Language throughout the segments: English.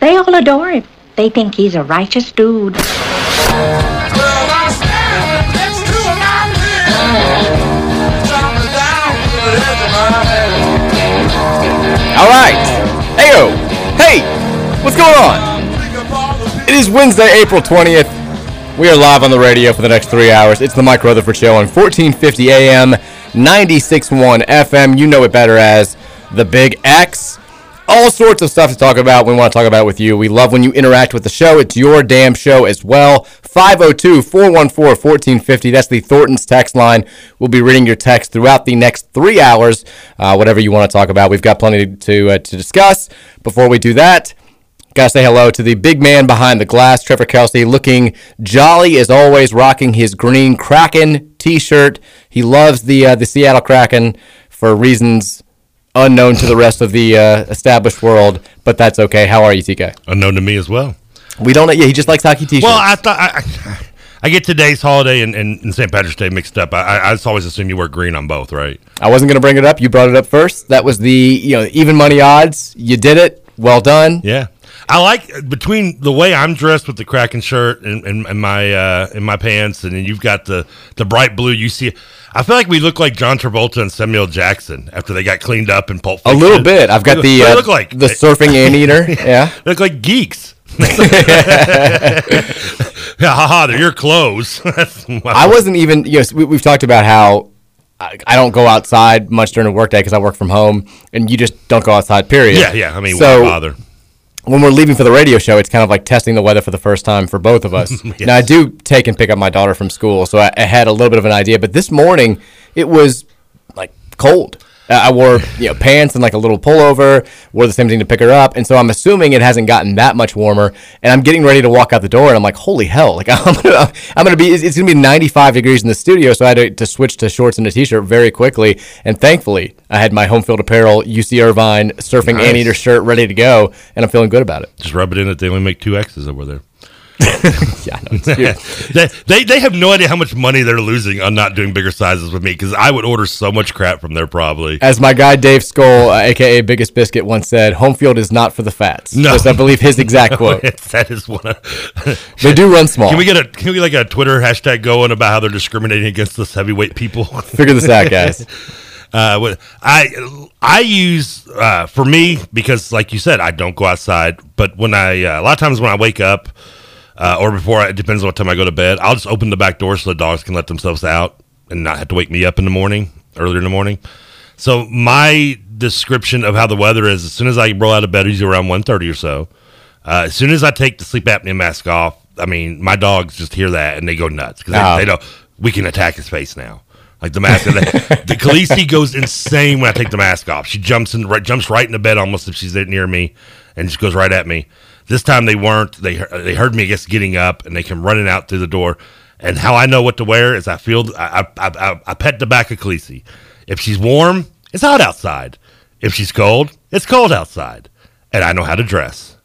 they all adore him. They think he's a righteous dude. All right. Heyo. Hey, what's going on? It is Wednesday, April 20th. We are live on the radio for the next three hours. It's the Mike Rutherford Show on 1450 AM, 96.1 FM. You know it better as the Big X. All sorts of stuff to talk about. We want to talk about it with you. We love when you interact with the show. It's your damn show as well. 502 414 1450. That's the Thornton's text line. We'll be reading your text throughout the next three hours. Uh, whatever you want to talk about. We've got plenty to, to, uh, to discuss. Before we do that, Gotta say hello to the big man behind the glass, Trevor Kelsey, looking jolly as always, rocking his green Kraken T-shirt. He loves the uh, the Seattle Kraken for reasons unknown to the rest of the uh, established world, but that's okay. How are you, TK? Unknown to me as well. We don't. Yeah, he just likes hockey T-shirts. Well, I thought I, I, I get today's holiday and, and, and St. Patrick's Day mixed up. I, I, I just always assume you wear green on both, right? I wasn't gonna bring it up. You brought it up first. That was the you know even money odds. You did it. Well done. Yeah. I like between the way I'm dressed with the Kraken shirt and, and, and my uh, and my pants, and then you've got the the bright blue. You see, I feel like we look like John Travolta and Samuel Jackson after they got cleaned up and Pulp A little bit. I've got the uh, look like the surfing anteater. Yeah. Look like geeks. yeah, haha, they're your clothes. I wasn't even. You know, we, we've talked about how I, I don't go outside much during the workday because I work from home, and you just don't go outside. Period. Yeah, yeah. I mean, so why bother? When we're leaving for the radio show, it's kind of like testing the weather for the first time for both of us. Yes. Now I do take and pick up my daughter from school, so I, I had a little bit of an idea. But this morning, it was like cold. Uh, I wore you know pants and like a little pullover. Wore the same thing to pick her up, and so I'm assuming it hasn't gotten that much warmer. And I'm getting ready to walk out the door, and I'm like, holy hell! Like I'm gonna, I'm gonna be. It's, gonna be 95 degrees in the studio, so I had to, to switch to shorts and a t-shirt very quickly. And thankfully, I had my home field apparel UC Irvine surfing Nice. anteater shirt ready to go, and I'm feeling good about it. Just rub it in that they only make two X's over there. Yeah, no, they, they they have no idea how much money they're losing on not doing bigger sizes with me because I would order so much crap from there probably. As my guy Dave Skoll, uh, aka Biggest Biscuit, once said, "Home field is not for the fats." No. I believe his exact quote. that is one of. They do run small. Can we get a can we get like a Twitter hashtag going about how they're discriminating against us heavyweight people? Figure this out, guys. Uh, I I use uh, for me because, like you said, I don't go outside. But when I uh, a lot of times when I wake up uh, or before, I, it depends on what time I go to bed. I'll just open the back door so the dogs can let themselves out and not have to wake me up in the morning, earlier in the morning. So my description of how the weather is: as soon as I roll out of bed, usually around 1.30 or so. Uh, as soon as I take the sleep apnea mask off, I mean, my dogs just hear that and they go nuts because Oh. they, they know we can attack his face now. Like the mask, the Khaleesi goes insane when I take the mask off. She jumps in, right, jumps right into bed almost if she's near me, and just goes right at me. This time they weren't. They they heard me, I guess, getting up, and they come running out through the door. And how I know what to wear is I feel I I, I, I pet the back of Khaleesi. If she's warm, it's hot outside. If she's cold, it's cold outside, and I know how to dress.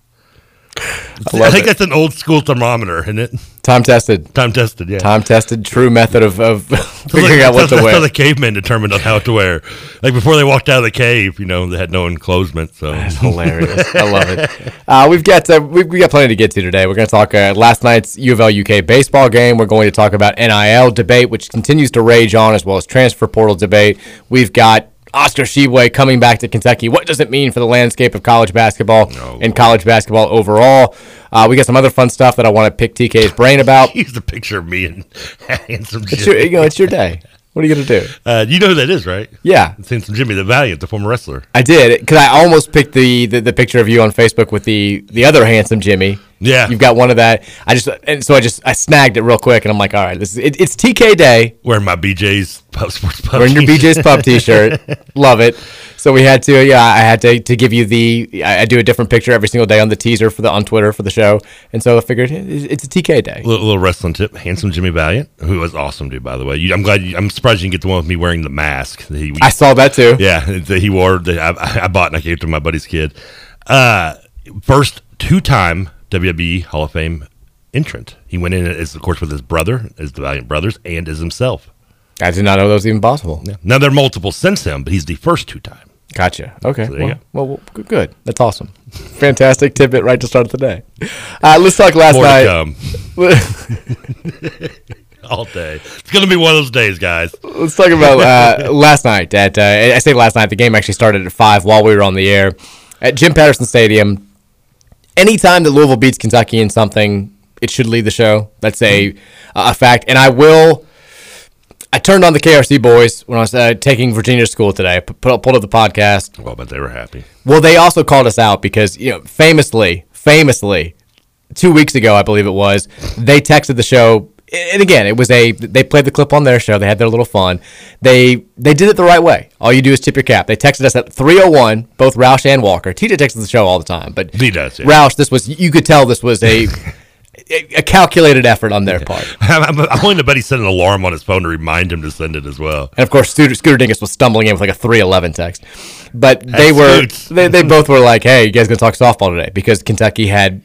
I, love think it. that's an old school thermometer, isn't it? Time tested. Time tested, yeah. Time tested. True method of, of figuring That's out what that's to how the cavemen determined on how to wear. Like before they walked out of the cave, you know, they had no enclosement. So That's hilarious. I love it. Uh, we've got uh, we we got plenty to get to today. We're going to talk uh, last night's U of L UK baseball game. We're going to talk about NIL debate, which continues to rage on, as well as transfer portal debate. We've got Oscar Tshiebwe coming back to Kentucky. What does it mean for the landscape of college basketball and college basketball overall? Uh, we got some other fun stuff that I want to pick TK's brain about. Use the picture of me and handsome It's your, you know, it's your day. What are you gonna do? Uh, you know who that is, right? Yeah. It's handsome Jimmy the Valiant, the former wrestler. I did because I almost picked the, the the picture of you on Facebook with the the other handsome Jimmy. Yeah. you've got one of that. I just and so I just I snagged it real quick, and I'm like, all right, this is it, it's TK Day. Wearing my BJ's Pub Sports Pub. Wearing your. BJ's Pub T-shirt, love it. So we had to, yeah, I had to to give you the. I, I do a different picture every single day on the teaser for the on Twitter for the show, and so I figured it's a TK Day. Little, little wrestling tip. Handsome Jimmy Valiant, who was awesome, dude. By the way, you, I'm glad. You, I'm surprised you didn't get the one with me wearing the mask. That he, I saw that too. Yeah, that he wore. That I, I bought and I gave to my buddy's kid. Uh, first two-time WWE Hall of Fame entrant. He went in as, of course, with his brother, as the Valiant Brothers, and as himself. I did not know that was even possible. Yeah. Now there are multiple since him, but he's the first two-time. Gotcha. Okay. So well, go. well, well, good-. That's awesome. Fantastic tidbit right to start the day. Uh, let's talk last More night. to. All day. It's gonna be one of those days, guys. Let's talk about uh, last night. At uh, I say last night. The game actually started at five while we were on the air at Jim Patterson Stadium. Anytime that Louisville beats Kentucky in something, it should lead the show. That's a a fact. And I will. I turned on the KRC boys when I was uh, taking Virginia to school today. I put, pulled up the podcast. Well, but they were happy. Well, they also called us out because you know, famously, famously, two weeks ago, I believe it was, they texted the show. And again, it was a they played the clip on their show. They had their little fun. They they did it the right way. All you do is tip your cap. They texted us at 301, both Roush and Walker. TJ texts the show all the time, but He does, yeah. Roush, this was you could tell this was a a calculated effort on their part. I'm, I'm willing to bet he set an alarm on his phone to remind him to send it as well. And of course, Scooter, Scooter Dingus was stumbling in with like a 311 text. But they That's were, they, they both were like, hey, you guys going to talk softball today? Because Kentucky had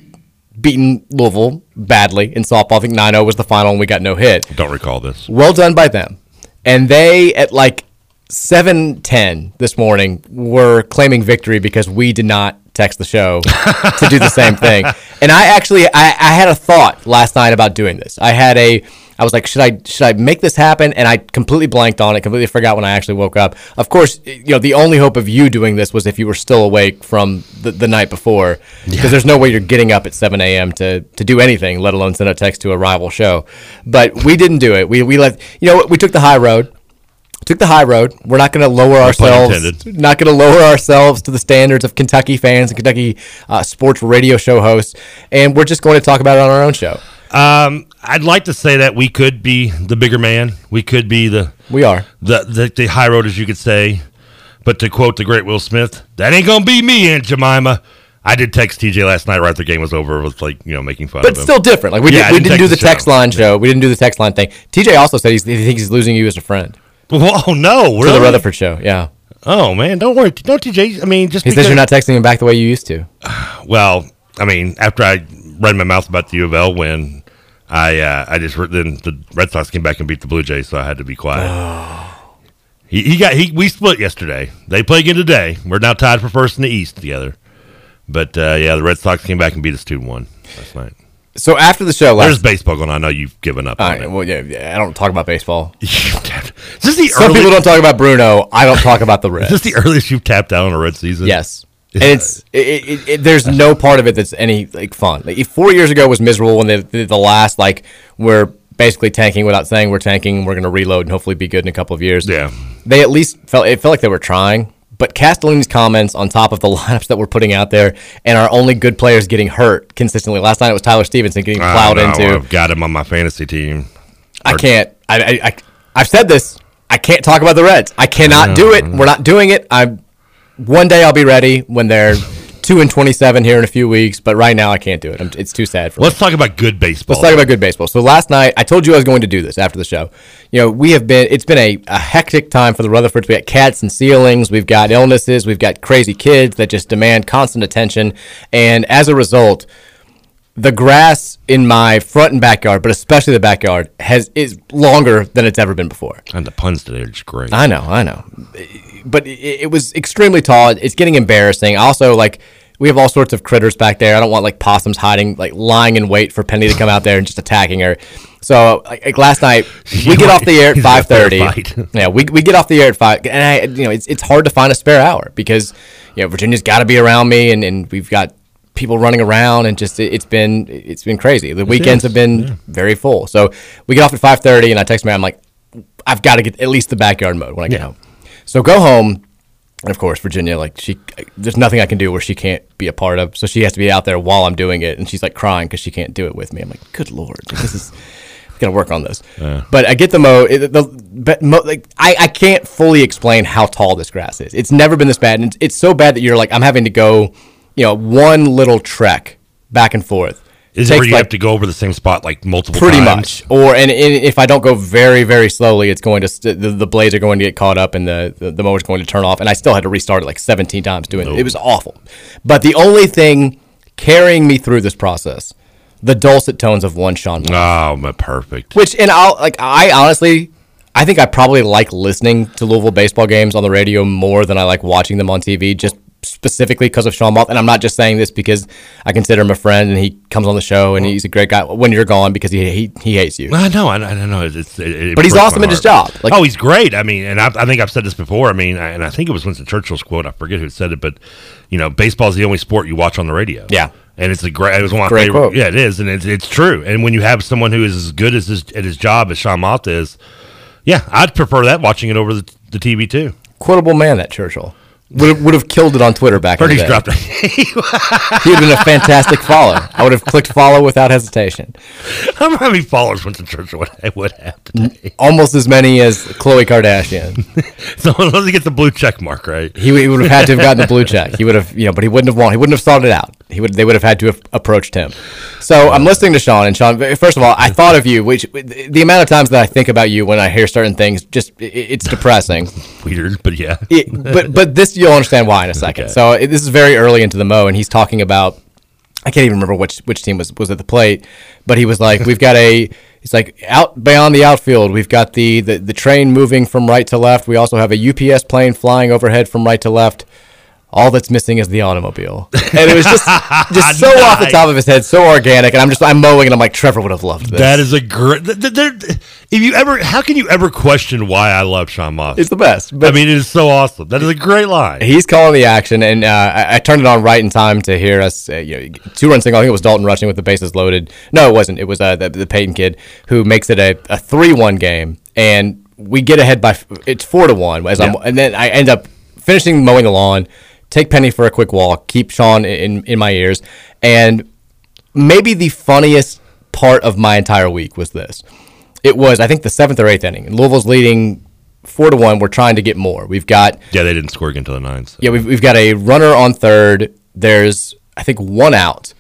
beaten Louisville badly in softball. I think 9 0 was the final, and we got no hit. Don't recall this. Well done by them. And they, at like 7:10 this morning, were claiming victory because we did not text the show to do the same thing. And I actually, I, I had a thought last night about doing this. I had a, I was like, should I, should I make this happen? And I completely blanked on it. Completely forgot when I actually woke up. Of course, you know, the only hope of you doing this was if you were still awake from the, the night before, because there's no way you're getting up at 7 a.m. to to do anything, let alone send a text to a rival show. But we didn't do it. We we let, you know, we took the high road took the high road. We're not going to lower pun ourselves. Not going to lower ourselves to the standards of Kentucky fans and Kentucky uh, sports radio show hosts, and we're just going to talk about it on our own show. Um, I'd like to say that we could be the bigger man. We could be the We are. the the, the high road, as you could say. But to quote the great Will Smith, "That ain't gonna be me, Aunt Jemima." I did text TJ last night right after the game was over. with like you know making fun But of him. But still different. Like we, Yeah, did, we didn't didn't do the text show. line show. We didn't do the text line thing. TJ also said he's, he thinks he's losing you as a friend Oh no, for really? the Rutherford show. Yeah, Oh man, don't worry, don't TJ. I mean, just he because says you're not texting him back the way you used to. Well, I mean, after I ran my mouth about the U of L win, I uh, I just then the Red Sox came back and beat the Blue Jays, so I had to be quiet. He, he got he we split yesterday. They play again today. We're now tied for first in the East together. But uh, yeah, the Red Sox came back and beat us two one last night. So after the show last, There's baseball going on. I know you've given up right, it. well, yeah, yeah, I don't talk about baseball. this Is the Some early- people don't talk about Bruno. I don't talk about the Is Reds. this the earliest you've tapped out on a Red season? Yes. And it's it, it, it, there's no part of it that's any like fun. Like four years ago was miserable when they did the last like we're basically tanking without saying we're tanking. We're going to reload and hopefully be good in a couple of years. Yeah. They at least felt it felt like they were trying. But Castellini's comments on top of the lineups that we're putting out there and our only good players getting hurt consistently. Last night it was Tyler Stephenson getting I plowed know, into. I've got him on my fantasy team. I can't. I, I, I I've said this. I can't talk about the Reds. I cannot do it. We're not doing it. I'm. One day I'll be ready when they're two and twenty-seven here in a few weeks. But right now I can't do it. I'm, it's too sad for me. Let's talk about good baseball. Let's talk about good baseball. So last night I told you I was going to do this after the show. You know we have been. It's been a, a hectic time for the Rutherfords. We got cats and ceilings. We've got illnesses. We've got crazy kids that just demand constant attention. And as a result, the grass in my front and backyard, but especially the backyard, has is longer than it's ever been before. And the puns today are just great. I know, I know, but it, it was extremely tall. It's getting embarrassing. Also, like We have all sorts of critters back there. I don't want like possums hiding, like lying in wait for Penny to come out there and just attacking her. So like, like last night, we get off the air at five thirty. Yeah, we, we get off the air at five, and I you know it's it's hard to find a spare hour because you know Virginia's got to be around me, and, and we've got people running around, and just it, it's been it's been crazy. The weekends is, have been very full. So we get off at five thirty, and I text my I'm like, I've got to get at least the backyard mode when I get Yeah. home. So go home. And of course, Virginia, like she, there's nothing I can do where she can't be a part of. So she has to be out there while I'm doing it, and she's like crying because she can't do it with me. I'm like, good lord, this is gonna work on this. But I get the mo. It, the but mo, like I, I can't fully explain how tall this grass is. It's never been this bad, and it's, it's so bad that you're like I'm having to go, you know, one little trek back and forth. Is it where you like, have to go over the same spot like multiple pretty times? much or and, and if i don't go very very slowly it's going to st- the, the blades are going to get caught up and the, the the mower's going to turn off and i still had to restart it like 17 times doing it it was awful but the only thing carrying me through this process the dulcet tones of one sean. Oh, my perfect. which and i'll like i honestly i think i probably like listening to louisville baseball games on the radio more than i like watching them on tv just specifically because of Sean Moth, and I'm not just saying this because I consider him a friend and he comes on the show and he's a great guy. When you're gone, because he he, he hates you. I know, I, I don't know. It's, it, it But he's awesome at his job. Like- oh, he's great. I mean, and I, I think I've said this before. I mean, I, and I think it was Winston Churchill's quote. I forget who said it, but you know, baseball is the only sport you watch on the radio. Yeah. and it's a great. It was one of my Great favorite. quote. Yeah, it is, and it's it's true. And when you have someone who is as good as his, at his job as Sean Moth is, yeah, I'd prefer that watching it over the, the TV too. Quotable man, that Churchill. Would have, would have killed it on Twitter back Heard in he's the day. dropped. He would have been a fantastic follow. I would have clicked follow without hesitation. I don't know how many followers Winston Churchill would, would have today. Almost as many as Khloe Kardashian. So unless he gets the blue check mark, right? He, he would have had to have gotten the blue check. He would have, you know, but he wouldn't have won. He wouldn't have sought it out. He would. They would have had to have approached him. So I'm listening to Sean, and Sean. First of all, I thought of you. Which the amount of times that I think about you when I hear certain things, just it, it's depressing. Weird, but yeah. It- but but this you'll understand why in a second. Okay. So it, this is very early into the mo, and he's talking about. I can't even remember which which team was was at the plate, but he was like, "We've got a." He's like out beyond the outfield. We've got the, the the train moving from right to left. We also have a UPS plane flying overhead from right to left. All that's missing is the automobile, and it was just just so off the top of his head, so organic. And I'm just I'm mowing, and I'm like, Trevor would have loved this. That is a great. th- th- there- If you ever, how can you ever question why I love Sean Moth? it's the best. I mean, it is so awesome. That is a great line. He's calling the action, and uh, I, I turned it on right in time to hear us. Uh, you know, two run single. I think it was Dalton Rushing with the bases loaded. No, it wasn't. It was uh, the, the Payton kid who makes it a, a three one game, and we get ahead by f- it's four to one. As I'm, and then I end up finishing mowing the lawn, take Penny for a quick walk, keep Sean in in my ears, and maybe the funniest part of my entire week was this. It was I think the seventh or eighth inning. Louisville's leading four to one. We're trying to get more. We've got yeah, they didn't score again until the ninth. so. yeah, we've, we've got a runner on third. There's I think one out.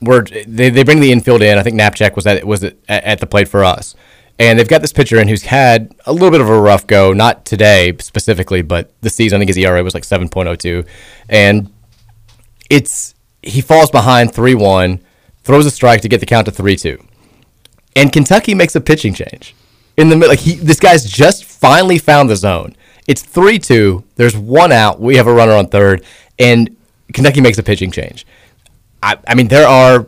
We're, they, they bring the infield in. I think Knapczyk was at was at the plate for us, and they've got this pitcher in who's had a little bit of a rough go. Not today specifically, but the season. I think his ERA was like seven point oh two, and it's he falls behind three one, throws a strike to get the count to three two, and Kentucky makes a pitching change in the middle. Like he, this guy's just finally found the zone. It's three two. There's one out. We have a runner on third, and Kentucky makes a pitching change. I, I mean, there are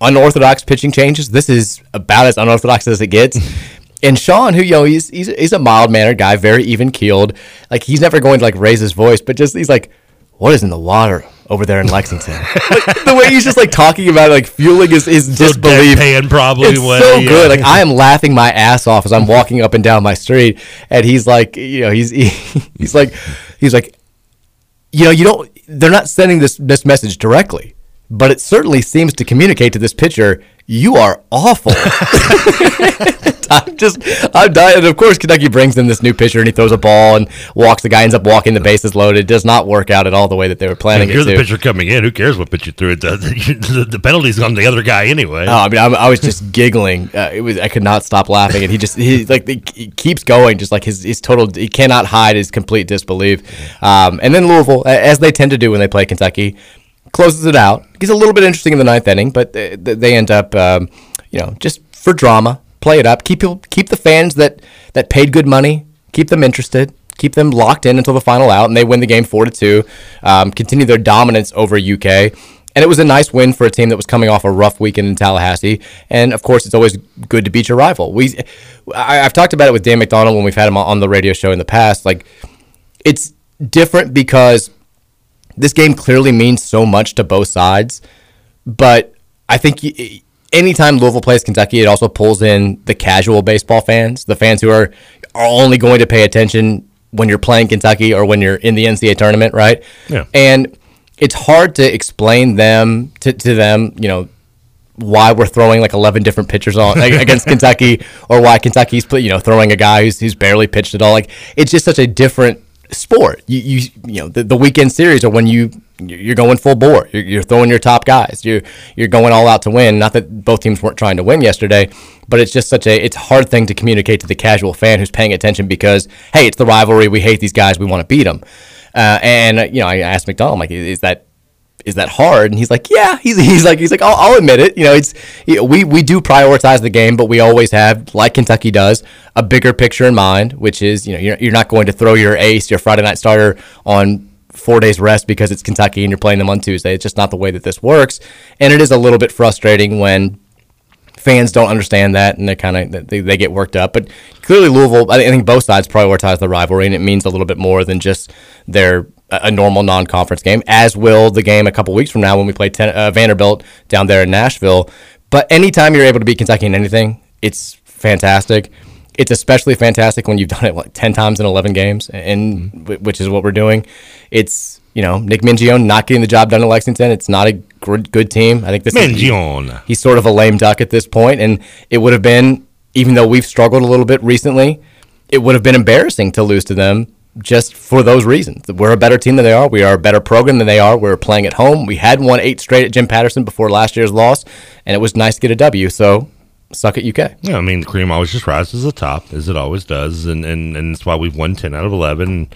unorthodox pitching changes. This is about as unorthodox as it gets. And Sean, who you know, he's he's, he's a mild mannered guy, very even keeled. Like he's never going to like raise his voice, but just he's like, "What is in the water over there in Lexington?" like, the way he's just like talking about it, like fueling his, his So disbelief. deadpan probably It's way, so yeah. good. Like I am laughing my ass off as I'm walking up and down my street, and he's like, you know, he's he's like, he's like, you know, you don't. They're not sending this this message directly, but it certainly seems to communicate to this pitcher, you are awful. I'm just, I'm dying. And of course, Kentucky brings in this new pitcher, and he throws a ball and walks. The guy ends up walking. The bases loaded. It Does not work out at all the way that they were planning If you're the to. pitcher coming in. Who cares what pitch you threw? It does. The, penalty's on the other guy anyway. Oh, I mean, I, I was just giggling. Uh, it was I could not stop laughing, and he just he like he, he keeps going, just like his his total. He cannot hide his complete disbelief. Um, and then Louisville, as they tend to do when they play Kentucky, closes it out. Gets a little bit interesting in the ninth inning, but they, they end up, um, you know, just for drama, play it up, keep people, keep the fans that that paid good money, keep them interested. keep them locked in until the final out, and they win the game four to two, um, continue their dominance over UK. And it was a nice win for a team that was coming off a rough weekend in Tallahassee. And of course, it's always good to beat your rival. We, I, have talked about it with Dan McDonald when we've had him on the radio show in the past. Like, it's different because this game clearly means so much to both sides. But I think anytime Louisville plays Kentucky, it also pulls in the casual baseball fans, the fans who are are only going to pay attention when you're playing Kentucky or when you're in the NCAA tournament, right? Yeah. And it's hard to explain them to, to them, you know, why we're throwing like 11 different pitchers on against Kentucky or why Kentucky's you know throwing a guy who's, who's barely pitched at all like it's just such a different sport. You you you know the, the weekend series are when you you're going full bore. You're, you're throwing your top guys. You're you're going all out to win. Not that both teams weren't trying to win yesterday but it's just such a it's a hard thing to communicate to the casual fan who's paying attention because hey it's the rivalry. We hate these guys. We want to beat them uh, and you know, I asked McDonald, I'm like, is that is that hard? And he's like, yeah. He's, he's like, he's like, I'll, I'll admit it. You know, it's we we do prioritize the game, but we always have, like Kentucky does, a bigger picture in mind, which is, you know, you're, you're not going to throw your ace, your Friday night starter on four days rest because it's Kentucky and you're playing them on Tuesday. It's just not the way that this works, and it is a little bit frustrating when fans don't understand that and they kind of they, they get worked up. But clearly, Louisville, I think both sides prioritize the rivalry, and it means a little bit more than just their a normal non-conference game, as will the game a couple weeks from now when we play ten, uh, Vanderbilt down there in Nashville. But anytime you're able to beat Kentucky in anything, it's fantastic. It's especially fantastic when you've done it like ten times in eleven games, and mm-hmm. which is what we're doing. It's you know Nick Mingione not getting the job done at Lexington. It's not a good, good team. I think this Mingione. Is, he's sort of a lame duck at this point, and it would have been even though we've struggled a little bit recently, it would have been embarrassing to lose to them just for those reasons. We're a better team than they are. We are a better program than they are. We're playing at home. We had won eight straight at Jim Patterson before last year's loss, and it was nice to get a W. So suck at UK. Yeah, I mean, the cream always just rises to the top, as it always does, and, and, and that's why we've won 10 out of 11.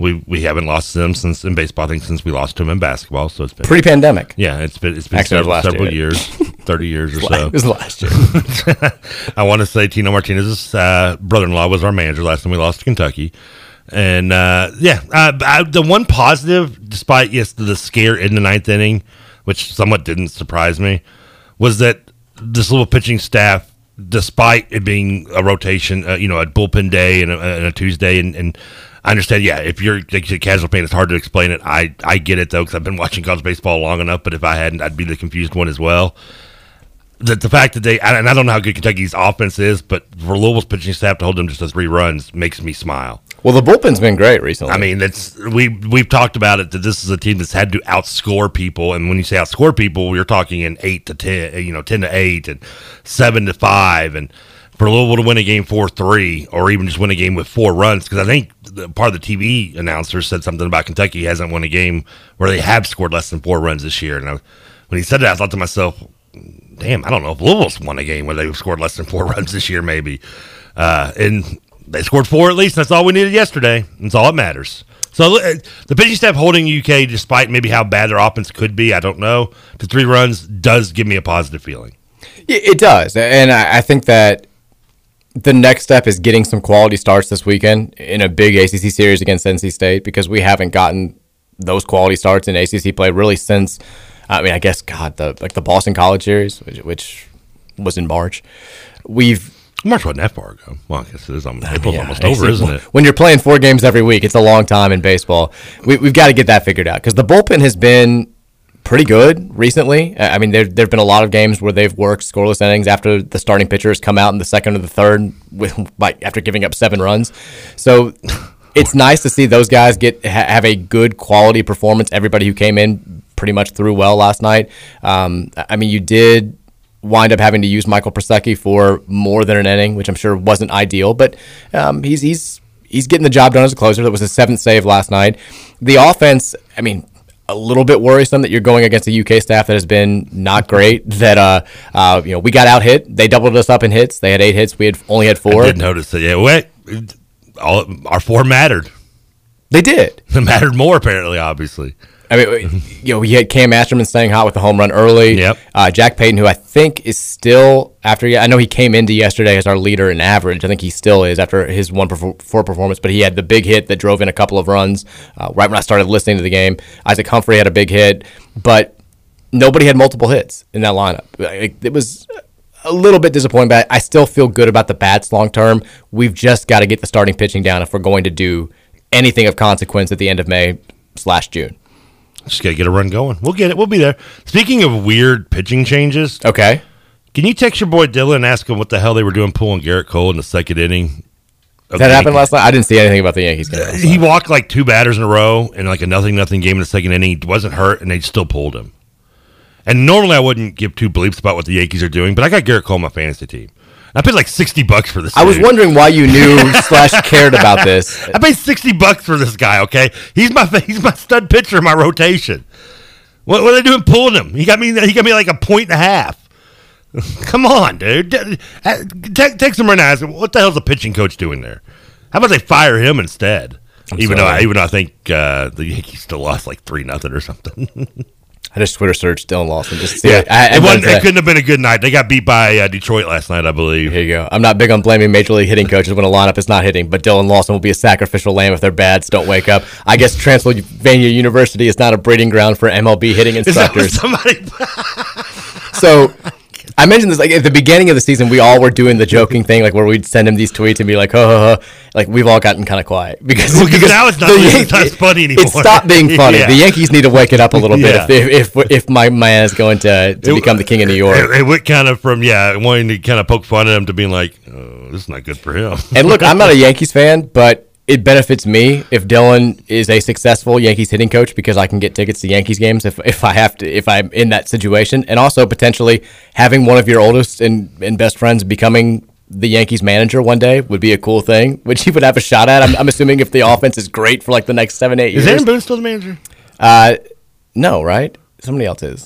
We we haven't lost to them since in baseball. I think since we lost to them in basketball. So it's been pre-pandemic. Yeah, it's been it's been Actually, several, several year. years, thirty years or so. It was last year. I want to say Tino Martinez's uh, brother-in-law was our manager last time we lost to Kentucky. And uh, yeah, uh, I, the one positive, despite yes the scare in the ninth inning, which somewhat didn't surprise me, was that this little pitching staff, despite it being a rotation, uh, you know, a bullpen day and a, and a Tuesday, and, and, I understand. Yeah, if you're like a casual fan, it's hard to explain it. I I get it though because I've been watching college baseball long enough. But if I hadn't, I'd be the confused one as well. The, the fact that they and I don't know how good Kentucky's offense is, but for Louisville's pitching staff to hold them just to three runs makes me smile. Well, the bullpen's been great recently. I mean, that's we we've talked about it that this is a team that's had to outscore people, and when you say outscore people, you're talking in eight to ten, you know, ten to eight and seven to five, and for Louisville to win a game four three, or even just win a game with four runs, because I think part of the TV announcer said something about Kentucky hasn't won a game where they have scored less than four runs this year, and I, when he said that, I thought to myself, "Damn, I don't know if Louisville's won a game where they've scored less than four runs this year, maybe." Uh, and they scored four at least. That's all we needed yesterday. That's all that matters. So uh, the pitching staff holding UK, despite maybe how bad their offense could be, I don't know, to three runs does give me a positive feeling. It does, and I think that the next step is getting some quality starts this weekend in a big ACC series against NC State because we haven't gotten those quality starts in ACC play really since. I mean, I guess God, the like the Boston College series, which, which was in March. We've March wasn't that far ago. Well, I guess it is. Almost, April's yeah, almost over, isn't it? When you're playing four games every week, it's a long time in baseball. We, have got to get that figured out because the bullpen has been pretty good recently. I mean, there there've been a lot of games where they've worked scoreless innings after the starting pitchers come out in the second or the third with like after giving up seven runs. So it's nice to see those guys get ha- have a good quality performance. Everybody who came in pretty much threw well last night. Um, I mean, you did wind up having to use Michael Prosecky for more than an inning, which I'm sure wasn't ideal, but um, he's he's he's getting the job done as a closer. That was his seventh save last night. The offense, I mean, a little bit worrisome that you're going against a UK staff that has been not great. That uh, uh, you know, we got out hit. They doubled us up in hits. They had eight hits. We had only had four. I did notice that. Yeah, wait, all our four mattered. They did. It mattered more apparently. Obviously. I mean, you know, we had Cam Masterman staying hot with the home run early. Yep. Uh, Jack Payton, who I think is still after. I know he came into yesterday as our leader in average. I think he still is after his one four performance. But he had the big hit that drove in a couple of runs uh, right when I started listening to the game. Isaac Humphrey had a big hit, but nobody had multiple hits in that lineup. It was a little bit disappointing, but I still feel good about the bats long term. We've just got to get the starting pitching down if we're going to do anything of consequence at the end of May slash June. Just got to get a run going. We'll get it. We'll be there. Speaking of weird pitching changes, Okay. can you text your boy Dillon and ask him what the hell they were doing pulling Gerrit Cole in the second inning? of That the happened last night. I didn't see anything about the Yankees game. last He night. walked like two batters in a row in like a nothing nothing game in the second inning. He wasn't hurt, and they still pulled him. And normally I wouldn't give two bleeps about what the Yankees are doing, but I got Gerrit Cole on my fantasy team. I paid like sixty bucks for this. I was wondering why you knew slash cared about this. I paid sixty bucks for this guy. Okay, he's my he's my stud pitcher in my rotation. What, what are they doing pulling him? He got me. He got me like a point and a half. Come on, dude. Take, uh, te- Text right now. What the hell's the pitching coach doing there? How about they fire him instead? even though, I, even though I think uh, the Yankees still lost like three nothing or something. I just Twitter searched Dillon Lawson just yeah, it. I, it, wasn't, it couldn't have been a good night. They got beat by uh, Detroit last night, I believe. Here you go. I'm not big on blaming major league hitting coaches when a lineup is not hitting, but Dillon Lawson will be a sacrificial lamb if their bats don't wake up. I guess Transylvania University is not a breeding ground for MLB hitting Is that what instructors. somebody? so I mentioned this like at the beginning of the season, we all were doing the joking thing, like where we'd send him these tweets and be like, "Ha ha ha!" Like we've all gotten kind of quiet because, Well, 'cause now it's not- the it's not funny anymore. It stopped being funny. Yeah. The Yankees need to wake it up a little bit Yeah. if, if if my man is going to, to It- become the king of New York. It, it went kind of from yeah, wanting to kind of poke fun at him to being like, oh, this is not good for him. And look, I'm not a Yankees fan, but it benefits me if Dillon is a successful Yankees hitting coach because I can get tickets to Yankees games if, if I have to if I'm in that situation, and also potentially having one of your oldest and, and best friends becoming the Yankees manager one day would be a cool thing, which he would have a shot at. I'm, I'm assuming if the offense is great for like the next seven eight years. Is. Aaron Boone still the manager? Uh, no, right? Somebody else is.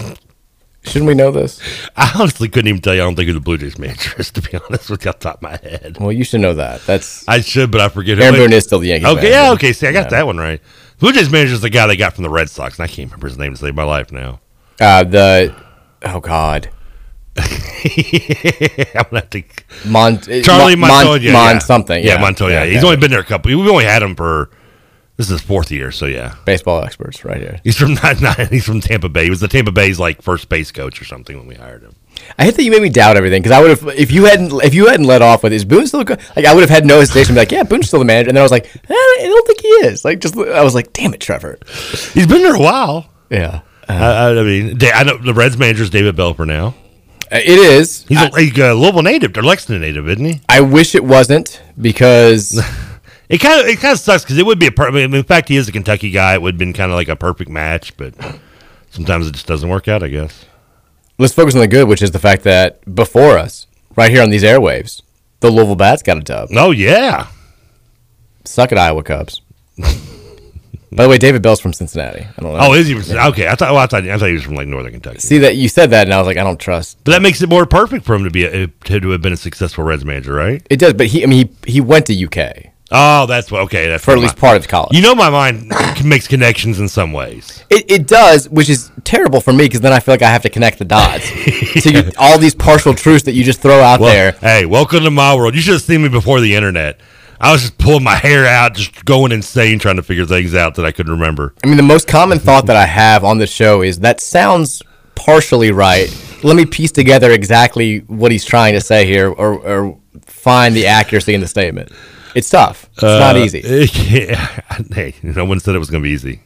Shouldn't we know this? I honestly couldn't even tell you. I don't think who the Blue Jays manager is, to be honest with you, off the top of my head. Well, you should know that. That's I should, but I forget. who- Aaron. Boone is still the Yankees. Okay, manager. yeah, okay. See, I got Yeah. that one right. Blue Jays manager is the guy they got from the Red Sox, and I can't remember his name to save my life now. Uh, the oh god, I'm gonna have to. Mon- Charlie Mon- Montoya, Mon yeah. something. Yeah, Yeah, Montoya. Yeah, He's only been there a couple. We've only had him for this is his fourth year, so yeah. baseball experts right here. He's from not, not he's from Tampa Bay. He was the Tampa Bay's like first base coach or something when we hired him. I hate that you made me doubt everything because I would have if you hadn't if you hadn't let off with is Boone still go-" like I would have had no hesitation to be like yeah Boone's still the manager and then I was like eh, I don't think he is like just I was like damn it Trevor He's been there a while. yeah I, I I mean, I know the Reds manager is David Belper now. Uh, it is He's a, he's a Louisville native, or Lexington native, isn't he? I wish it wasn't because It kind of it kind of sucks because it would be a. Per- I mean, in fact, he is a Kentucky guy. It would have been kind of like a perfect match, but sometimes it just doesn't work out. I guess. let's focus on the good which is the fact that before us right here on these airwaves the Louisville Bats got a dub Oh yeah, suck at Iowa Cubs by the way David Bell's from Cincinnati I don't know Oh, is he? Okay, I thought. Well, I thought. I thought he was from like Northern Kentucky. see that you said that and I was like I don't trust But that makes it more perfect for him to be a, to have been a successful Reds manager, right? it does but he I mean he he went to UK Oh, that's what. Okay, that's for at least part of college You know, my mind makes connections in some ways. It, it does, which is terrible for me because then I feel like I have to connect the dots to you, all these partial truths that you just throw out Well, there. hey, welcome to my world. You should have seen me before the internet. I was just pulling my hair out, just going insane, trying to figure things out that I couldn't remember. I mean, the most common thought that I have on the show is that sounds partially right. Let me piece together exactly what he's trying to say here, or, or find the accuracy in the statement. It's tough. It's not Uh, easy. yeah. Hey, no one said it was going to be easy.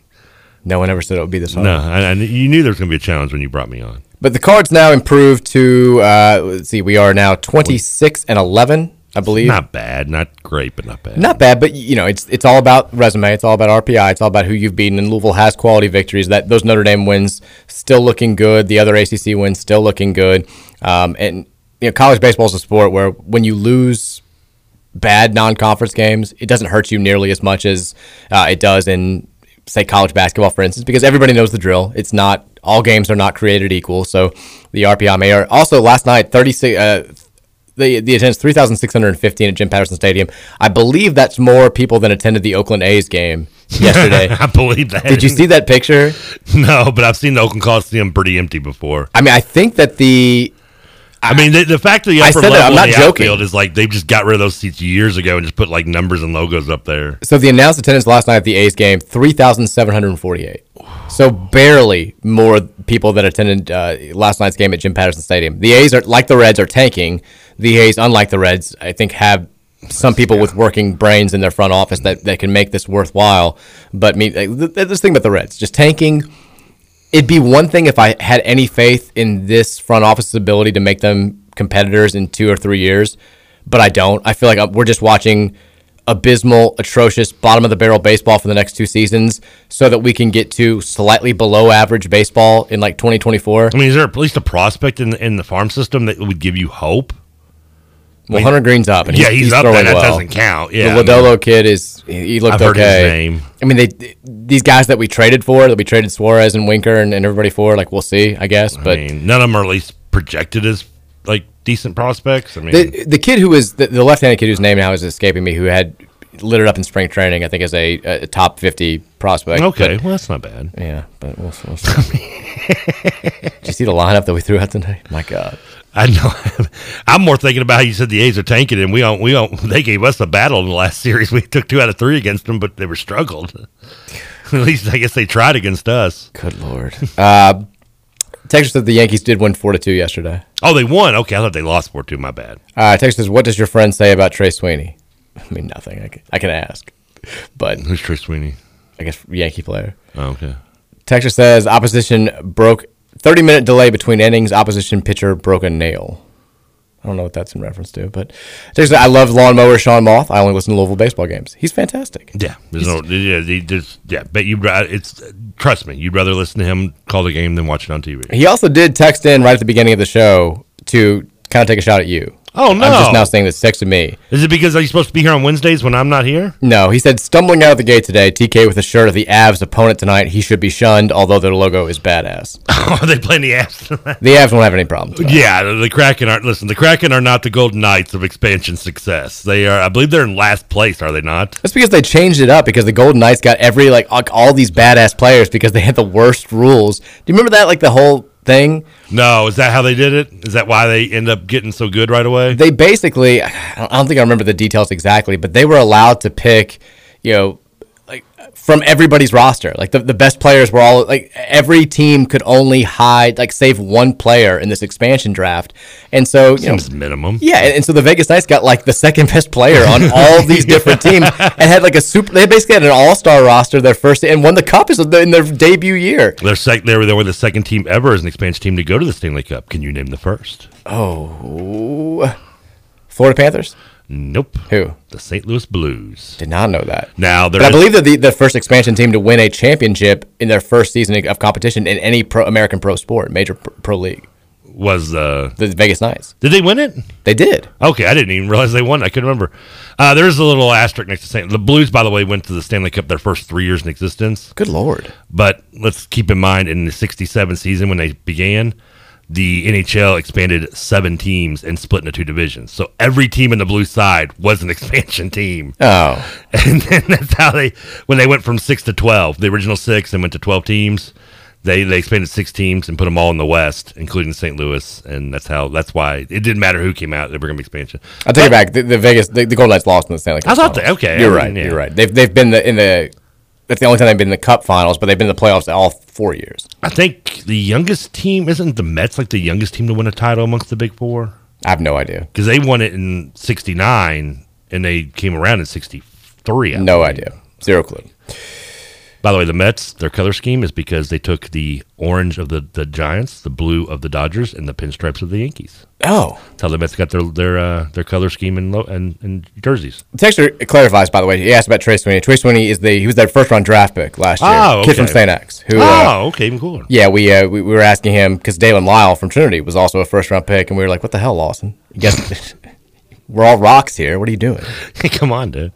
No one ever said it would be this hard. No, I, I, you knew there was going to be a challenge when you brought me on. But the cards now improved to uh, let's see, we are now twenty six and eleven, I believe. Not bad, not great, but not bad. Not bad, but you know, it's it's all about resume. It's all about RPI. It's all about who you've beaten. And Louisville has quality victories. That those Notre Dame wins still looking good. The other ACC wins still looking good. Um, and you know, college baseball is a sport where when you lose bad non-conference games, it doesn't hurt you nearly as much as uh, it does in say college basketball, for instance, because everybody knows the drill. It's not all games are not created equal. So the RPI may are also last night thirty six. Uh, the the attendance three thousand six hundred and fifteen at Jim Patterson Stadium. I believe that's more people than attended the Oakland A's game yesterday. I believe that. Did you see that picture? No, but I've seen the Oakland Coliseum pretty empty before. I mean, I think that the I mean, the, the fact that the I upper said that, I'm not the joking. outfield is like they just got rid of those seats years ago and just put like numbers and logos up there. So the announced attendance last night at the A's game, 3,748. So barely more people that attended uh, last night's game at Jim Patterson Stadium. The A's are like the Reds are tanking. The A's, unlike the Reds, I think have some people with working brains in their front office that, that can make this worthwhile. But me, like, th- th- this thing about the Reds, just tanking. It'd be one thing if I had any faith in this front office's ability to make them competitors in two or three years, but I don't. I feel like uh, we're just watching abysmal, atrocious, bottom of the barrel baseball for the next two seasons, so that we can get to slightly below average baseball in like 2024. I mean, is there at least a prospect in in the farm system that would give you hope? Well, Hunter Greene's up, and yeah, he's, up there. throwing That well. doesn't count. Yeah, the Lodolo kid is he looked I've heard his okay. name. I mean, they these guys that we traded for, that we traded Suarez and Winker and, and everybody for, like we'll see, I guess. But I mean, none of them are at least projected as like decent prospects. I mean, the the kid who was the, the left-handed kid whose name now is escaping me, who had lit it up in spring training, I think is a, a top 50 prospect. okay, But- well that's not bad. yeah, but we'll, we'll see. Did you see the lineup that we threw out tonight? My God. I know. I'm more thinking about how you said the A's are tanking, and we don't. We don't. They gave us a battle in the last series. We took two out of three against them, but they were struggled. At least I guess they tried against us. Good Lord. Uh, Texas said the Yankees did win 4 to 2 yesterday. Oh, they won. Okay, I thought they lost four two. My bad. Uh, Texas says, What does your friend say about Trey Sweeney? I mean, nothing. I can, I can ask. But Who's Trey Sweeney? I guess Yankee player. Oh, okay. Texas says, Opposition broke 30 minute delay between innings. Opposition pitcher broke a nail. I don't know what that's in reference to, but says, I love lawnmower Sean Moth. I only listen to Louisville baseball games. He's fantastic. Yeah, there's no. Yeah, he just yeah. But you, it's trust me, you'd rather listen to him call the game than watch it on TV. He also did text in right at the beginning of the show to kind of take a shot at you. Oh, no. I'm just now saying this texted me. Is it because are you supposed to be here on Wednesdays when I'm not here? No, he said stumbling out of the gate today, TK with a shirt of the Avs opponent tonight. He should be shunned, although their logo is badass. Are they playing the Avs? The Avs won't have any problems. yeah, the, Kraken aren't. Listen, the Kraken are not the Golden Knights of expansion success. They are. I believe they're in last place. Are they not? That's because they changed it up because the Golden Knights got every like all these badass players because they had the worst rules. Do you remember that like the whole thing? No, is that how they did it? Is that why they end up getting so good right away? They basically I don't think I remember the details exactly, but they were allowed to pick, you know, like from everybody's roster. Like the, the best players were all like every team could only hide like save one player in this expansion draft. And so, you know, Seems minimum. Yeah, and, and so the Vegas Knights got like the second best player on all these different teams and had like a super. They basically had an all star roster their first and won the cup is in their debut year. They're sec- they were they were the second team ever as an expansion team to go to the Stanley Cup. Can you name the first? Oh, Florida Panthers. Nope. Who? The St. Louis Blues. Did not know that. Now there But I believe they're the, the first expansion team to win a championship in their first season of competition in any pro, American pro sport, major pro, pro league. was uh The Vegas Knights. did they win it? They did. Okay, I didn't even realize they won. I couldn't remember. Uh, there's a little asterisk next to St. The Blues, by the way, went to the Stanley Cup their first three years in existence. Good lord. But let's keep in mind, in the '67 season when they began, the NHL expanded seven teams and split into two divisions. So every team in the blue side was an expansion team. Oh, And then that's how they, when they went from six to 12, the original six and went to 12 teams, they, they expanded six teams and put them all in the West, including St. Louis. And that's how, that's why it didn't matter who came out, they were going to be expansion. I'll take it back. The, the Vegas, the, the Golden Knights lost in the Stanley Cup. I thought they- okay, You're I right. yeah. You're right. They've they've been the, in the. That's the only time they've been in the Cup Finals, but they've been in the playoffs all four years. I think the youngest team, isn't the Mets like the youngest team to win a title amongst the big four? I have no idea. Because they won it in 69 and they came around in 63. I No idea. Zero clue. By the way, the Mets, their color scheme is because they took the orange of the, the Giants, the blue of the Dodgers, and the pinstripes of the Yankees. Oh, That's how the Mets got their their uh, their color scheme and, lo- and and jerseys. Texture clarifies, by the way. He asked about Trey Sweeney. Trey Sweeney is the he was their first round draft pick last year. Oh, okay. Kid from. St. X. Who? uh, oh, okay, even cooler. yeah, we, uh, we we were asking him because Daylen Lile from Trinity was also a first round pick, and we were like, "What the hell, Lawson? You guys, we're all rocks here. What are you doing?" Come on, dude.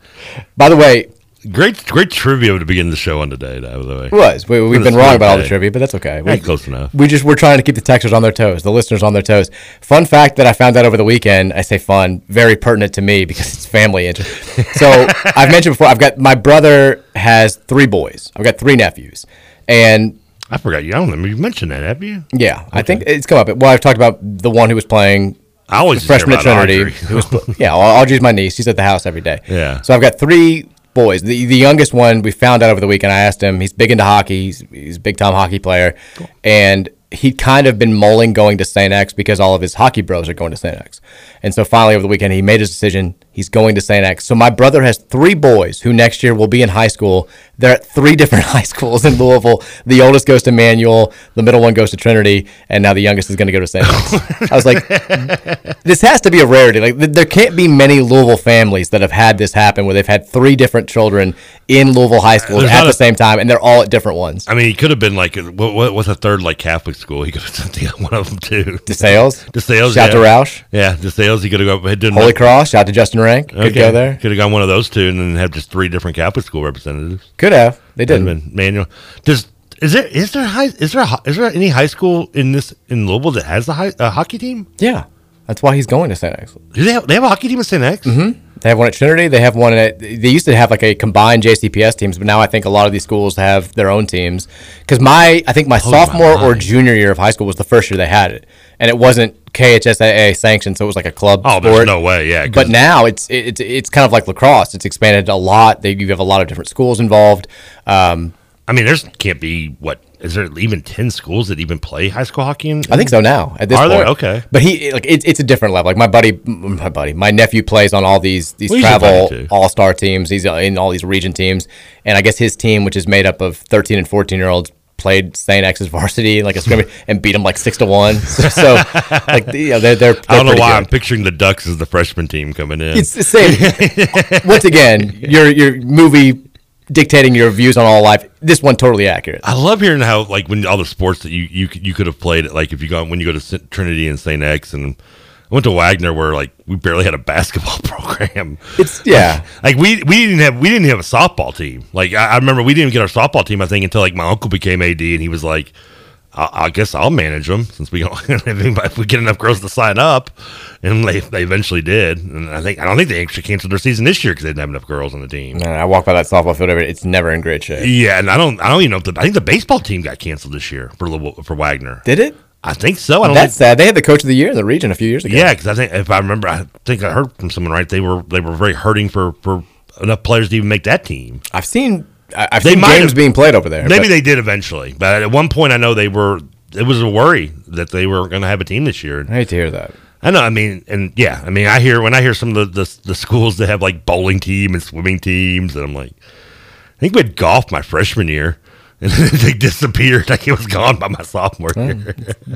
By the way, Great, great trivia to begin the show on today. By the way, It was. We, we've been wrong about all the trivia, but that's okay. We, Hey, close enough. We just we're trying to keep the texters on their toes, the listeners on their toes. Fun fact that I found out over the weekend. I say fun, very pertinent to me because it's family interest. So I've mentioned before. I've got my brother has three boys. I've got three nephews, and I forgot you. I don't remember you mentioned that. Have you? yeah, I think it's come up. Well, I've talked about the one who was playing. I always freshman at Trinity. Audrey. Was, yeah, Audrey's my niece. She's at the house every day. Yeah. So I've got three boys. The, the youngest one we found out over the weekend. I asked him. He's big into hockey. He's, he's a big time hockey player, and he'd kind of been mulling going to St. X because all of his hockey bros are going to St. X. And so finally over the weekend he made his decision. He's going to St. X. So my brother has three boys who next year will be in high school. They're at three different high schools in Louisville. The oldest goes to Manual, the middle one goes to Trinity, and now the youngest is going to go to St. X. I was like, this has to be a rarity. Like th- there can't be many Louisville families that have had this happen where they've had three different children in Louisville high schools There's at the a- same time, and they're all at different ones. I mean, he could have been like, what, what, what's a third like Catholic school? He could have sent the, one of them too. DeSales? DeSales. Shout yeah. to Roush. Yeah, DeSales. He could have gone. Done Holy Cross, shout out to Justin Rank. Could go there. Could have gone one of those two, and then have just three different Catholic school representatives. Could have. They didn't. have been manual. Does is there is there high is there a, is there any high school in this in Louisville that has a, high, a hockey team? Yeah, that's why he's going to St. X. Do they have they have a hockey team at St. X? Mm-hmm. They have one at Trinity. They have one at. They used to have like a combined JCPS teams, but now I think a lot of these schools have their own teams. Because my, I think my my sophomore or junior year of high school was the first year they had it, and it wasn't KHSAA sanctioned, so it was like a club. Oh, there's no way. yeah. But now it's it's it's kind of like lacrosse. It's expanded a lot. They, you have a lot of different schools involved. Um, I mean, there's can't be what is there even ten schools that even play high school hockey? In, I think so now. At this point, Are point, there? Okay. But he like it's it's a different level. Like my buddy, my buddy, my nephew plays on all these these Well, travel all star teams. He's in all these region teams, and I guess his team, which is made up of thirteen and fourteen year olds, played St. X's varsity in like a scrimmage and beat them like six to one. So, so like you know, they're they're, they're I don't know why good. I'm picturing the Ducks as the freshman team coming in. It's the same. Once again, your your movie dictating your views on all life. This one totally accurate. I love hearing how like when all the sports that you you could- you could have played it like if you go when you go to Trinity and St. X and I went to Wagner where like we barely had a basketball program. It's yeah. Like we we didn't have we didn't have a softball team. Like I, I remember we didn't even get our softball team I think until like my uncle became AD and he was like, I, I guess I'll manage them since we don't if we get enough girls to sign up, and they they eventually did. And I think I don't think they actually canceled their season this year because they didn't have enough girls on the team. Man, I walk by that softball field every. It's never in great shape. Yeah, and I don't I don't even know if the I think the baseball team got canceled this year for for Wagner. Did it? I think so. I don't That's think, sad. They had the coach of the year in the region a few years ago. yeah, because I think if I remember, I think I heard from someone right. They were they were very hurting for for enough players to even make that team. I've seen I- I've They seen games have- being played over there. Maybe but they did eventually, but at one point I know they were. It was a worry that they were going to have a team this year. I hate to hear that. I know. I mean, and yeah, I mean, I hear when I hear some of the the, the schools that have like bowling team and swimming teams, and I'm like, I think we had golf my freshman year, and then they disappeared. Like it was gone by my sophomore year.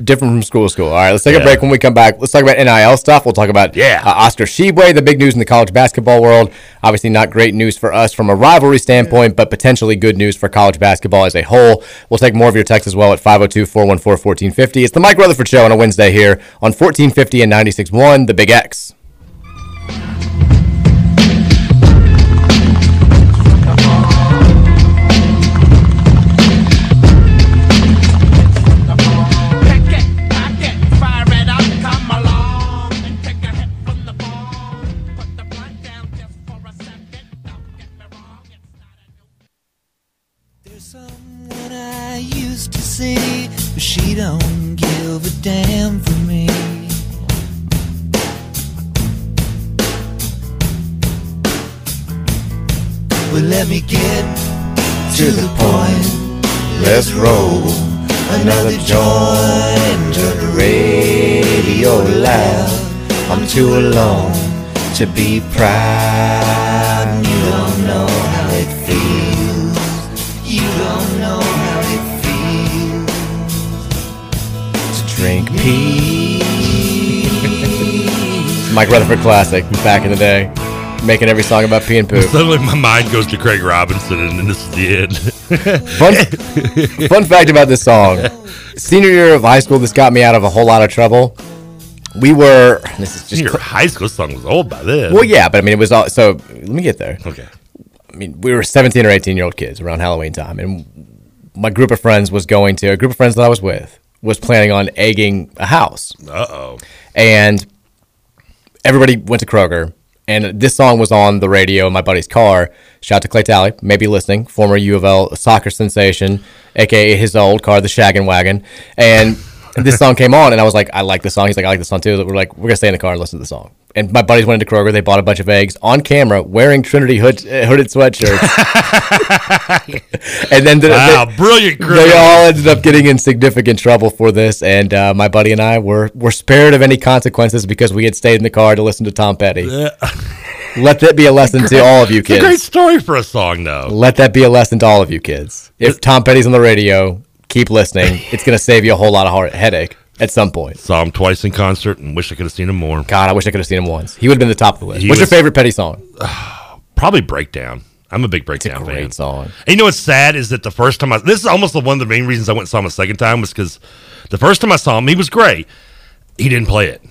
Different from school to school. All right, let's take Yeah. a break. When we come back, let's talk about NIL stuff. We'll talk about Yeah. uh, Oscar Tshiebwe, the big news in the college basketball world. Obviously, not great news for us from a rivalry standpoint, but potentially good news for college basketball as a whole. We'll take more of your texts as well at 502 414 1450. It's the Mike Rutherford Show on a Wednesday here on 1450 and 96.1, The Big X. give a damn for me. Well, let me get to the point. Let's roll another joint. Turn the radio loud. I'm too alone to be proud. Mike Rutherford Classic back in the day, making every song about pee and poo. Suddenly, my mind goes to Craig Robinson, and this is the end. Fun, fun fact about this song senior year of high school, this got me out of a whole lot of trouble. We were, this is just, Your high school song was old by then. well, yeah, but I mean, it was all, so let me get there. Okay. I mean, we were 17 or 18 year old kids around Halloween time, and my group of friends was going to a group of friends that I was with was planning on egging a house. Uh oh. And everybody went to Kroger, and this song was on the radio in my buddy's car. Shout out to Clay Talley, maybe listening, former U of L soccer sensation, aka his old car, the Shaggin' Wagon. And this song came on, and I was like, I like this song. He's like, I like this song too. We're like, we're gonna stay in the car and listen to the song. And my buddies went into Kroger. They bought a bunch of eggs on camera, wearing Trinity hood, uh, hooded sweatshirts. and then the, Wow, they, brilliant They all ended up getting in significant trouble for this, and uh, my buddy and I were were spared of any consequences because we had stayed in the car to listen to Tom Petty. Let that be a lesson to all of you kids. It's a great story for a song, though. Let that be a lesson to all of you kids. If Tom Petty's on the radio, keep listening. It's going to save you a whole lot of heart, headache at some point. Saw him twice in concert and wish I could have seen him more. God, I wish I could have seen him once. He would have been the top of the list. He What's was- your favorite Petty song? Probably Breakdown. I'm a big Breakdown Great fan. song. And you know what's sad is that the first time I this is almost the one of the main reasons I went and saw him a second time was because the first time I saw him he was great. He didn't play it,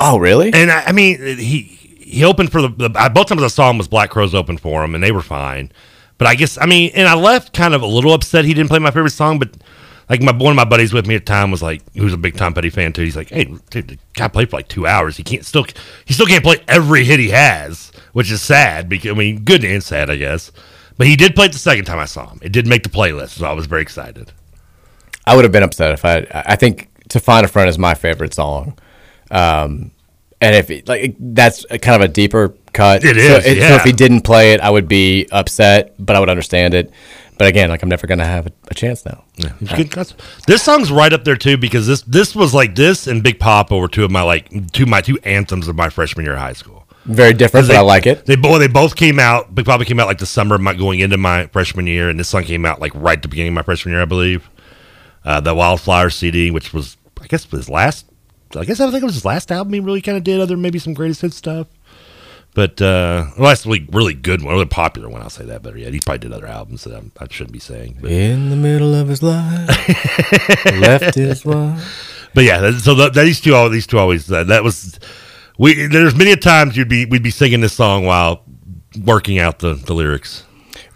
Oh, really? and I, I mean he he opened for the, the I, both times I saw him was Black Crowes open for him and they were fine. But I guess I mean, and I left kind of a little upset he didn't play my favorite song, but. Like my one of my buddies with me at the time was like, who's a big Tom Petty fan too. He's like, "Hey, dude, the guy played for like two hours. He can't still, he still can't play every hit he has, which is sad. Because I mean, good and sad, I guess. But he did play it the second time I saw him. It did make the playlist, so I was very excited. I would have been upset if I. I think "To Find a Friend" is my favorite song, um, and if it, like that's a kind of a deeper cut. It so, is, So yeah. if he didn't play it, I would be upset, but I would understand it. But again, like I'm never gonna have a, a chance now. Yeah, he's good cuts. This song's right up there too because this this was like this and Big Poppa were two of my like two my two anthems of my freshman year of high school. Very different, but I like it. They both they both came out. Big Poppa came out like the summer of my going into my freshman year, and this song came out like right at the beginning of my freshman year, I believe. Uh, the Wildflower CD, which was I guess his last. I guess I think it was his last album he really kind of did, other maybe some greatest hits stuff. But uh, last really really good one, really popular one. I'll say that better yet. He probably did other albums that I'm, I shouldn't be saying. But, In the middle of his life, left his wife. but yeah, that- so that, these two, all these two always uh, that was we. There's many a times you'd be we'd be singing this song while working out the, the lyrics.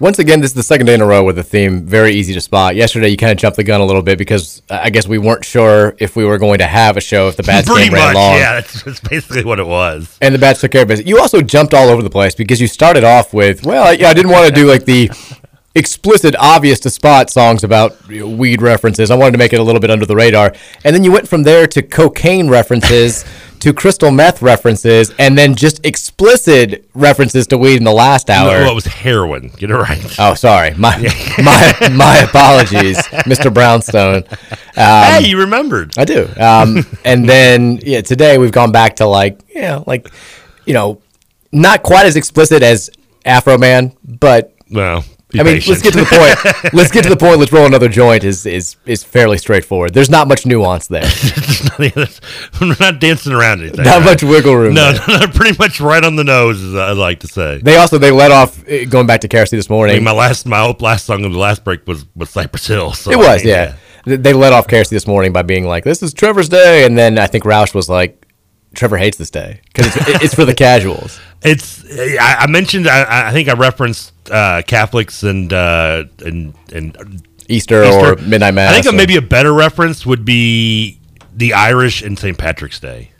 Once again, this is the second day in a row with a theme very easy to spot. Yesterday, you kind of jumped the gun a little bit because uh, I guess we weren't sure if we were going to have a show if the bats Pretty game ran much, long. yeah. That's, that's basically what it was. And the bats took care of business. You also jumped all over the place because you started off with, well, yeah, I didn't want to do like the explicit, obvious to spot songs about you know, weed references. I wanted to make it a little bit under the radar. And then you went from there to cocaine references to crystal meth references and then just explicit references to weed in the last hour. No, it was heroin. Get it right. Oh, sorry. My my my apologies, Mr. Brownstone. Um, hey, you remembered. I do. Um, and then yeah, today we've gone back to like you know, like you know, not quite as explicit as Afroman, but Well, be I mean, patient. let's get to the point. let's get to the point. Let's roll another joint. Is is is fairly straightforward. There's not much nuance there. We're not dancing around anything. Not much wiggle room No, no, no, pretty much right on the nose, as I like to say. They also they let off uh, going back to Kerosene this I morning. mean, my last my last song of the last break was was Cypress Hill. So It I was, mean, yeah. Th- They let off Kerosene this morning by being like, "This is Trevor's day," and then I think Roush was like, "Trevor hates this day because it's, it's for the casuals." It's I, I mentioned I, I think I referenced uh, Catholics and uh, and and Easter, or midnight mass. I think or- maybe a better reference would be the Irish and St. Patrick's Day,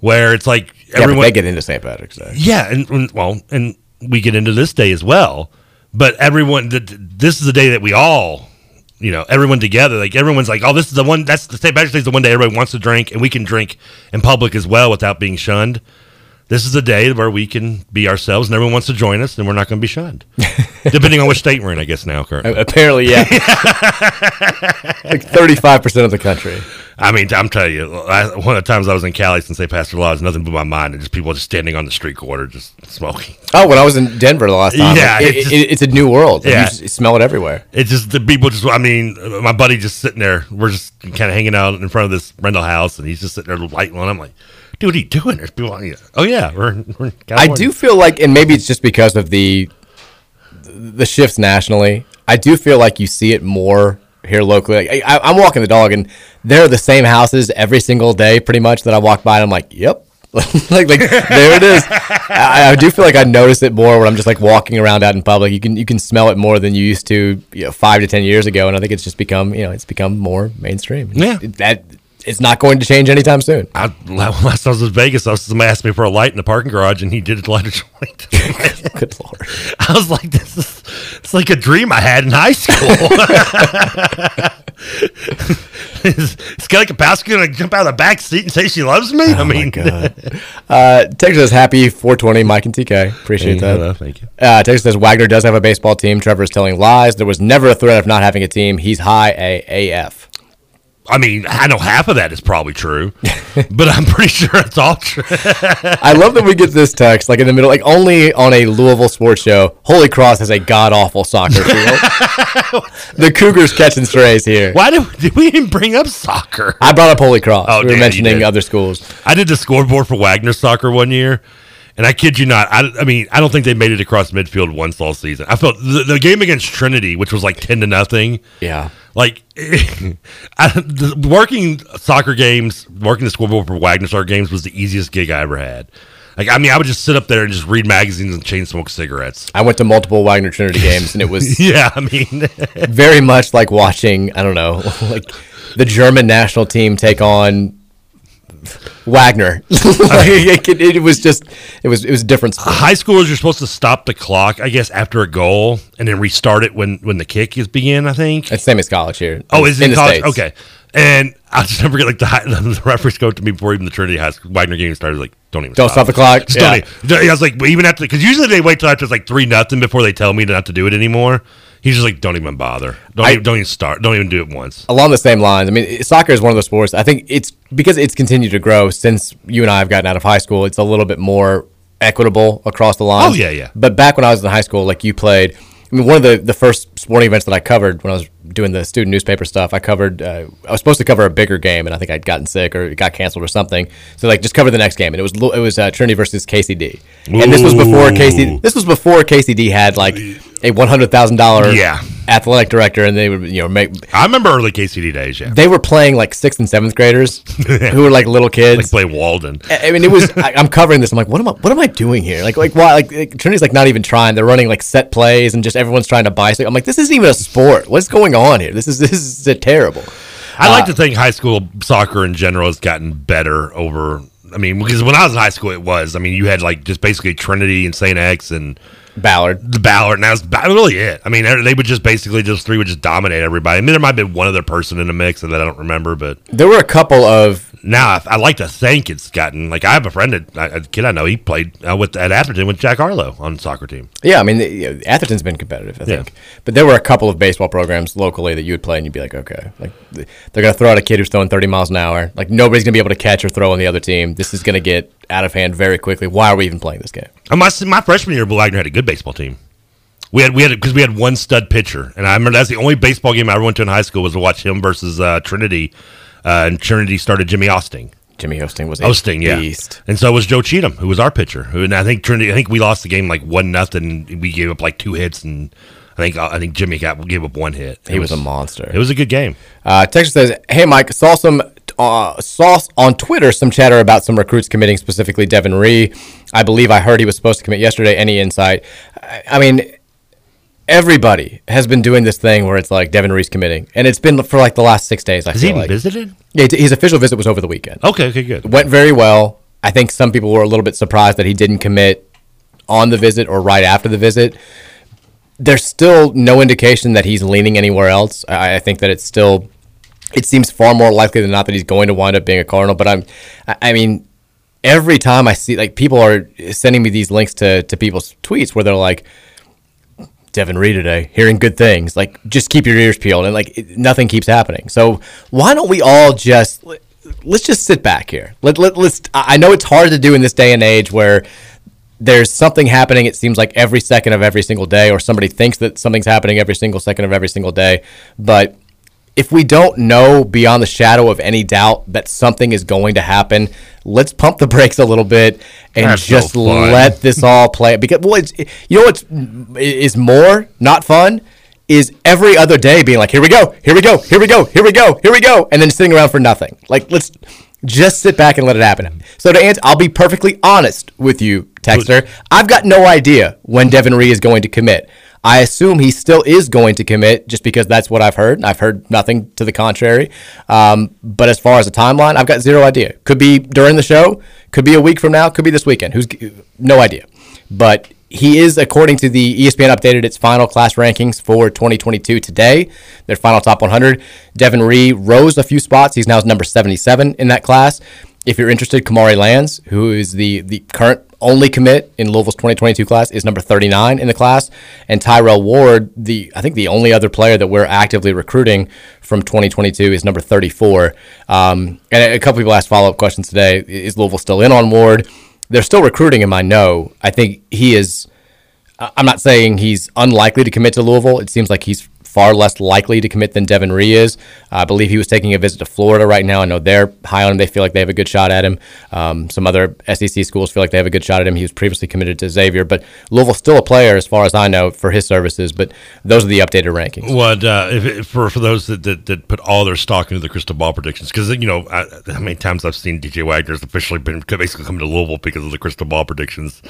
where it's like yeah, everyone they get into St. Patrick's Day. Yeah, and, and well, and we get into this day as well. But everyone, th- th- this is the day that we all, you know, everyone together. Like everyone's like, oh, this is the one. That's the St. Patrick's Day is the one day everybody wants to drink, and we can drink in public as well without being shunned. This is the day where we can be ourselves, and everyone wants to join us, and we're not going to be shunned, depending on which state we're in. I guess now currently. Apparently, yeah. like thirty-five percent of the country. I mean, I'm telling you, I, one of the times I was in Cali since they passed the law, there's nothing but my mind, and just people just standing on the street corner, just smoking. Oh, when I was in Denver the last time, Yeah, like, it- it's just- it- it's a new world. Yeah. you just smell it everywhere. It's just the people just. I mean, my buddy just sitting there. We're just kind of hanging out in front of this rental house, and he's just sitting there lighting one. I'm like, dude, what are you doing? There's people. on you. Oh yeah, we're. we're I do feel like, and maybe it's just because of the the shifts nationally. I do feel like you see it more here locally. Like, I, I'm walking the dog, and there are the same houses every single day, pretty much that I walk by. and I'm like, yep, like, like there it is. I, I, do feel like I notice it more when I'm just like walking around out in public. You can you can smell it more than you used to, you know, five to ten years ago, and I think it's just become you know it's become more mainstream. Yeah, that it's not going to change anytime soon. I, last I was in Vegas, I was, somebody asked me for a light in the parking garage, and he did light a joint. Good lord! I was like, "This is it's like a dream I had in high school." Skelly Kapowski gonna jump out of the back seat and say she loves me. Oh I mean, uh, Texas says happy 420, Mike and TK. Appreciate that. Thank you. Uh, Texas says Wagner does have a baseball team. Trevor is telling lies. There was never a threat of not having a team. He's high A AF. I mean, I know half of that is probably true, but I'm pretty sure it's all true. I love that we get this text like in the middle, like only on a Louisville sports show. Holy Cross has a god awful soccer field. the Cougars catching strays here. Why did, did we even bring up soccer? I brought up Holy Cross. Oh, we were damn, mentioning other schools. I did the scoreboard for Wagner soccer one year, and I kid you not. I, I mean, I don't think they made it across midfield once all season. I felt the, the game against Trinity, which was like ten to nothing. Yeah, like I, the, working soccer games, working the scoreboard for Wagner soccer games was the easiest gig I ever had. Like, I mean, I would just sit up there and just read magazines and chain smoke cigarettes. I went to multiple Wagner Trinity games, and it was yeah. I mean, very much like watching. I don't know, like the German national team take on Wagner. like, it, it, was just it was it was a different. Sport. high schoolers are supposed to stop the clock, I guess, after a goal and then restart it when when the kick is begin. I think it's same as college here. Oh, is it in in the college? States. Okay. And I just never get like the, high, the referees go to me before even the Trinity High School Wagner game started. Like, don't even Don't stop the clock? Just Yeah. don't even- I was like, well, even after because usually they wait till after it's like three nothing before they tell me not to do it anymore. He's just like, don't even bother. Don't I- even, don't even start. Don't even do it once. along the same lines. I mean, soccer is one of the sports. I think it's because it's continued to grow since you and I have gotten out of high school. It's a little bit more equitable across the line. Oh, yeah, yeah. But back when I was in high school, like you played. I mean, one of the, the first sporting events that I covered when I was doing the student newspaper stuff, I covered. Uh, I was supposed to cover a bigger game, and I think I'd gotten sick or it got canceled or something. So like, just cover the next game, and it was it was uh, Trinity versus KCD, and this was before KCD. This was before KCD had like a one hundred thousand dollar Yeah. athletic director, and they would you know make I remember early KCD days. Yeah, they were playing like sixth and seventh graders who were like little like kids. play Walden. I I mean, it was. I, I'm covering this. I'm like, what am I? What am I doing here? Like, like why? Like, like Trinity's like not even trying. They're running like set plays, and just everyone's trying to buy. bicycle. I'm like, this isn't even a sport. What's going on here? This is this is terrible. I like Uh, to think high school soccer in general has gotten better over. I mean, because when I was in high school, it was. I mean, you had like just basically Trinity and St. X and Ballard. the Ballard, and that really it. I mean, they would just basically just three would just dominate everybody. I mean, there might have been one other person in the mix that I don't remember, but There were a couple of now I, I like to think it's gotten like I have a friend, that, a kid I know, he played uh, with at Atherton with Jack Harlow on the soccer team. yeah. I mean, the- you know, Atherton's been competitive, I Yeah. think, but there were a couple of baseball programs locally that you would play, and you'd be like, okay, like they're gonna throw out a kid who's throwing 30 miles an hour. Like nobody's gonna be able to catch or throw on the other team. This is gonna get out of hand very quickly. Why are we even playing this game? And my my freshman year, Wagner had a good baseball team. We had we had because we had one stud pitcher, and I remember that's the only baseball game I ever went to in high school was to watch him versus uh, Trinity, uh, and Trinity started Jimmy Osting. Jimmy Osting was a yeah, beast. and so was Joe Cheatham, who was our pitcher. Who and I think Trinity, I think we lost the game like one nothing. We gave up like two hits, and I think I think Jimmy got gave up one hit. He It was a monster. It was a good game. Uh, Texas says, "Hey Mike, saw some uh, saw on Twitter some chatter about some recruits committing, specifically Devin Ree. I believe I heard he was supposed to commit yesterday. Any insight? I, I mean, everybody has been doing this thing where it's like Devin Ree's committing, and it's been for like the last six days. I Has he feel even like. visited? Yeah, his official visit was over the weekend. Okay, okay, good. Went very well. I think some people were a little bit surprised that he didn't commit on the visit or right after the visit. There's still no indication that he's leaning anywhere else. I, I think that it's still, it seems far more likely than not that he's going to wind up being a Cardinal. But I'm, I, mean, every time I see like people are sending me these links to to people's tweets where they're like, Devin Ree today, hearing good things. Like, just keep your ears peeled, and like nothing keeps happening. So why don't we all just let- let's just sit back here? Let, let let's. I know it's hard to do in this day and age where there's something happening. It seems like every second of every single day, or somebody thinks that something's happening every single second of every single day. But if we don't know beyond the shadow of any doubt that something is going to happen, let's pump the brakes a little bit and That's just fun. let this all play. Because well, it's, you know what's is more not fun is every other day being like, here we go, here we go, here we go, here we go, here we go, and then sitting around for nothing. Like let's Just sit back and let it happen. So to answer, I'll be perfectly honest with you, Texter. I've got no idea when Devin Ree is going to commit. I assume he still is going to commit just because that's what I've heard. I've heard nothing to the contrary. Um, but as far as the timeline, I've got zero idea. Could be during the show, could be a week from now, could be this weekend. Who's no idea. But he is, according to the ESPN updated its final class rankings for 2022 today, their final top 100. Devin Ree rose a few spots. He's now number 77 in that class. If you're interested, Kamari Lands, who is the, the current only commit in Louisville's 2022 class, is number 39 in the class. And Tyrell Ward, the I think the only other player that we're actively recruiting from 2022 is number 34. Um, and a couple people asked follow up questions today. Is Louisville still in on Ward? They're still recruiting him. I know. I think he is. I'm not saying he's unlikely to commit to Louisville. It seems like he's far less likely to commit than Devin Ree is. I believe he was taking a visit to Florida right now. I know they're high on him. They feel like they have a good shot at him. Um, some other SEC schools feel like they have a good shot at him. He was previously committed to Xavier, but Louisville's still a player as far as I know for his services. But those are the updated rankings. What uh, if, for for those that, that, that put all their stock into the crystal ball predictions? Because you know I, how many times I've seen DJ Wagner's officially been basically coming to Louisville because of the crystal ball predictions.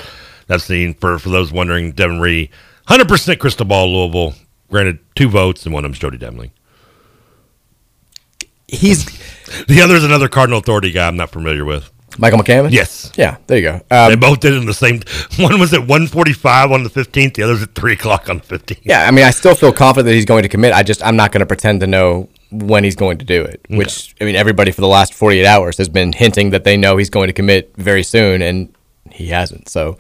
I've seen for for those wondering, Devin Ree, hundred percent crystal ball Louisville. Granted, two votes and one of them's Jody Demling. He's the other is another Cardinal Authority guy I'm not familiar with. Michael McCammon. Yes. Yeah. There you go. Um, they both did it in the same. One was at 1:45 on the 15th. The other's at three o'clock on the 15th. Yeah, I mean, I still feel confident that he's going to commit. I just, I'm not going to pretend to know when he's going to do it. Which, I mean, everybody for the last 48 hours has been hinting that they know he's going to commit very soon, and he hasn't. So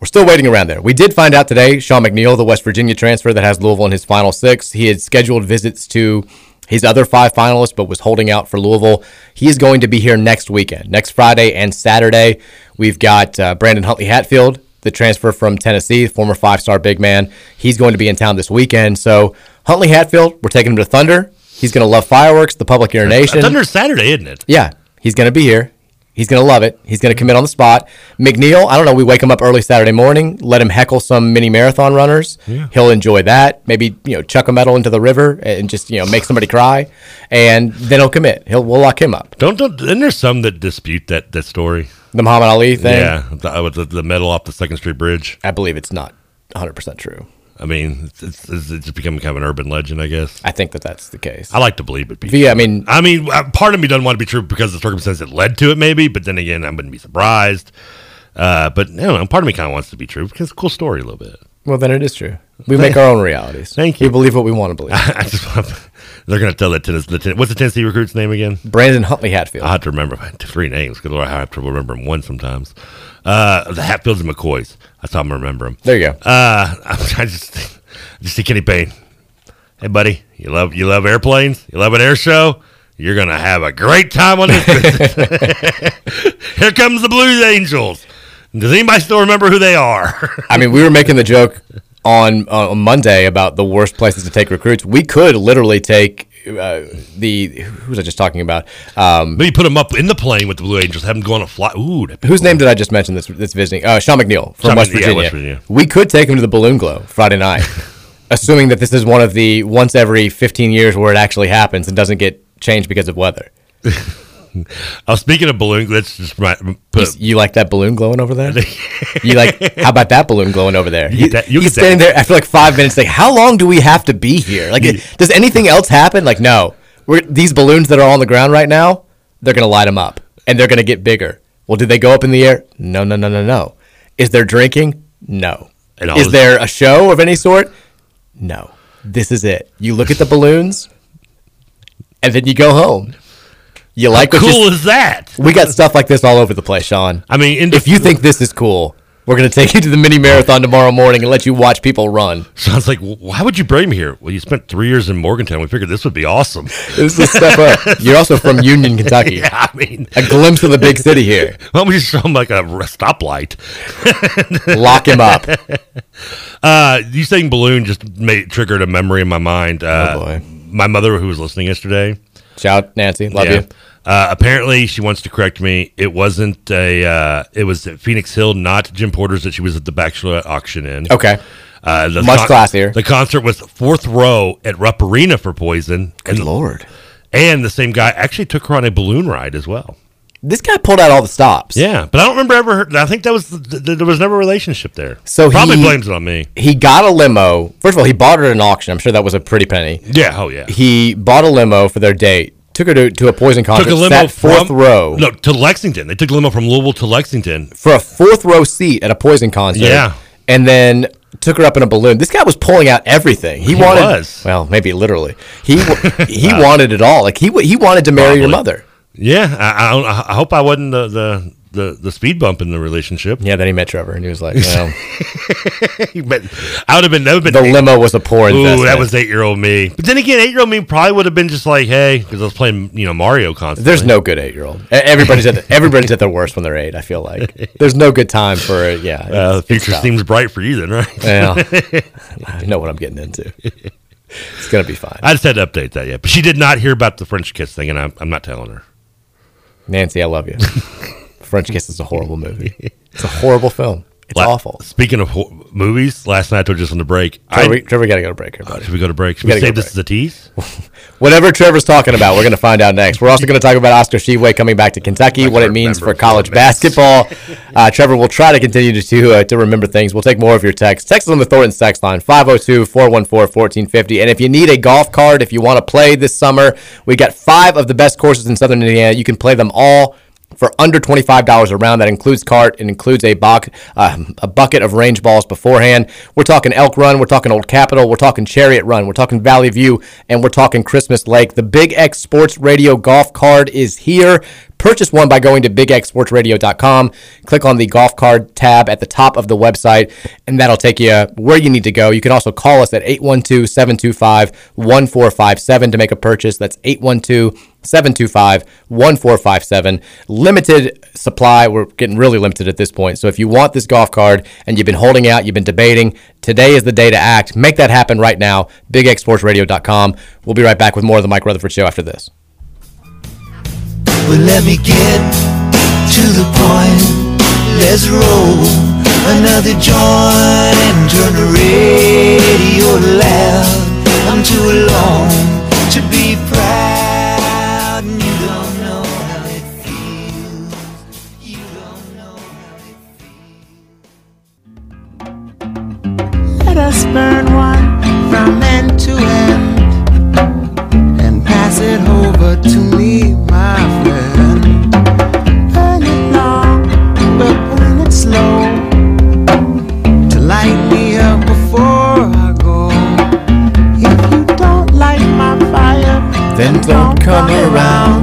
we're still waiting around there. We did find out today Sean McNeil, the West Virginia transfer that has Louisville in his final six, he had scheduled visits to his other five finalists, but was holding out for Louisville. He is going to be here next weekend, next Friday and Saturday. We've got uh, Brandon Huntley Hatfield, the transfer from Tennessee, former five star big man. He's going to be in town this weekend. So, Huntley Hatfield, we're taking him to Thunder. He's going to love fireworks, the public urination. Thunder's Saturday, isn't it? Yeah, he's going to be here. He's going to love it. He's going to commit on the spot. McNeil, I don't know. We wake him up early Saturday morning, let him heckle some mini marathon runners. Yeah. He'll enjoy that. Maybe you know chuck a medal into the river and just you know make somebody cry, and then he'll commit. He'll we'll lock him up. Don't don't. Isn't there some that dispute that that story? The Muhammad Ali thing. Yeah, the, with the, the medal off the Second Street Bridge. I believe it's not 100 percent true. I mean, it's, it's, it's becoming kind of an urban legend, I guess. I think that that's the case. I like to believe it. Be Via, I mean, I mean, uh, part of me doesn't want to be true because of the circumstances that led to it, maybe. But then again, I wouldn't be surprised. Uh, but I don't know. Part of me kind of wants to be true because it's a cool story a little bit. well, then it is true. We make our own realities. Thank you. We believe what we want to believe. I just want, they're going to tell that tennis. The ten, what's the Tennessee recruit's name again? Brandon Huntley Hatfield. I have to remember three names because I have to remember them one sometimes. Uh, the Hatfields and McCoys. That's how I'm gonna remember them. There you go. Uh, I just, I just see Kenny Payne. Hey, buddy, you love you love airplanes? You love an air show? You're gonna have a great time on this. Here comes the Blues Angels. Does anybody still remember who they are? I mean, we were making the joke on on Monday about the worst places to take recruits. We could literally take uh, the who was I just talking about? Um, Maybe put them up in the plane with the Blue Angels. Have them go on a flight. Ooh, whose name did I just mention This that's visiting? Uh, Sean McNeil from Sean West, McNeil, yeah, Virginia. West Virginia. We could take him to the Balloon Glow Friday night, assuming that this is one of the once every 15 years where it actually happens and doesn't get changed because of weather. Oh, speaking of balloon, let's just right, You, put. you like that balloon glowing over there? you like? How about that balloon glowing over there? You that- you he's get that. standing there after like five minutes. Like, how long do we have to be here? Like, does anything else happen? Like, no. We're, these balloons that are on the ground right now, they're gonna light them up, and they're gonna get bigger. Well, did they go up in the air? No, no, no, no, no. Is there drinking? No. Is there a show of any sort? No. This is it. You look at the balloons, and then you go home. You like How cool is that? we got stuff like this all over the place, Sean. I mean, if you think this is cool, we're going to take you to the mini marathon tomorrow morning and let you watch people run. Sounds like, why would you bring me here? Well, you spent three years in Morgantown. We figured this would be awesome. This is a step up. You're also from Union, Kentucky. yeah, I mean, A glimpse of the big city here. why don't we just show him like a stoplight? Lock him up. Uh, you saying balloon just made triggered a memory in my mind. Uh, Oh, boy. My mother, who was listening yesterday, Shout, Nancy. Love yeah, you. Uh, apparently, she wants to correct me. It wasn't a. Uh, it was at Phoenix Hill, not Jim Porter's that she was at the Bachelorette auction in. Okay. Uh, the Much classier. The concert was fourth row at Rupp Arena for Poison. Good and, lord. And the same guy actually took her on a balloon ride as well. This guy pulled out all the stops. Yeah, but I don't remember ever. Heard, I think that was th- th- there was never a relationship there. So probably he- blames it on me. He got a limo. First of all, he bought her at an auction. I'm sure that was a pretty penny. Yeah. Oh yeah. He bought a limo for their date. Took her to, to a poison concert. Took a limo fourth from, row No, to Lexington. They took a limo from Louisville to Lexington. for a fourth row seat at a poison concert. Yeah. and then took her up in a balloon. This guy was pulling out everything. He, He wanted. was. Well, maybe literally. He he wanted it all. Like he he wanted to marry your mother. Yeah, I, I, don't- I hope I wasn't the, the the the speed bump in the relationship. Yeah. Then he met Trevor, and he was like, well, but I would have been. That would have the been limo was a poor Ooh, investment. that was eight year old me. But then again, eight year old me probably would have been just like, hey, because I was playing, you know, Mario constantly. There's no good eight year old. Everybody's at the, everybody's at their worst when they're eight. I feel like there's no good time for it. Yeah, Uh, the future seems bright for you then, right? Well, I know what I'm getting into. It's gonna be fine. I just had to update that yet, but she did not hear about the French kiss thing, and I'm, I'm not telling her. Nancy, I love you. French Kiss is a horrible movie. It's a horrible film. It's La- awful. Speaking of ho- movies, last night I told you just on the break. Trevor, I, we, Trevor, we gotta go to break here, buddy. should we go to break? Should We we, save this as a tease? Whatever Trevor's talking about, we're going to find out next. We're also going to talk about Oscar Tshiebwe coming back to Kentucky, what it means for college basketball. Uh, Trevor will try to continue to to, uh, to remember things. We'll take more of your texts. Text us on the Thornton text line 502-414-1450. And if you need a golf cart, if you want to play this summer, we got five of the best courses in Southern Indiana. You can play them all for under $25 a round. That includes cart. It includes a, buck, uh, a bucket of range balls beforehand. We're talking Elk Run. We're talking Old Capitol. We're talking Chariot Run. We're talking Valley View. And we're talking Christmas Lake. The Big X Sports Radio golf card is here. Purchase one by going to bigxsportsradio.com. Click on the golf card tab at the top of the website, and that'll take you where you need to go. You can also call us at 812 725 1457 to make a purchase. That's 812 725 1457. Limited supply. We're getting really limited at this point. So if you want this golf card and you've been holding out, you've been debating, today is the day to act. Make that happen right now. BigXSportsRadio.com. We'll be right back with more of the Mike Rutherford Show after this. Well, let me get to the point. Let's roll another joint turn the radio loud. I'm too alone to be proud. Let us burn one from end to end and pass it over to me, my friend. Burn it long, but burn it slow to light me up before I go. If you don't like my fire, Then don't come around.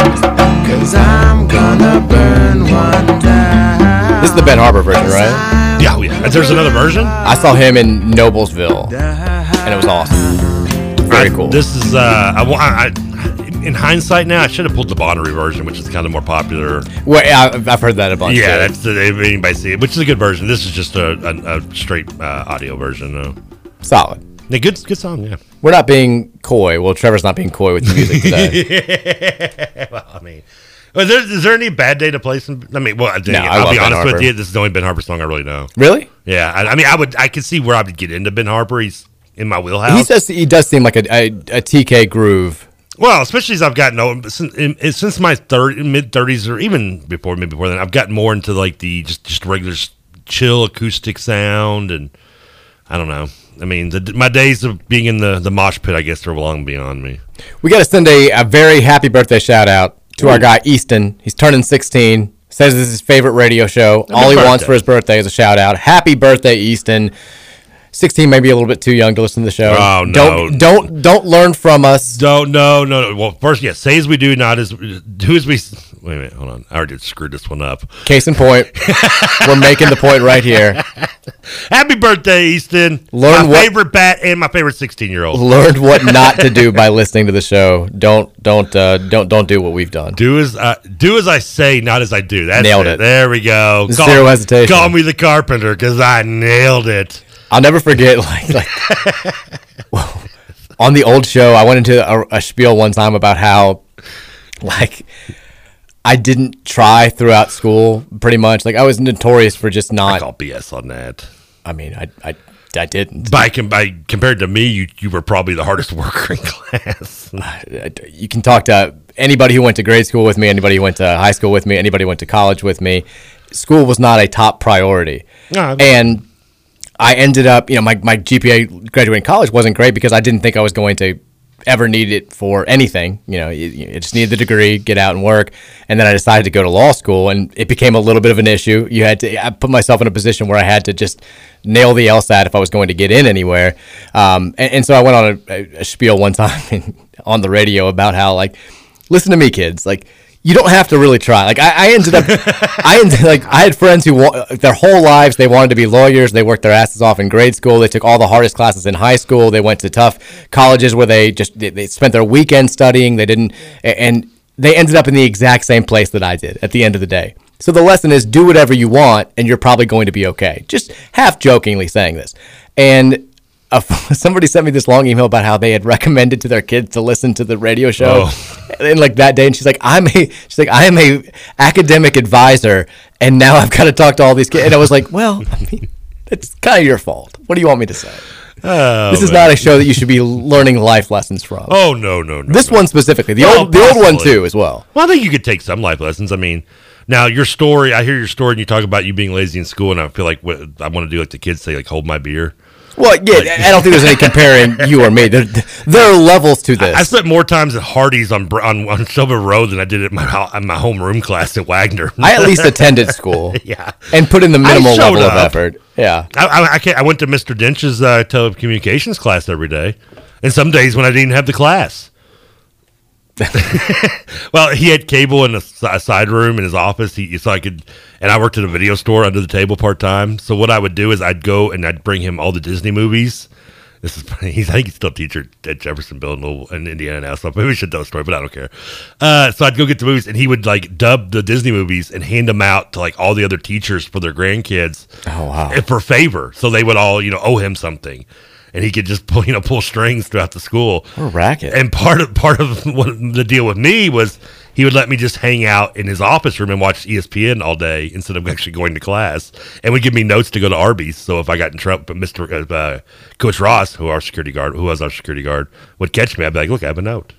cause I'm gonna burn one down. This is the Ben Harper version, right? Yeah, oh, yeah. There's another version. I saw him in Noblesville, and it was awesome. Very I- cool. This is uh, I, I, I- in hindsight now, I should have pulled the Bonnery version, which is kind of more popular. Well, I've I've heard that a bunch. Yeah, too. that's the, if anybody see it, which is a good version. This is just a, a, a straight uh, audio version. though. solid. Yeah, good, good song. Yeah. We're not being coy. Well, Trevor's not being coy with the music today. well, I mean, is there, is there any bad day to play some? I mean, well, I, No, I'll be honest with you. This is the only Ben Harper song I really know. really? Yeah, I, I mean, I would, I could see where I would get into Ben Harper. He's in my wheelhouse. He says he does seem like a, a, a TK groove. Well, especially as I've gotten old, since, in, in- since my third, mid thirties, or even before, maybe before then, I've gotten more into like the just just regular chill acoustic sound, and I don't know. I mean, the, my days of being in the the mosh pit, I guess, are long beyond me. We got to send a, a very happy birthday shout out to our guy Easton. He's turning 16. Says this is his favorite radio show. All he wants for his birthday is a shout out. Happy birthday, Easton. 16 may be a little bit too young to listen to the show. Oh, no. Don't don't don't learn from us. Don't no no no. Well, first, yeah, say as we do, not as do as we. Wait a minute, hold on. I already screwed this one up. Case in point, we're making the point right here. Happy birthday, Easton! Learn my what- favorite bat and my favorite sixteen-year-old. Learned what not to do by listening to the show. Don't don't uh, don't don't do what we've done. Do as I do as I say, not as I do. That's Nailed it. There we go. Zero hesitation. Call me the carpenter because I nailed it. I'll never forget like like on the old show I went into a, a spiel one time about how like I didn't try throughout school pretty much like I was notorious for just not. I not call BS on that. I mean I I, I didn't By, com- by compared to me, you you were probably the hardest worker in class. you can talk to anybody who went to grade school with me, anybody who went to high school with me, anybody who went to college with me, school was not a top priority. No, and I ended up, you know, my, my GPA graduating college wasn't great because I didn't think I was going to ever need it for anything. You know, you, just needed the degree, get out and work. And then I decided to go to law school, and it became a little bit of an issue. You had to, I put myself in a position where I had to just nail the LSAT if I was going to get in anywhere. Um, and, and so I went on a, a spiel one time on the radio about how, like, listen to me, kids, like, you don't have to really try. Like I, I ended up, I ended like I had friends who their whole lives they wanted to be lawyers. They worked their asses off in grade school. They took all the hardest classes in high school. They went to tough colleges where they just they, they spent their weekend studying. They didn't, and they ended up in the exact same place that I did at the end of the day. So the lesson is do whatever you want, and you're probably going to be okay. Just half jokingly saying this, and uh, somebody sent me this long email about how they had recommended to their kids to listen to the radio show and like that day and she's like i'm a she's like i am a academic advisor and now i've got to talk to all these kids and i was like well i mean it's kind of your fault what do you want me to say Oh, this is man. not a show that you should be learning life lessons from Oh no no no. this no. one specifically the Well, old the old one too as well Well, I think you could take some life lessons. I mean, now your story. I hear your story, and you talk about you being lazy in school, and I feel like what I want to do, like the kids say, like hold my beer. Well yeah i don't think there's any comparing you or me there, there are levels to this I spent more times at Hardee's on on, on Silver Road than I did at my at my homeroom class at Wagner. i at least attended school yeah, and put in the minimal level of effort yeah I, I, I, can't, I went to Mr. Dench's uh, telecommunications class every day, and some days when I didn't have the class. well, he had cable in a, side room in his office. He so I could, and I worked at a video store under the table part time. So what I would do is I'd go and I'd bring him all the Disney movies. This is funny. he's I think he's still a teacher at Jeffersonville in, Louisville- in Indiana now. So maybe we should tell the story, but I don't care. Uh, so I'd go get the movies, and he would like dub the Disney movies and hand them out to like all the other teachers for their grandkids. Oh wow! for favor, so they would all you know owe him something, and he could just pull you know pull strings throughout the school. What a racket! And part of part of what the deal with me was he would let me just hang out in his office room and watch ESPN all day instead of actually going to class, and would give me notes to go to Arby's. So if I got in trouble, but Mister uh, Coach Ross, who our security guard, who was our security guard, would catch me. I'd be like, "Look, I have a note.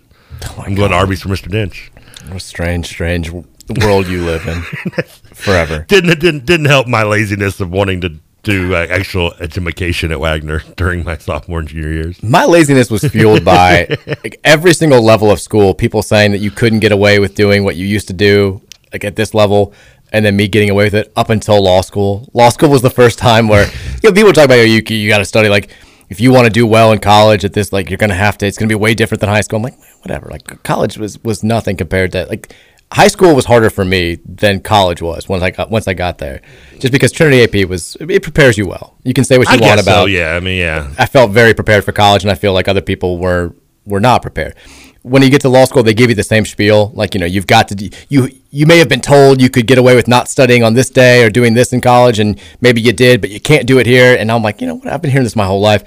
I'm going to Arby's for Mister Dench." What a strange, strange world you live in. Forever. Didn't didn't didn't help my laziness of wanting to do uh, actual education at Wagner during my sophomore and junior years. My laziness was fueled by like, every single level of school. People saying that you couldn't get away with doing what you used to do, like at this level, and then me getting away with it up until law school. Law school was the first time where you know people talk about oh, you you got to study like if you want to do well in college at this like you're gonna have to. It's gonna be way different than high school. I'm like whatever. Like college was was nothing compared to like high school was harder for me than college was once I got once I got there. Just because Trinity AP was it prepares you well. You can say what you I want guess about. so, yeah. I mean, yeah. I felt very prepared for college, and I feel like other people were were not prepared. When you get to law school, they give you the same spiel. Like you know, you've got to you you may have been told you could get away with not studying on this day or doing this in college, and maybe you did, but you can't do it here. And I'm like, you know what? I've been hearing this my whole life.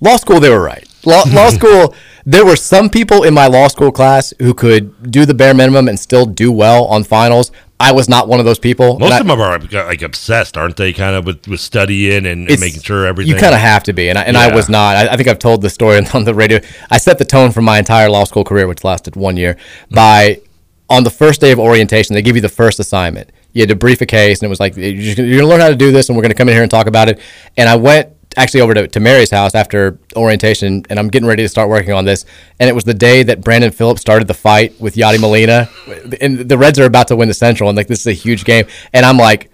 Law school, they were right. Law, law school, there were some people in my law school class who could do the bare minimum and still do well on finals. I was not one of those people. Most I- of them are uh, like obsessed, aren't they? Kind of with, with studying and, and making sure everything. You kind of have to be, and I, and I was not. I, I think I've told the story on the radio. I set the tone for my entire law school career, which lasted one year, hmm. by on the first day of orientation, they give you the first assignment. You had to brief a case, and it was like you're, just gonna- you're going to learn how to do this, and we're going to come in here and talk about it. And I went actually over to, to Mary's house after orientation, and I'm getting ready to start working on this. And it was the day that Brandon Phillips started the fight with Yadi Molina, and the Reds are about to win the Central, and like this is a huge game, and I'm like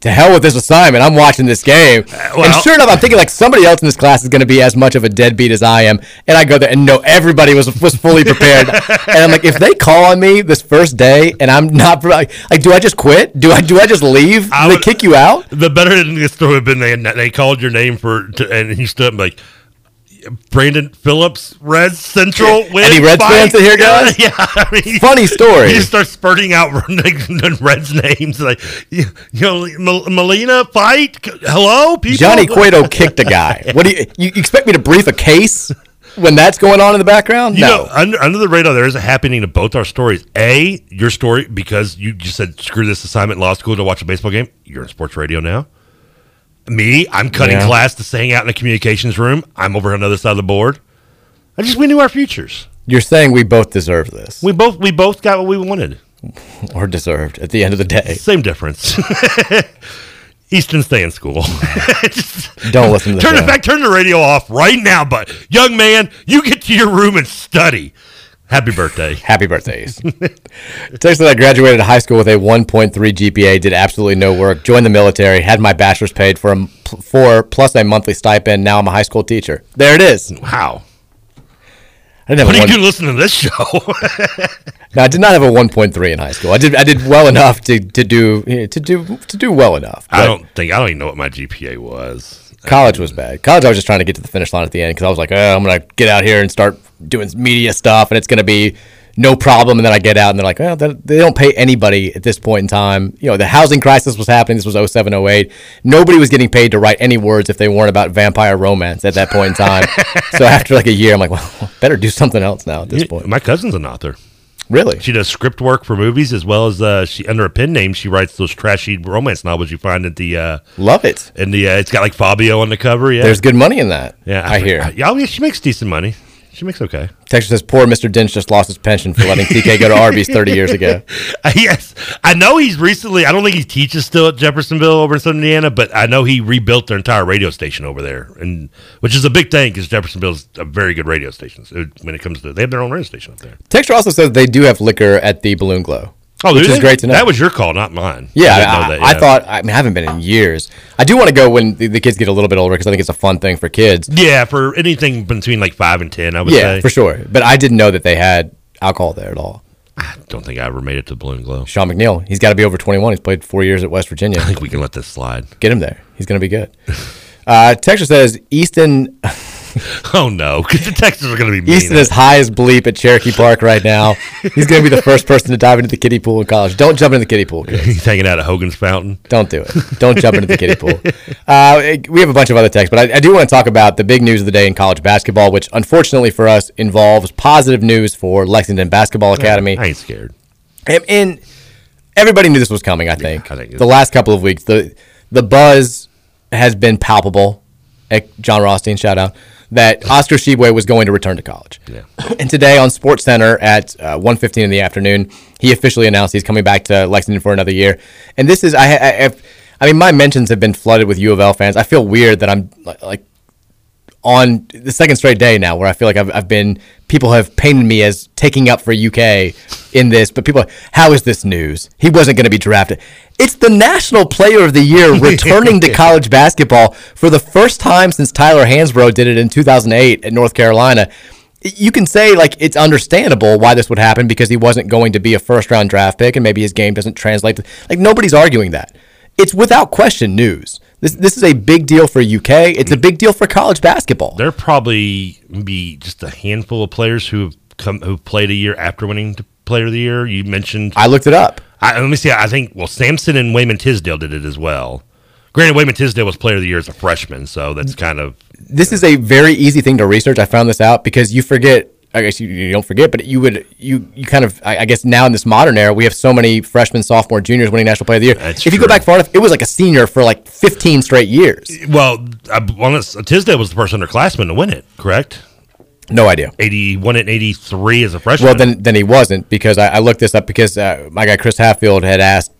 to hell with this assignment. I'm watching this game. Uh, and well- sure enough, I'm thinking like somebody else in this class is going to be as much of a deadbeat as I am. And I go there and no, everybody was was fully prepared. and I'm like, if they call on me this first day and I'm not like, like, do I just quit? Do I do I just leave? Do they kick you out? The better than this story would have been they they called your name for to, and you stood up and like Brandon Phillips, Reds Central win. Any Reds fans in here, guys? Yeah, I mean, Funny story. You just start spurting out Reds names like you, you know Molina fight. Hello, people. Johnny Cueto kicked a guy. What do you, you expect me to brief a case when that's going on in the background? You no. know, under, under the radar, there is a happening to both our stories. A, your story, because you just said, screw this assignment law school to watch a baseball game. You're in sports radio now. Me, I'm cutting Yeah. class to hang out in the communications room. I'm over on the other side of the board. I just, we knew our futures. You're saying we both deserve this, We both we both got what we wanted. or deserved at the end of the day. Same difference. Easton, stay in school. Don't listen to the turn show. it back. Turn the radio off right now. But young man, you get to your room and study. Happy birthday. Happy birthdays. Text that I graduated high school with a 1.3 GPA, did absolutely no work, joined the military, had my bachelor's paid for, a, for plus a monthly stipend. Now I'm a high school teacher. There it is. Wow. I didn't have What a are you one, doing listening to this show? no, I did not have a 1.3 in high school. I did I did well enough to, to do to do to do well enough. I don't think I don't even know what my GPA was. College was bad. College, I was just trying to get to the finish line at the end because I was like, oh, I'm gonna get out here and start doing media stuff, and it's gonna be no problem. And then I get out, and they're like, well, they don't pay anybody at this point in time. You know, the housing crisis was happening. This was 07, 08. Nobody was getting paid to write any words if they weren't about vampire romance at that point in time. so after like a year, I'm like, well, better do something else now at this point. My cousin's an author. Really? She does script work for movies as well as uh, she under a pen name she writes those trashy romance novels you find at the uh, Love it. and the uh, it's got like Fabio on the cover. Yeah, There's good money in that. yeah. I hear. Yeah, oh, yeah, she makes decent money. She makes okay. Texture says, poor Mr. Dinch just lost his pension for letting TK go to Arby's 30 years ago. Yes, I know he's recently. I don't think he teaches still at Jeffersonville over in Southern Indiana, but I know he rebuilt their entire radio station over there, and which is a big thing because Jeffersonville's a very good radio station when it comes to. They have their own radio station up there. Texture also says they do have liquor at the Balloon Glow. Oh, which is great to know. That was your call, not mine. Yeah, I I, know I, thought. I mean, I haven't been in years. I do want to go when the, the kids get a little bit older because I think it's a fun thing for kids. Yeah, for anything between like five and ten, I would Yeah, say. for sure. But I didn't know that they had alcohol there at all. I don't think I ever made it to Balloon Glow. Sean McNeil, he's got to be over 21. He's played four years at West Virginia. I think we can let this slide. Get him there. He's going to be good. Uh, Texture says Easton Oh no, because the Texans are going to be mean. Easton is high as bleep at Cherokee Park right now. He's going to be the first person to dive into the kiddie pool in college. Don't jump into the kiddie pool, kids. He's hanging out at Hogan's Fountain. Don't do it. Don't jump into the kiddie pool. Uh, we have a bunch of other texts, but I, I do want to talk about the big news of the day in college basketball, which unfortunately for us involves positive news for Lexington Basketball Academy. I ain't scared. And, and everybody knew this was coming. I think. I think the last couple of weeks, the the buzz has been palpable. Jon Rothstein, shout out that Oscar Tshiebwe was going to return to college. Yeah. And today on Sports Center at uh, 1.15 in the afternoon, he officially announced he's coming back to Lexington for another year. And this is I, I, I, I mean, my mentions have been flooded with U of L fans. I feel weird that I'm like on the second straight day now where I feel like I've, I've been people have painted me as taking up for UK in this, but people, are, how is this news? He wasn't going to be drafted. It's the National Player of the Year returning to college basketball for the first time since Tyler Hansbrough did it in 2008 at North Carolina. You can say like it's understandable why this would happen because he wasn't going to be a first round draft pick and maybe his game doesn't translate. Like nobody's arguing that. It's without question news. This this is a big deal for UK. It's a mm. big deal for college basketball. There probably be just a handful of players who have come who played a year after winning Player of the Year. You mentioned. I looked it up. I, let me see. I think well, Sampson and Wayman Tisdale did it as well. Granted, Wayman Tisdale was Player of the Year as a freshman, so that's kind of This is a very easy thing to research. I found this out because you forget. I guess you, you don't forget, but you would you you kind of I, I guess now in this modern era we have so many freshmen, sophomore, juniors winning national player of the year. That's if you go back far enough, it was like a senior for like 15 straight years. well. I, it's- Tisdale was the first underclassman to win it, correct? No idea. Eighty one and eighty three as a freshman. Well, then then he wasn't because I, I looked this up because uh, my guy Chris Hatfield had asked.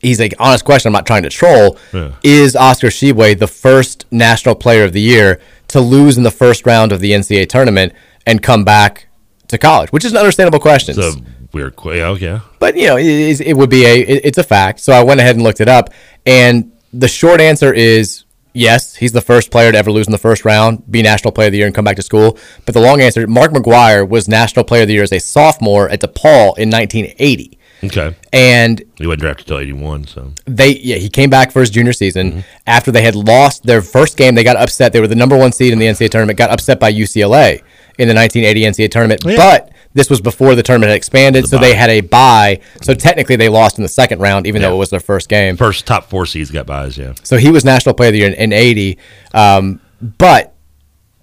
He's like, honest question. I'm not trying to troll. Yeah. Is Oscar Tshiebwe the first national player of the year to lose in the first round of the NCAA tournament and come back to college? Which is an understandable question. it's a weird. qu- Yeah, yeah. but you know, it, it would be a it- it's a fact. So I went ahead and looked it up, and the short answer is yes. He's the first player to ever lose in the first round, be national player of the year, and come back to school. But the long answer, Mark Aguirre was national player of the year as a sophomore at DePaul in 1980, Okay. and He wasn't drafted till eighty one, so they yeah he came back for his junior season mm-hmm. after they had lost their first game. They got upset. They were the number one seed in the NCAA tournament. Got upset by UCLA in the 1980 NCAA tournament, Yeah. but this was before the tournament had expanded, so they had a bye. So technically, they lost in the second round, even Yeah. though it was their first game. first top four seeds got buys. Yeah. So he was national player of the year in, in 80. Um, but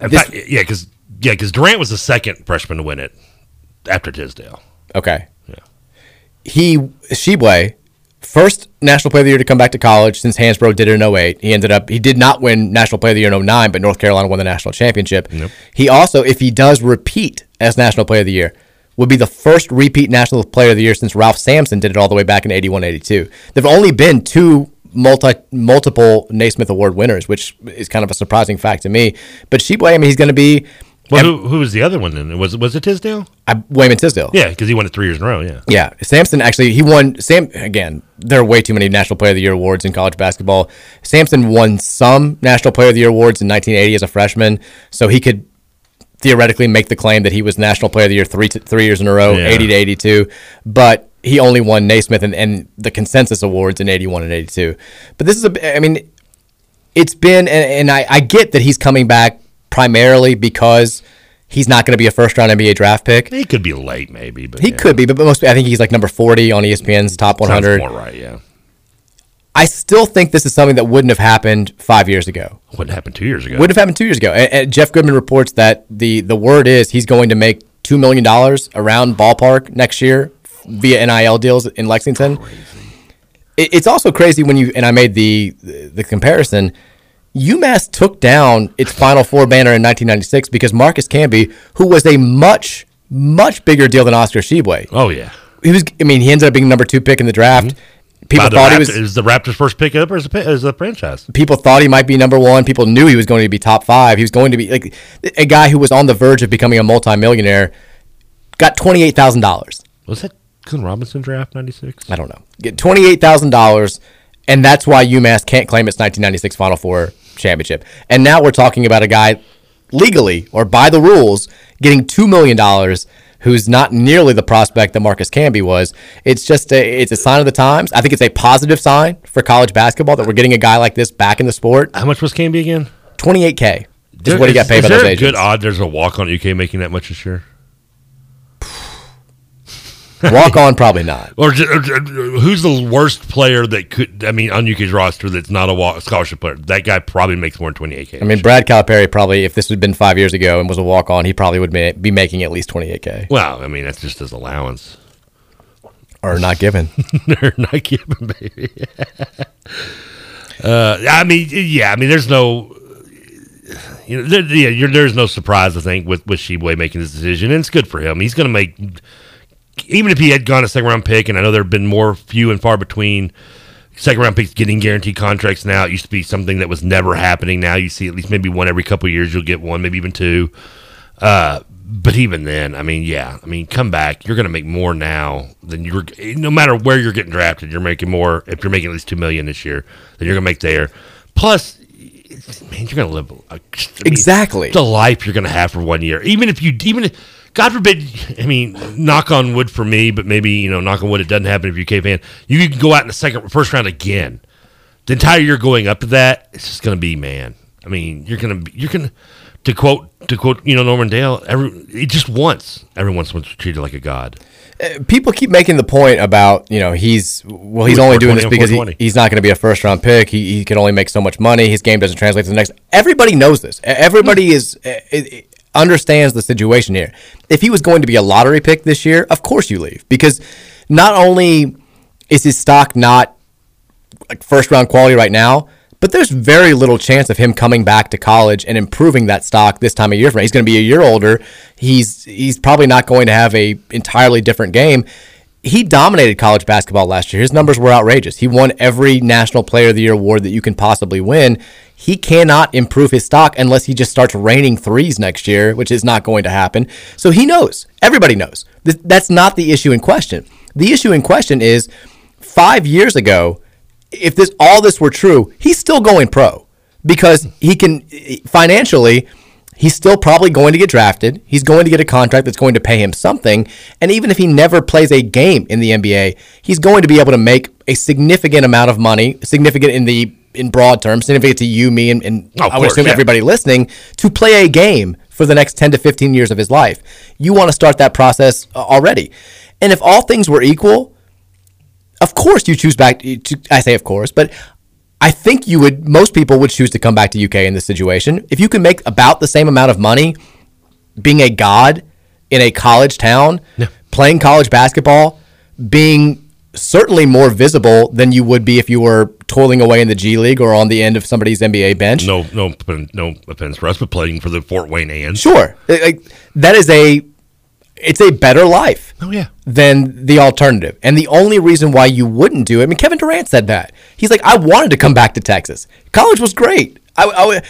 In This- fact, yeah, because yeah, because Durant was the second freshman to win it after Tisdale. okay, Yeah. he Tshiebwe first National Player of the Year to come back to college since Hansbrough did it in 08. He ended up, he did not win National Player of the Year in 09, but North Carolina won the national championship. He also, if he does repeat as National Player of the Year, would be the first repeat National Player of the Year since Ralph Sampson did it all the way back in 81 82. There have only been two multi multiple Naismith Award winners, which is kind of a surprising fact to me. But Tshiebwe, I mean, he's going to be. Well, who, who was the other one then? Was was it Tisdale? I, Wayman Tisdale. Yeah, because he won it three years in a row. Yeah. Yeah, Sampson actually he won. Sam again. There are way too many National Player of the Year awards in college basketball. Sampson won some National Player of the Year awards in 1980 as a freshman, so he could theoretically make the claim that he was National Player of the Year three to, three years in a row, Yeah. 80 to 82. But he only won Naismith and, and the consensus awards in 81 and 82. But this is a. I mean, it's been, and, and I, I get that he's coming back primarily because he's not going to be a first round NBA draft pick. He could be late, maybe, but He yeah. could be, but most I think he's like number 40 on ESPN's top 100. more right. Yeah, I still think this is something that wouldn't have happened five years ago. wouldn't happen two years ago. Wouldn't have happened two years ago. And, and Jeff Goodman reports that the the word is he's going to make two million dollars around ballpark next year via NIL deals in Lexington. It, it's also crazy when you and I made the the comparison. UMass took down its Final Four banner in 1996 because Marcus Camby, who was a much much bigger deal than Oscar Tshiebwe. Oh yeah, he was. I mean, he ended up being number two pick in the draft. Mm-hmm. People By the thought he was was the Raptors' first pick up as a, as a franchise. people thought he might be number one. People knew he was going to be top five. He was going to be like a guy who was on the verge of becoming a multimillionaire. Got twenty eight thousand dollars. Was that Glenn Robinson draft '96? I don't know. Get twenty eight thousand dollars, and that's why UMass can't claim its nineteen ninety six Final Four championship. And now we're talking about a guy legally or by the rules getting two million dollars. Who's not nearly the prospect that Marcus Camby was? It's just a, it's a sign of the times. I think it's a positive sign for college basketball that we're getting a guy like this back in the sport. How much was Camby again? Twenty eight k. Just what he got is- paid is by those a agents. good odd there's a walk on UK making that much this year? Walk on, probably not. Or, ju- or who's the worst player that could? I mean, on UK's roster that's not a walk, scholarship player. That guy probably makes more than twenty eight k. I mean, Brad Calipari probably, if this had been five years ago and was a walk on, he probably would be making at least 28K. Well, I mean, that's just his allowance. Or not given. They're not given, baby. uh, I mean, yeah, I mean, there's no, you know, there, yeah, you're, there's no surprise, I think, with with Tshiebwe making this decision, and it's good for him. He's going to make, even if he had gone a second round pick, and I know there have been more few and far between second round picks getting guaranteed contracts now. It used to be something that was never happening. Now you see at least maybe one every couple of years. You'll get one, maybe even two. Uh, but even then, I mean, yeah, I mean, come back. You're going to make more now than you're. No matter where you're getting drafted, you're making more. If you're making at least two million this year, than you're going to make there. Plus, man, you're going to live I mean, Exactly. the life you're going to have for one year. Even if you, even if, God forbid, I mean, knock on wood for me, but maybe you know, knock on wood, it doesn't happen if you're a UK fan. You can go out in the second, first round again. The entire year going up to that, it's just going to be man. I mean, you're going to be, you're going to. To quote, to quote, you know, Norman Dale, every it just once, everyone wants to treat it like a god. Uh, People keep making the point about, you know, he's, well, he's Who's only doing this because he, he's not going to be a first round pick. He, he can only make so much money. His game doesn't translate to the next. Everybody knows this. Everybody is, uh, uh, understands the situation here. If he was going to be a lottery pick this year, of course you leave because not only is his stock not like first round quality right now, but there's very little chance of him coming back to college and improving that stock this time of year. From now. He's going to be a year older. He's he's probably not going to have a entirely different game. He dominated college basketball last year. His numbers were outrageous. He won every National Player of the Year award that you can possibly win. He cannot improve his stock unless he just starts raining threes next year, which is not going to happen. So he knows. Everybody knows. Th- That's not the issue in question. The issue in question is five years ago, if this all this were true, he's still going pro because he can financially. He's still probably going to get drafted. He's going to get a contract that's going to pay him something. And even if he never plays a game in the NBA, he's going to be able to make a significant amount of money, significant in the in broad terms, significant to you, me, and, and Oh, I would course, assume yeah. everybody listening to play a game for the next 10 to 15 years of his life. You want to start that process uh, already. And if all things were equal, of course you choose back to, I say of course, but I think you would most people would choose to come back to UK in this situation. If you can make about the same amount of money being a god in a college town, playing college basketball, being certainly more visible than you would be if you were toiling away in the G League or on the end of somebody's NBA bench. No, no, no offense for us, but playing for the Fort Wayne Ants. Sure, like that is a it's a better life. Oh yeah. Than the alternative, and the only reason why you wouldn't do it. I mean, Kevin Durant said that. He's like, I wanted to come back to Texas. College was great. I, I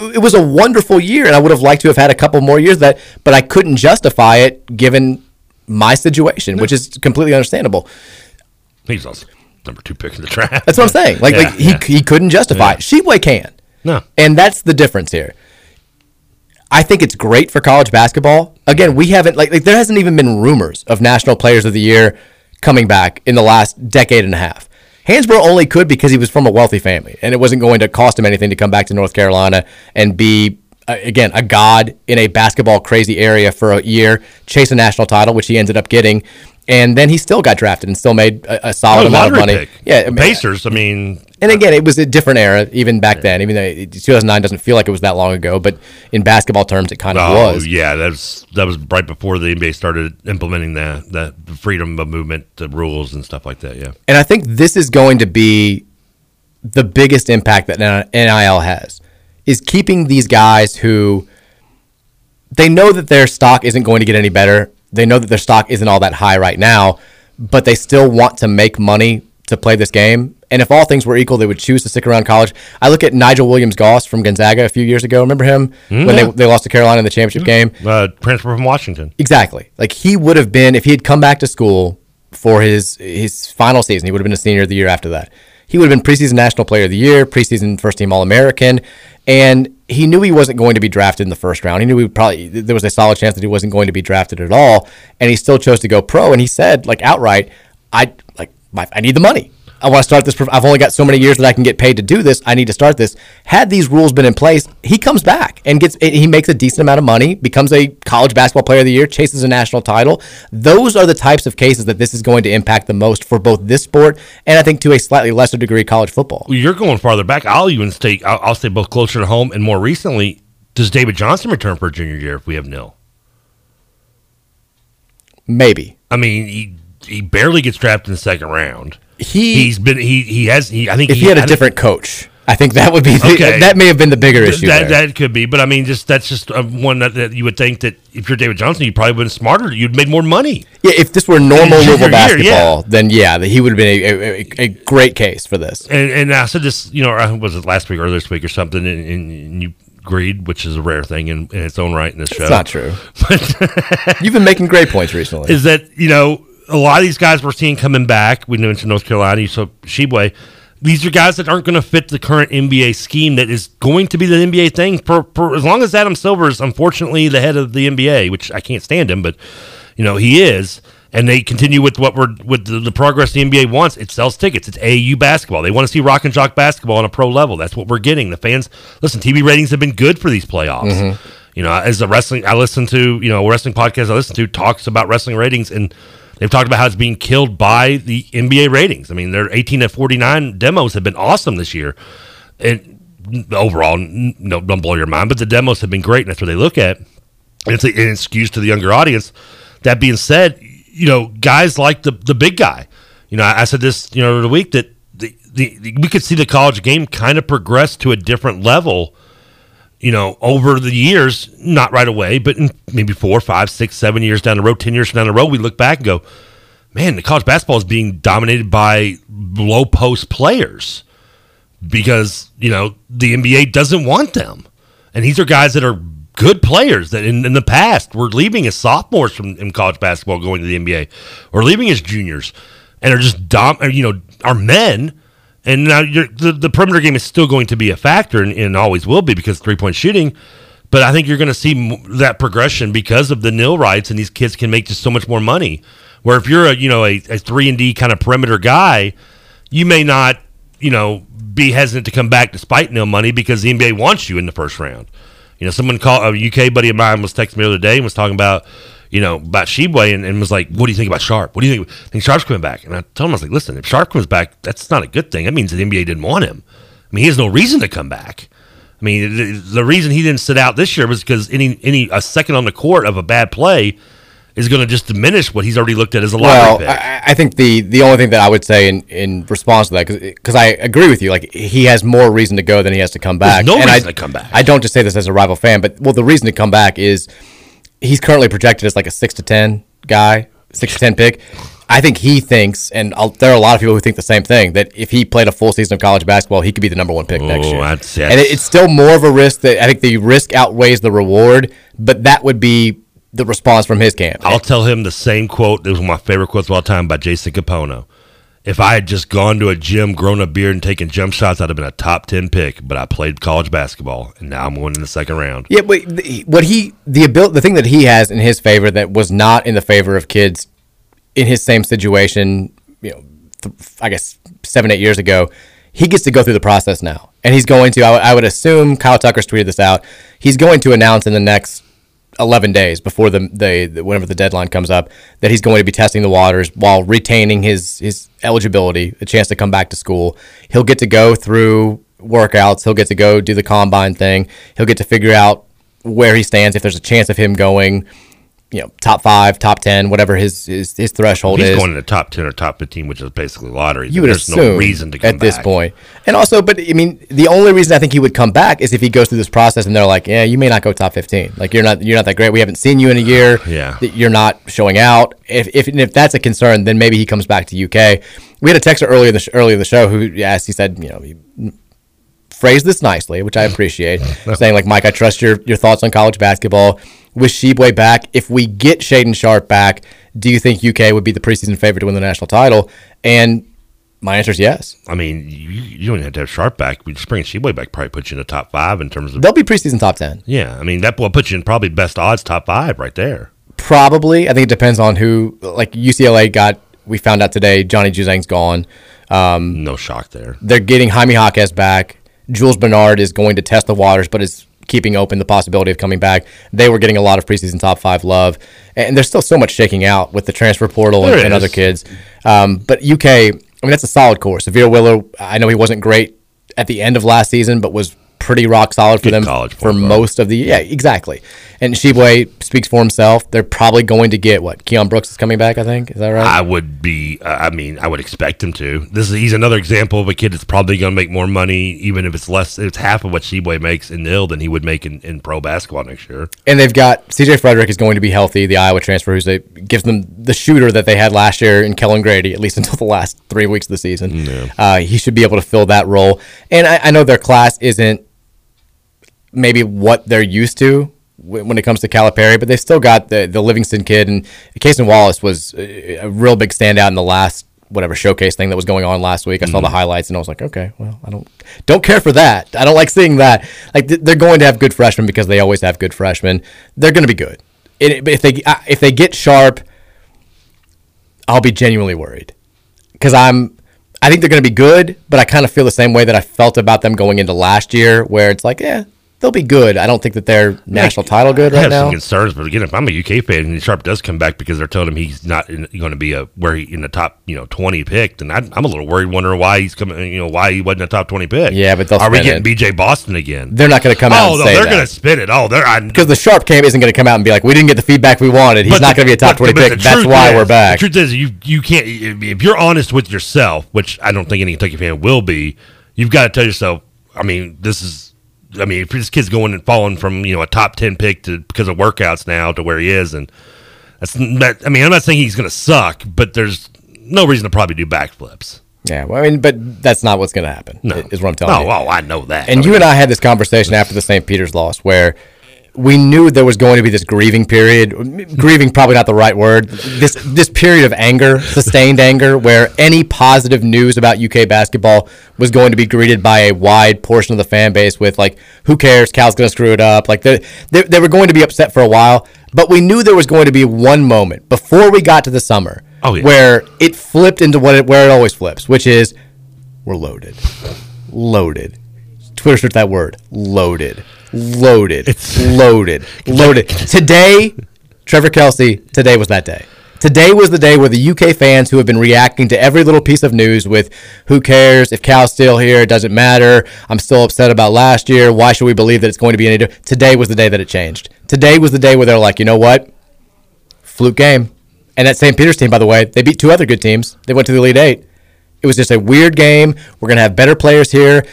it was a wonderful year, and I would have liked to have had a couple more years that, but I couldn't justify it given my situation, which is completely understandable. He's also number two pick in the draft. That's what I'm saying. Like, yeah, like he, yeah. he couldn't justify yeah. it. Tshiebwe can. No. And that's the difference here. I think it's great for college basketball. Again, we haven't like, like there hasn't even been rumors of national players of the year coming back in the last decade and a half. Hansbrough only could because he was from a wealthy family, and it wasn't going to cost him anything to come back to North Carolina and be uh, again a god in a basketball crazy area for a year, chase a national title, which he ended up getting, and then he still got drafted and still made a, a solid oh, amount of money. Pick. Yeah, I mean, Pacers. I mean, and again, it was a different era even back then. Even though 2009 doesn't feel like it was that long ago, but in basketball terms, it kind of oh, was. Yeah, that was that was right before the NBA started implementing the the freedom of movement the rules and stuff like that. Yeah, and I think this is going to be the biggest impact that NIL has is keeping these guys who they know that their stock isn't going to get any better they know that their stock isn't all that high right now, but they still want to make money to play this game. And if all things were equal, they would choose to stick around college. I look at Nigel Williams Goss from Gonzaga a few years ago. Remember him mm-hmm. when they, they lost to Carolina in the championship game? Uh, transfer from Washington. Exactly. Like he would have been if he had come back to school for his his final season. He would have been a senior the year after that. He would have been preseason national player of the year, preseason first team All American, and he knew he wasn't going to be drafted in the first round. He knew he probably there was a solid chance that he wasn't going to be drafted at all, and he still chose to go pro. And he said, like outright, I like my, I need the money. I want to start this. I've only got so many years that I can get paid to do this. I need to start this. Had these rules been in place, he comes back and gets. He makes a decent amount of money, becomes a college basketball player of the year, chases a national title. Those are the types of cases that this is going to impact the most for both this sport and I think to a slightly lesser degree college football. Well, you're going farther back. I'll even stay. I'll, I'll stay both closer to home and more recently. Does David Johnson return for a junior year if we have nil? Maybe. I mean, he he barely gets drafted in the second round he he's been he he has he I think if he, he had a different coach. I think that would be the, okay. that may have been the bigger issue. That, that could be, but I mean, just that's just uh, one that, that, you would think that if you're David Johnson, you probably would have been smarter. You'd made more money. Yeah, if this were normal Louisville basketball, yeah. then yeah, that he would have been a, a, a, great case for this. And, and I said this, you know, uh, was it last week or this week or something, and, and you agreed, which is a rare thing in, in its own right in this show. It's not true. But you've been making great points recently. Is that you know a lot of these guys we're seeing coming back. We mentioned North Carolina, so Tshiebwe. These are guys that aren't going to fit the current NBA scheme that is going to be the NBA thing for, for as long as Adam Silver is unfortunately the head of the NBA, which I can't stand him, but you know he is. And they continue with what we're with the, the progress the NBA wants. It sells tickets. It's AAU basketball. They want to see rock and jock basketball on a pro level. That's what we're getting. The fans listen. TV ratings have been good for these playoffs. Mm-hmm. You know, as the wrestling, I listen to you know wrestling podcast I listen to talks about wrestling ratings and They've talked about how it's being killed by the NBA ratings. I mean, their 18 to 49 demos have been awesome this year. And overall, no, don't blow your mind, but the demos have been great, and that's what they look at. And it's an excuse to the younger audience. That being said, you know, guys like the the big guy. You know, I, said this, you know, the week that the, the, the, we could see the college game kind of progress to a different level you know, over the years, not right away, but maybe four, five, six, seven years down the road, 10 years down the road, we look back and go, man, the college basketball is being dominated by low post players because, you know, the NBA doesn't want them. And these are guys that are good players that in, in the past were leaving as sophomores from in college basketball going to the NBA or leaving as juniors and are just dom, you know, are men and now the, the perimeter game is still going to be a factor and, and always will be because three point shooting. But I think you're going to see that progression because of the nil rights, and these kids can make just so much more money. Where if you're a you know a, a three and D kind of perimeter guy, you may not you know be hesitant to come back despite nil money because the NBA wants you in the first round. You know, someone called a UK buddy of mine was texting me the other day and was talking about you know, about and, and, was like, what do you think about Sharpe? What do you think? I think Sharpe's coming back. And I told him, I was like, listen, if Sharpe comes back, that's not a good thing. That means the NBA didn't want him. I mean, he has no reason to come back. I mean, the, the reason he didn't sit out this year was because any any a second on the court of a bad play is going to just diminish what he's already looked at as a Well, lottery pick. I, I think the the only thing that I would say in, in response to that, because I agree with you, like he has more reason to go than he has to come back. There's no and reason I, to come back. I don't just say this as a rival fan, but well, the reason to come back is he's currently projected as like a six to ten guy, six to ten pick. I think he thinks, and I'll, there are a lot of people who think the same thing, that if he played a full season of college basketball, he could be the number one pick next Oh, year. that's- and it, it's still more of a risk that I think the risk outweighs the reward, but that would be the response from his camp. I'll tell him the same quote. It was one of my favorite quotes of all time by Jason Kapono. If I had just gone to a gym, grown a beard, and taken jump shots, I'd have been a top 10 pick. But I played college basketball, and now I'm going in the second round. Yeah, but what he the ability the thing that he has in his favor that was not in the favor of kids in his same situation, you know, I guess seven eight years ago, he gets to go through the process now, and he's going to. I, would- I would assume Kyle Tucker's tweeted this out. He's going to announce in the next. 11 days before the, the, whenever the deadline comes up that he's going to be testing the waters while retaining his his eligibility a chance to come back to school. He'll get to go through workouts. He'll get to go do the combine thing. He'll get to figure out where he stands if there's a chance of him going you know top five top 10 whatever his his, his threshold He's is He's going in the top 10 or top 15, which is basically lottery. you would There's assume no reason to come at this back. point. And also, but I mean, the only reason I think he would come back is if he goes through this process and they're like, "Yeah, you may not go top 15. Like you're not you're not that great. We haven't seen you in a year. Yeah. You're not showing out. If if and if that's a concern, then maybe he comes back to UK. We had a texter earlier in the sh- earlier in the show who asked. He said, you know. He, phrased this nicely, which I appreciate, saying like, Mike, I trust your your thoughts on college basketball. With Tshiebwe back, if we get Shaedon Sharpe back, do you think UK would be the preseason favorite to win the national title? And my answer is yes. I mean, you, you don't even have to have Sharpe back. We just bring Tshiebwe back, probably put you in the top five in terms of. They'll be preseason top ten. Yeah, I mean, that will put you in probably best odds top five right there. Probably. I think it depends on who. Like UCLA got. We found out today Johnny Juzang's gone. Um, no shock there. They're getting Jaime Jaquez back. Jules Bernard is going to test the waters, but is keeping open the possibility of coming back. They were getting a lot of preseason top five love, and there's still so much shaking out with the transfer portal and, and other kids. Um, but UK, I mean, that's a solid course. Sahvir Wheeler, I know he wasn't great at the end of last season, but was pretty rock solid for Good them college for most of the yeah exactly. And Tshiebwe speaks for himself. They're probably going to get what Keion Brooks is coming back. I think is that right? I would be. Uh, I mean, I would expect him to. This is he's another example of a kid that's probably going to make more money, even if it's less. It's half of what Tshiebwe makes in nil than he would make in, in pro basketball next year. And they've got CJ Frederick is going to be healthy, the Iowa transfer, who's a, gives them the shooter that they had last year in Kellan Grady, at least until the last three weeks of the season. Uh, he should be able to fill that role. And I, I know their class isn't maybe what they're used to when it comes to Calipari, but they still got the the Livingston kid and Cason Wallace was a, a real big standout in the last whatever showcase thing that was going on last week. I saw the highlights and I was like, okay, well, I don't don't care for that. I don't like seeing that. Like they're going to have good freshmen because they always have good freshmen. They're going to be good. It, but if they uh, if they get Sharpe, I'll be genuinely worried because I'm. I think they're going to be good, but I kind of feel the same way that I felt about them going into last year, where it's like, yeah, they'll be good. I don't think that they're national title good I right have now. some concerns, but again, if I'm a UK fan and Sharpe does come back because they're telling him he's not going to be a where he in the top you know 20 picked, and I, I'm a little worried, wondering why he's coming. You know why he wasn't a top 20 pick. Yeah, but they'll are we getting BJ Boston again? They're not going to come out Oh, and no, they're going to spin it. Oh, they're because the Sharpe camp isn't going to come out and be like, we didn't get the feedback we wanted. He's not going to be a top but- twenty but pick. the That's why is- we're back. The truth is, you you can't if you're honest with yourself, which I don't think any Kentucky fan will be. You've got to tell yourself. I mean, this is. I mean, if this kid's going and falling from you know a top ten pick to because of workouts now to where he is, and that's. I mean, I'm not saying he's going to suck, but there's no reason to probably do backflips. Yeah, well, I mean, but that's not what's going to happen. No. is what I'm telling Oh, you. well, I know that. And I you and I had this conversation after the St. Peter's loss, where we knew there was going to be this grieving period. grieving, probably not the right word. This this period of anger, sustained anger, where any positive news about UK basketball was going to be greeted by a wide portion of the fan base with like, "Who cares? Cal's going to screw it up." Like they, they they were going to be upset for a while, but we knew there was going to be one moment before we got to the summer Oh, yeah. where it flipped into what it, where it always flips, which is we're loaded, loaded. Twitter search that word, loaded, loaded, It's loaded, loaded. Today, Trevor Kelsey. Today was that day. Today was the day where the UK fans who have been reacting to every little piece of news with "Who cares if Cal's still here? It doesn't matter. I'm still upset about last year. Why should we believe that it's going to be any?" different?" Today was the day that it changed. Today was the day where they're like, you know what? fluke game. And that St. Peter's team, by the way, they beat two other good teams. They went to the Elite Eight. It was just a weird game. We're gonna have better players here.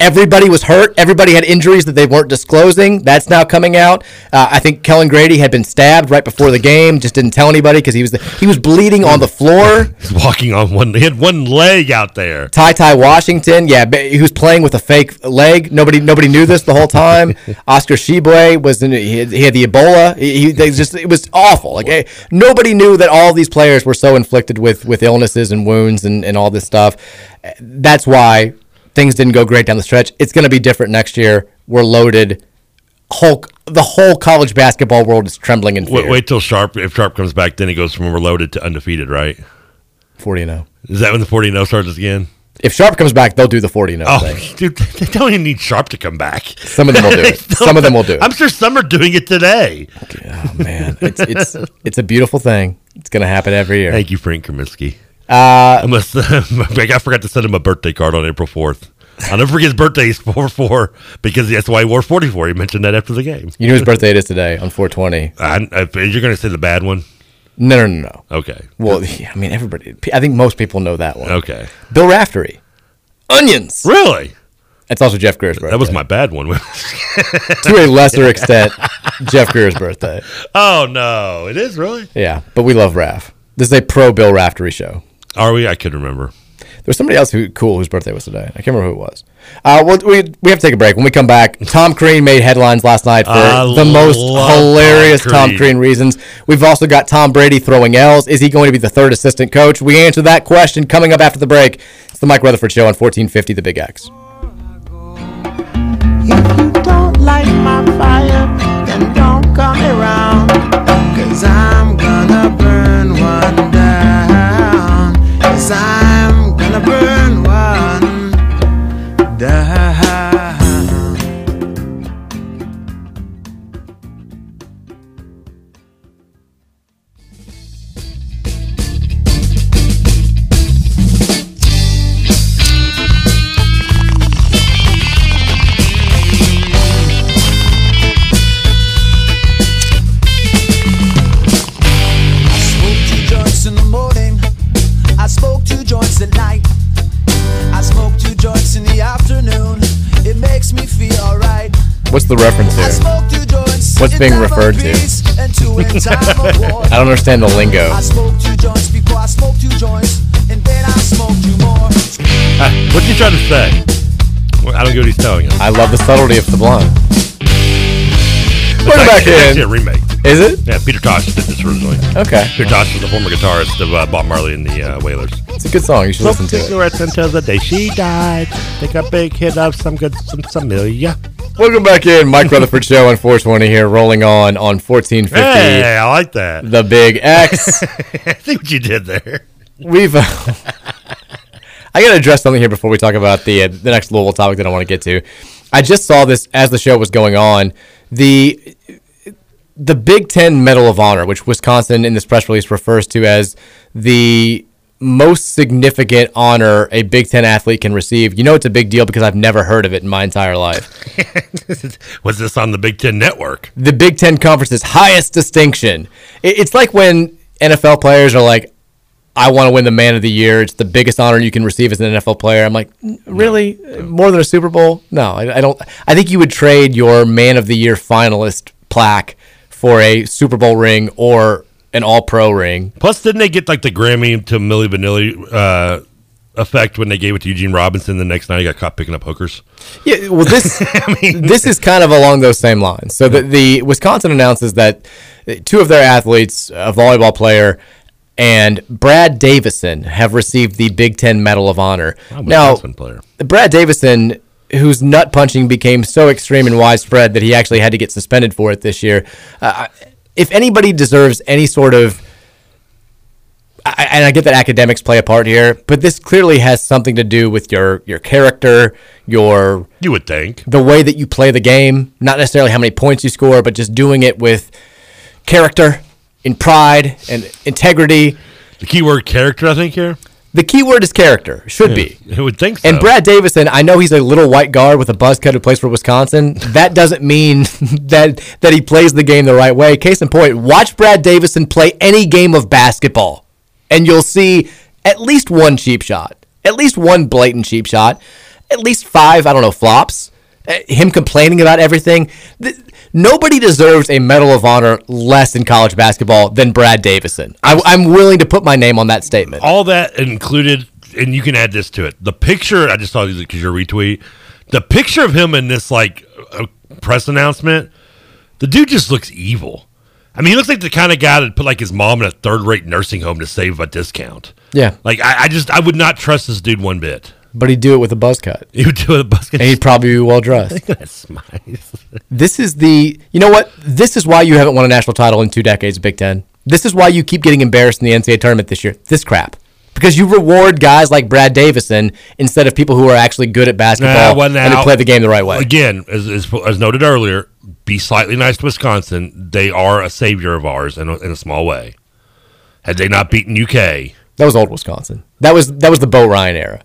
Everybody was hurt. Everybody had injuries that they weren't disclosing. That's now coming out. Uh, I think Kellan Grady had been stabbed right before the game. Just didn't tell anybody because he was the, he was bleeding on the floor. He's walking on one. He had one leg out there. Ty Ty Washington, yeah, he was playing with a fake leg. Nobody nobody knew this the whole time. Oscar Tshiebwe was in. He had, he had the Ebola. He, he they just it was awful. Like eh, nobody knew that all these players were so inflicted with with illnesses and wounds and and all this stuff. That's why things didn't go great down the stretch. It's going to be different next year. We're loaded. Whole the whole college basketball world is trembling in fear. Wait, wait till Sharpe. If Sharpe comes back, then he goes from overloaded to undefeated, right? Forty and zero. Is that when the forty and zero starts again? If Sharpe comes back, they'll do the forty and zero Oh, thing. dude, they don't even need Sharpe to come back. Some of them will do it. Some of them will do it. I'm sure some are doing it today. Oh man, it's it's it's a beautiful thing. It's gonna happen every year. Thank you, Frank Kaminsky. Uh, Unless I forgot to send him a birthday card on April fourth. I'll never forget his birthday. He's four four because that's why he wore forty four. He mentioned that after the game. You know his birthday it is today on 420? I, if you're going to say the bad one. No, no, no, no. Okay. Well, yeah, I mean, everybody. I think most people know that one. Okay. Bill Raftery. Onions. Really? That's also Jeff Greer's birthday. That was my bad one. to a lesser extent, Jeff Greer's birthday. Oh no, it is really. Yeah, but we love Raf. This is a pro Bill Raftery show. Are we? I could remember. There's somebody else who cool whose birthday was today. I can't remember who it was. Uh, well, we we have to take a break. When we come back, Tom Crean made headlines last night for I the most hilarious Tom Tom Crean. Crean reasons. We've also got Tom Brady throwing L's. Is he going to be the third assistant coach? We answer that question coming up after the break. It's the Mike Rutherford Show on 1450 The Big X. two joints, and then I smoke two more. Uh, what's he trying to say? Well, I don't get what he's telling us. I love the subtlety of Sublime. It's We're back actually- it's in. actually a remake. Is it? Yeah, Peter Tosh did this originally. Okay. Peter Tosh was the former guitarist of uh, Bob Marley and the uh, Wailers. It's a good song. You should Smoke listen to it. cigarettes until the day she died. Take a big hit of some good, some familiar. Welcome back in. Mike Rutherford Show on 420 here, rolling on on 1450. Hey, I like that. The Big X. I think what you did there. We've. Uh, I got to address something here before we talk about the uh, the next Louisville topic that I want to get to. I just saw this as the show was going on. The the Big Ten Medal of Honor, which Wisconsin in this press release refers to as the most significant honor a Big Ten athlete can receive. You know, it's a big deal because I've never heard of it in my entire life. Was this on the Big Ten Network? the Big Ten Conference's highest distinction. It's like when NFL players are like, I want to win the man of the year. It's the biggest honor you can receive as an NFL player. I'm like, "N- really? More than a Super Bowl? No, I, I don't. I think you would trade your man of the year finalist plaque for a Super Bowl ring or an all pro ring. Plus, didn't they get like the Grammy to Milli Vanilli uh, effect when they gave it to Eugene Robinson the next night he got caught picking up hookers? Yeah, well, this this is kind of along those same lines. So the, the Wisconsin announces that two of their athletes, a volleyball player and Brad Davison, have received the Big Ten Medal of Honor. Oh, now, Wisconsin player. Brad Davison, whose nut punching became so extreme and widespread that he actually had to get suspended for it this year. Uh, if anybody deserves any sort of I, and I get that academics play a part here, but this clearly has something to do with your your character, your You would think. the way that you play the game, not necessarily how many points you score, but just doing it with character, in pride, and integrity. The key word character, I think, here. The key word is character. Should be. I would think so. And Brad Davison, I know he's a little white guard with a buzz cut who plays for Wisconsin. That doesn't mean that that he plays the game the right way. Case in point, watch Brad Davison play any game of basketball, and you'll see at least one cheap shot, at least one blatant cheap shot, at least five, I don't know, flops. Uh, Him complaining about everything. Th- Nobody deserves a Medal of Honor less in college basketball than Brad Davison. I, I'm willing to put my name on that statement. all that included, and you can add this to it. The picture I just saw because your retweet. The picture of him in this like uh, press announcement, the dude just looks evil. I mean, he looks like the kind of guy that put like his mom in a third rate nursing home to save a discount. Yeah. Like I, I just I would not trust this dude one bit. But he'd do it with a buzz cut. He would do it with a buzz cut. And he'd probably be well dressed. That's nice. This is the, you know what? This is why you haven't won a national title in two decades, Big Ten. This is why you keep getting embarrassed in the NCAA tournament this year. This crap. Because you reward guys like Brad Davison instead of people who are actually good at basketball Nah, well, and now- who play the game the right way. Again, as, as, as noted earlier, be slightly nice to Wisconsin. They are a savior of ours in a, in a small way. Had they not beaten UK, That was old Wisconsin. That was that was the Bo Ryan era.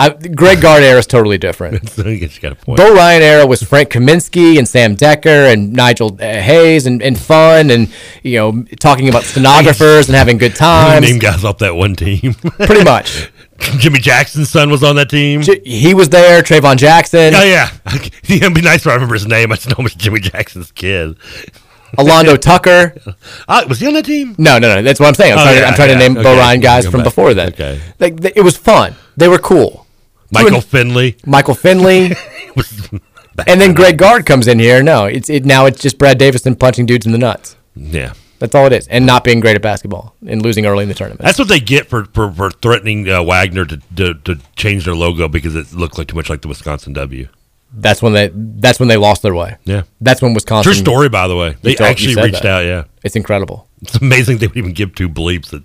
I, Greg Gard era is totally different. I guess you got a point. Bo Ryan era was Frank Kaminsky and Sam Dekker and Nigel uh, Hayes and, and fun and you know talking about stenographers and having good times. Name guys off that one team. Pretty much. Jimmy Jackson's son was on that team. He was there. Traevon Jackson. Oh yeah, it'd be nice if I remember his name. I just know him as Jimmy Jackson's kid. Alando Tucker. Uh, was he on that team? No, no, no. That's what I'm saying. I'm Oh, trying, to, yeah, I'm trying yeah, to name Bo. Ryan guys from back. before then. Okay. Like it was fun. They were cool. Michael Two- Finley. Michael Finley. and then Greg Gard comes in here. No, it's it now. It's just Brad Davison punching dudes in the nuts. Yeah. That's all it is, and not being great at basketball and losing early in the tournament. That's what they get for for, for threatening uh, Wagner to, to to change their logo because it looked like too much like the Wisconsin W. That's when they. That's when they lost their way. Yeah. That's when Wisconsin. True story, by the way. They You told- you actually reached that. out. Yeah, It's incredible. it's amazing they would even give two bleeps that.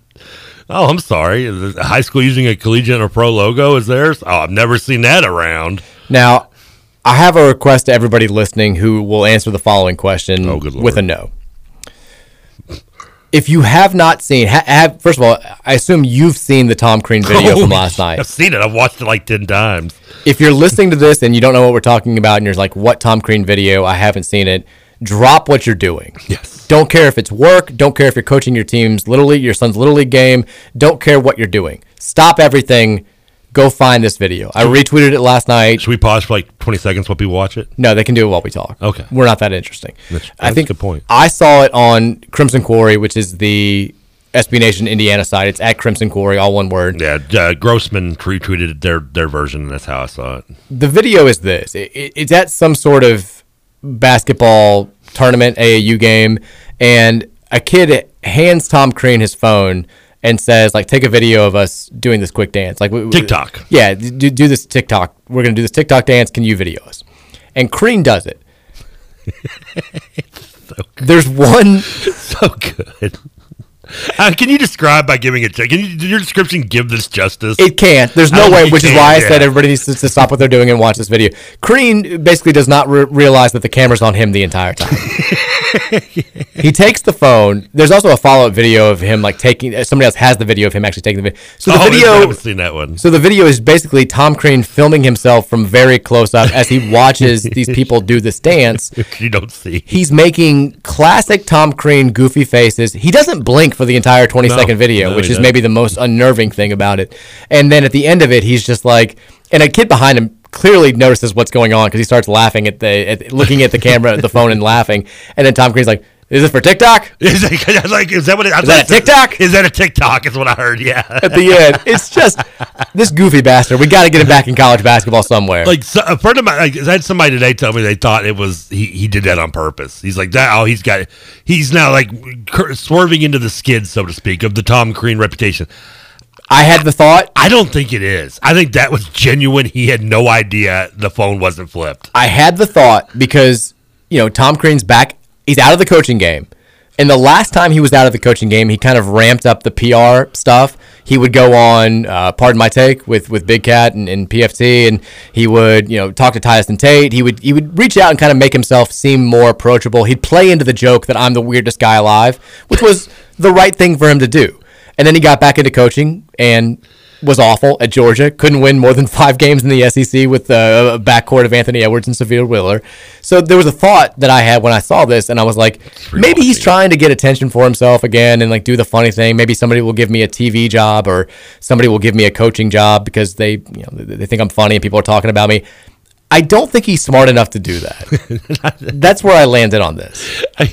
Oh, I'm sorry. Is high school using a collegiate or pro logo is theirs? Oh, I've never seen that around. Now, I have a request to everybody listening who will answer the following question Oh, with a no. If you have not seen, ha- have first of all, I assume you've seen the Tom Crean video from Oh, last night. I've seen it. I've watched it like ten times. If you're listening to this and you don't know what we're talking about, and you're like, "What Tom Crean video? I haven't seen it." Drop what you're doing. Yes. Don't care if it's work. Don't care if you're coaching your team's little league, your son's little league game. Don't care what you're doing. Stop everything. Go find this video. I retweeted it last night. Should we pause for like 20 seconds while people watch it? No, they can do it while we talk. Okay. We're not that interesting. That's- I think a good point. I saw it on Crimson Quarry, which is the SB Nation Indiana side. It's at Crimson Quarry, all one word. Yeah, uh, Grossman retweeted their their version, and that's how I saw it. The video is this. It, it- it's at some sort of basketball tournament, AAU game, and a kid hands Tom Crean his phone and says, like, take a video of us doing this quick dance. Like we- TikTok. Yeah, do, do this TikTok. We're going to do this TikTok dance. Can you video us? And Crean does it. so There's one So good. Uh, can you describe by giving it? Can you, did your description give this justice? It can't. There's no way, think it which is why I yeah. said everybody needs to, to stop what they're doing and watch this video. Crean basically does not re- realize that the camera's on him the entire time. he takes the phone. There's also a follow up video of him like taking. uh, Somebody else has the video of him actually taking the video. So the Oh, I video. haven't seen that one. So the video is basically Tom Crean filming himself from very close up as he watches these people do this dance. you don't see. He's making classic Tom Crean goofy faces. He doesn't blink for the entire 20 No. second video, No, which is maybe the most unnerving thing about it. And then at the end of it, he's just like, and a kid behind him clearly notices what's going on because he starts laughing at the, at, looking at the camera, at the phone, and laughing. And then Tom Crean's like, "Is this for TikTok?" Is that, like, is that what it, I Is that a TikTok? Is that a TikTok? Is what I heard. Yeah. At the end, it's just this goofy bastard. We got to get him back in college basketball somewhere. like so, a friend of mine, like, I had somebody today tell me they thought it was he, he did that on purpose. He's like that. Oh, he's got. He's now like swerving into the skid, so to speak, of the Tom Crean reputation. I had the thought. I don't think it is. I think that was genuine. He had no idea the phone wasn't flipped. I had the thought because you know Tom Crean's back. He's out of the coaching game, and the last time he was out of the coaching game, he kind of ramped up the PR stuff. He would go on, uh, pardon my take, with with Big Cat and, and PFT, and he would you know talk to Tyson Tate. He would he would reach out and kind of make himself seem more approachable. He'd play into the joke that I'm the weirdest guy alive, which was the right thing for him to do. And then he got back into coaching, and was awful at Georgia. Couldn't win more than five games in the SEC with the uh, backcourt of Anthony Edwards and Sahvir Wheeler. So there was a thought that I had when I saw this, and I was like, maybe he's trying to get attention for himself again and like do the funny thing. Maybe somebody will give me a TV job or somebody will give me a coaching job because they, you know, they think I'm funny and people are talking about me. I don't think he's smart enough to do that. That's where I landed on this. I,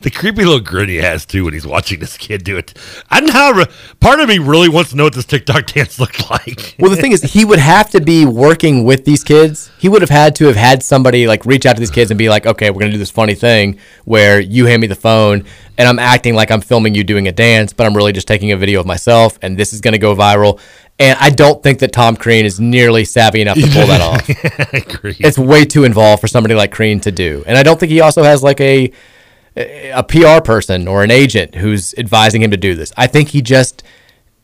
the creepy little grin he has too when he's watching this kid do it. I don't know. How, part of me really wants to know what this TikTok dance looked like. Well, the thing is, he would have to be working with these kids. He would have had to have had somebody like reach out to these kids and be like, "Okay, we're gonna do this funny thing where you hand me the phone and I'm acting like I'm filming you doing a dance, but I'm really just taking a video of myself, and this is gonna go viral." And I don't think that Tom Crean is nearly savvy enough to pull that off. I agree. It's way too involved for somebody like Crean to do. And I don't think he also has like a a PR person or an agent who's advising him to do this. I think he just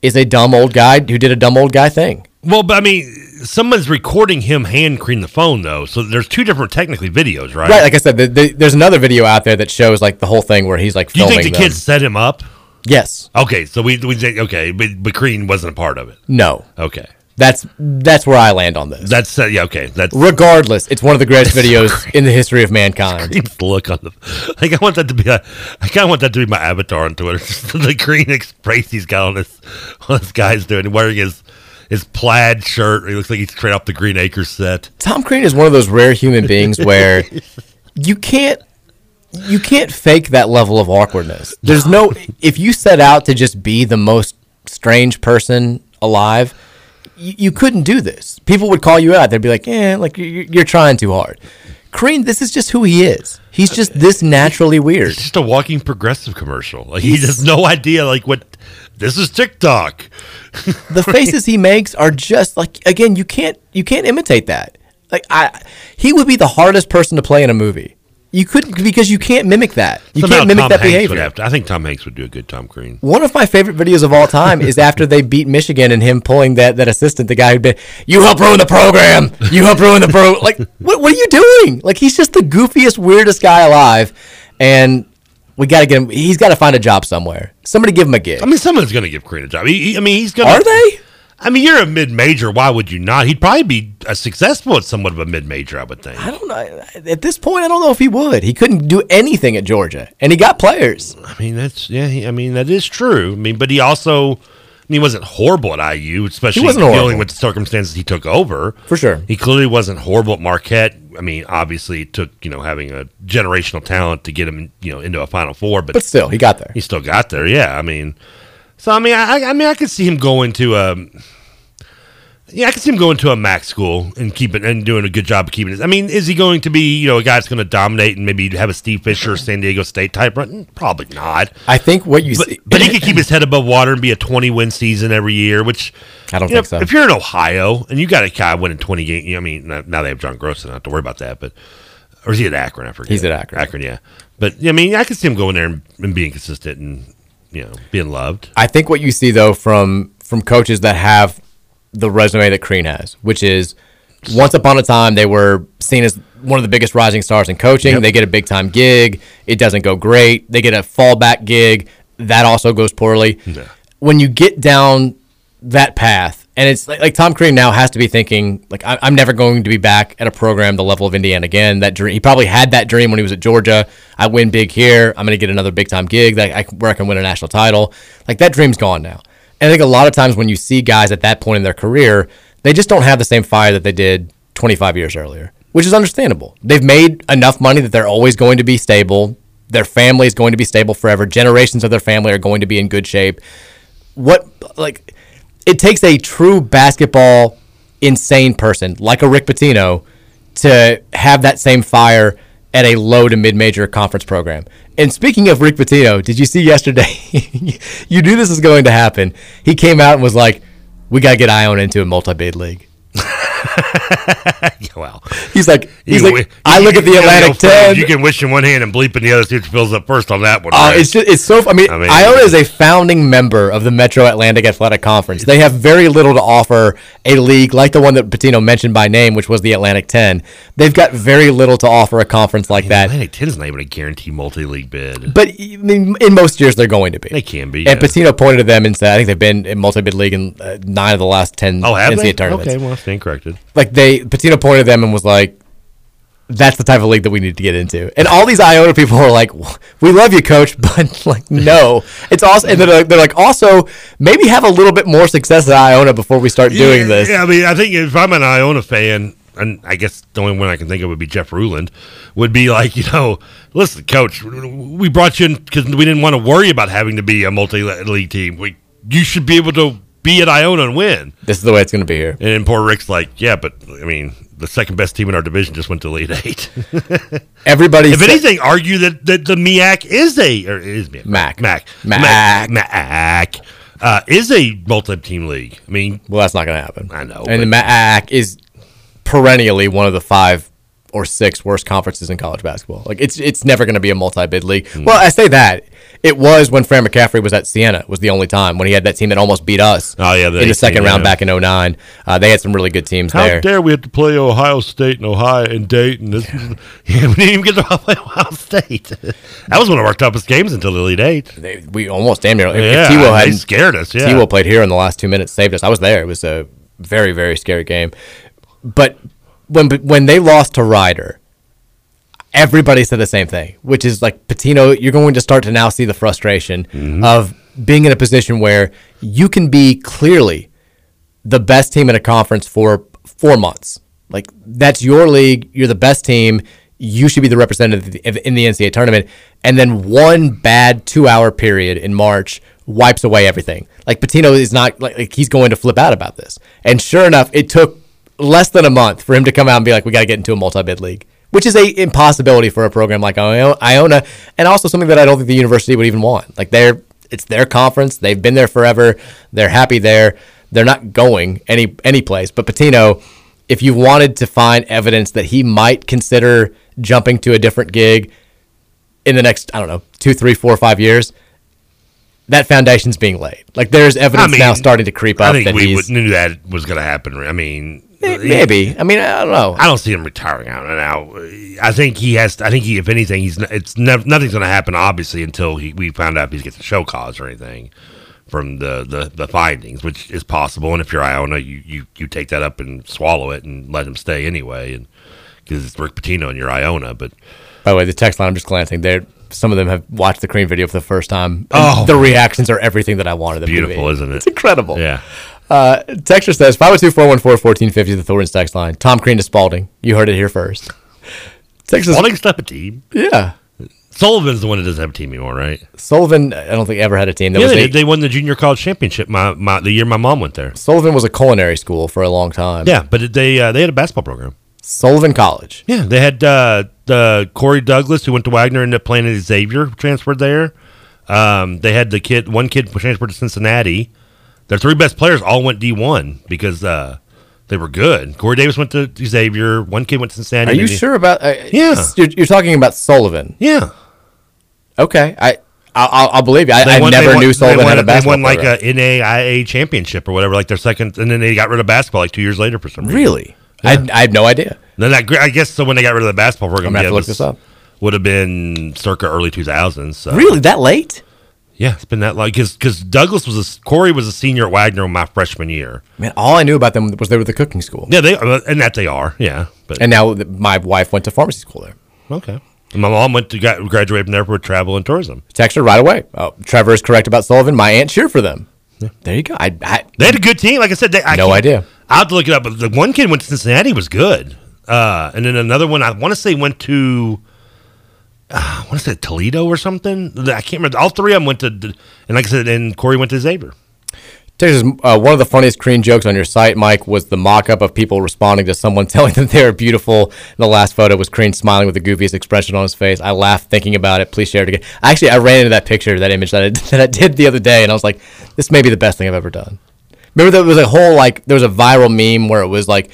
is a dumb old guy who did a dumb old guy thing. Well, but I mean, someone's recording him hand Crean the phone though, so there's two different technically videos, right? Right. Like I said, the, the, there's another video out there that shows like the whole thing where he's like Do you think the them. kids set him up? Yes. Okay, so we we think okay, but but Crean wasn't a part of it. No. Okay. That's that's where I land on this. That's uh, yeah. Okay, that's Regardless, it's one of the greatest videos in the history of mankind. Crean's look on the. Like I want that to be. A, I kind of want that to be my avatar on Twitter. The Crean express he's got on this. On this guy's doing wearing his his plaid shirt. He looks like he's straight off the Green Acres set. Tom Crean is one of those rare human beings where you can't you can't fake that level of awkwardness. There's no if you set out to just be the most strange person alive, you, you couldn't do this. People would call you out. They'd be like, "Yeah, like you're, you're trying too hard." Crean, this is just who he is. He's uh, just this naturally weird. It's just a walking progressive commercial. Like he has no idea. Like what this is TikTok. the faces he makes are just like again, you can't you can't imitate that. Like I he would be the hardest person to play in a movie. You couldn't because you can't mimic that. You Somehow can't mimic Tom that Hanks behavior. to- I think Tom Hanks would do a good Tom Crean. One of my favorite videos of all time is after they beat Michigan and him pulling that, that assistant, the guy who'd been, you helped ruin the program. You helped ruin the pro. Like, what, what are you doing? Like, he's just the goofiest, weirdest guy alive. And we got to get him, he's got to find a job somewhere. Somebody give him a gig. I mean, someone's going to give Crean a job. He, he- I mean, he's going. To. Are they? I mean, you're a mid major. Why would you not? He'd probably be uh, successful at somewhat of a mid major, I would think. I don't know. At this point, I don't know if he would. He couldn't do anything at Georgia, and he got players. I mean, that's yeah. He, I mean, that is true. I mean, but he also, I mean, he wasn't horrible at IU, especially dealing horrible. with the circumstances he took over. For sure. he clearly wasn't horrible at Marquette. I mean, obviously, it took you know having a generational talent to get him, you know, into a Final Four, but But still, he got there. he still got there. Yeah, I mean, so I mean, I, I mean, I could see him going to a. Yeah, I could see him going to a MAC school and keeping and doing a good job of keeping his. I mean, is he going to be you know a guy that's going to dominate and maybe have a Steve Fisher, San Diego State type run? Probably not. I think what you But, see, but he could keep his head above water and be a twenty win season every year. Which I don't you know, think so. If you're in Ohio and you got a guy winning twenty games, I mean, now now they have John Gross, so I don't have to worry about that. But or is he at Akron? I forget. He's at Akron. Akron, yeah. But I mean, I could see him going there and, and being consistent and you know being loved. I think what you see though from from coaches that have the resume that Crean has, which is once upon a time they were seen as one of the biggest rising stars in coaching. Yep. They get a big time gig, it doesn't go great. They get a fallback gig, that also goes poorly. Yeah. When you get down that path, and it's like, like Tom Crean now has to be thinking like I, I'm never going to be back at a program the level of Indiana again. That dream, he probably had that dream when he was at Georgia. I win big here. I'm going to get another big time gig that I, where I can win a national title. Like that dream's gone now. And I think a lot of times when you see guys at that point in their career, they just don't have the same fire that they did 25 years earlier, which is understandable. They've made enough money that they're always going to be stable. Their family is going to be stable forever. Generations of their family are going to be in good shape. What like it takes a true basketball insane person like a Rick Pitino to have that same fire at a low to mid major conference program. And speaking of Rick Pitino, did you see yesterday? you knew this was going to happen. He came out and was like, "We got to get Ion into a multi bid league." yeah, well, He's like, he's like, I look at the Atlantic 10. You can wish in one hand and bleep in the other, see which fills up first on that one. Uh, right? it's just it's so. I mean, I mean- Iona is a founding member of the Metro Atlantic Athletic Conference. They have very little to offer a league like the one that Pitino mentioned by name, which was the Atlantic Ten. They've got very little to offer a conference like that. Atlantic 10 is not even a guaranteed multi-league bid. But I mean, in most years, they're going to be. They can be. And yeah. Pitino pointed to them and said, I think they've been in multi-bid league in uh, nine of the last ten oh, have NCAA they? tournaments. Okay, well, I stand corrected. Like they, Pitino pointed them and was like, "That's the type of league that we need to get into." And all these Iona people are like, "We love you, coach," but like, no, it's also. And they're like, they're like, also maybe have a little bit more success at Iona before we start doing yeah, this. Yeah, I mean, I think if I'm an Iona fan, and I guess the only one I can think of would be Jeff Ruland, would be like, you know, listen, coach, we brought you in because we didn't want to worry about having to be a multi-league team. We, you should be able to be at Iona and win. This is the way it's going to be here. And poor Rick's like, yeah, but I mean, the second best team in our division just went to Elite Eight. Everybody, if said- anything, argue that, that the MIAC is a or is MIAC, Mac. Mac Mac. Mac uh, is a multi-team league. I mean, well, that's not going to happen. I know, And the MAAC is perennially one of the five or six worst conferences in college basketball. Like it's it's never going to be a multi-bid league. Hmm. Well, I say that it was when Fran McCaffery was at Siena was the only time when he had that team that almost beat us. Oh, yeah, in the second 18, round back in 09. Uh, they had some really good teams How there. dare we have to play Ohio State and Ohio and Dayton? This is, yeah, we didn't even get to play Ohio State. that was one of our toughest games until the Elite Eight. They, we almost damn near. Yeah, T-Will hadn't- scared us, yeah. T-Will played here in the last two minutes, saved us. I was there. It was a very very scary game. But when when they lost to Rider, everybody said the same thing, which is like Pitino, you're going to start to now see the frustration Mm-hmm. of being in a position where you can be clearly the best team in a conference for four months. Like that's your league. You're the best team. You should be the representative in the NCAA tournament. And then one bad two hour period in March wipes away everything. Like Pitino is not like, like he's going to flip out about this. And sure enough, it took less than a month for him to come out and be like, we got to get into a multi bid league, which is a impossibility for a program like Io- Iona, and also something that I don't think the university would even want. Like they're it's their conference. They've been there forever. They're happy there. They're not going any any place. But Pitino, if you wanted to find evidence that he might consider jumping to a different gig in the next, I don't know, two, three, four, five years, that foundation's being laid. Like there's evidence now starting to creep up I think that we would, knew that was going to happen. I mean, Eh, maybe. I mean, I don't know. I don't see him retiring out of now. I think he has. I think he, if anything, he's. It's nev- nothing's going to happen, obviously, until he, we found out if he gets a show cause or anything from the, the, the findings, which is possible. And if you're Iona, you, you, you take that up and swallow it and let him stay anyway, and because it's Rick Pitino and you're Iona. But By the way, the text line I'm just glancing there. Some of them have watched the Crean video for the first time. and Oh. the reactions are everything that I wanted them to beautiful, be. isn't it? It's incredible. Yeah. Uh, Texture says 502 414 1450 the Thornton's text line. Tom Crean to Spalding. You heard it here first. Texas. Spalding's not a team. Yeah. Sullivan's the one that doesn't have a team anymore, right? Sullivan, I don't think ever had a team. That yeah, was they, they won the junior college championship. My, my the year my mom went there. Sullivan was a culinary school for a long time. Yeah, but they uh, they had a basketball program. Sullivan College. Yeah, they had uh, the Corey Douglas who went to Wagner and ended up playing at Xavier, transferred there. Um, they had the kid, one kid transferred to Cincinnati. Their three best players all went D one because uh, they were good. Corey Davis went to Xavier. One kid went to Cincinnati. Are you sure about? Uh, Yeah. You're, you're talking about Sullivan. Yeah. Okay. I I'll, I'll believe you. I, I won- never won- knew Sullivan won, had a basketball They won like program. a NAIA championship or whatever, like their second, and then they got rid of basketball like two years later for some reason. Really? I, I had no idea. Then that, I guess so. When they got rid of the basketball program, I'm gonna have to look this up. Would have been circa early 2000s. So. Really, that late? Yeah, it's been that long because because Douglas was a Corey was a senior at Wagner my freshman year. Man, all I knew about them was they were the cooking school. Yeah, they uh, and that they are. Yeah, but And now my wife went to pharmacy school there. okay. And my mom went to got, graduate from there for travel and tourism. Text her right away. Oh, Trevor is correct about Sullivan. My aunt cheered for them. There you go. I, I They had a good team. Like I said, they, I No idea. I have to look it up. But the one kid went to Cincinnati was good, uh, and then another one I want to say went to. Uh, I want to say Toledo or something. I can't remember. All three of them went to, and like I said, and Corey went to Xavier. Texas, uh, one of the funniest Crean jokes on your site, Mike, was the mock-up of people responding to someone telling them they were beautiful. And the last photo was Crean smiling with the goofiest expression on his face. I laughed thinking about it. Please share it again. Actually, I ran into that picture, that image that I, that I did the other day, and I was like, this may be the best thing I've ever done. Remember there was a whole like there was a viral meme where it was like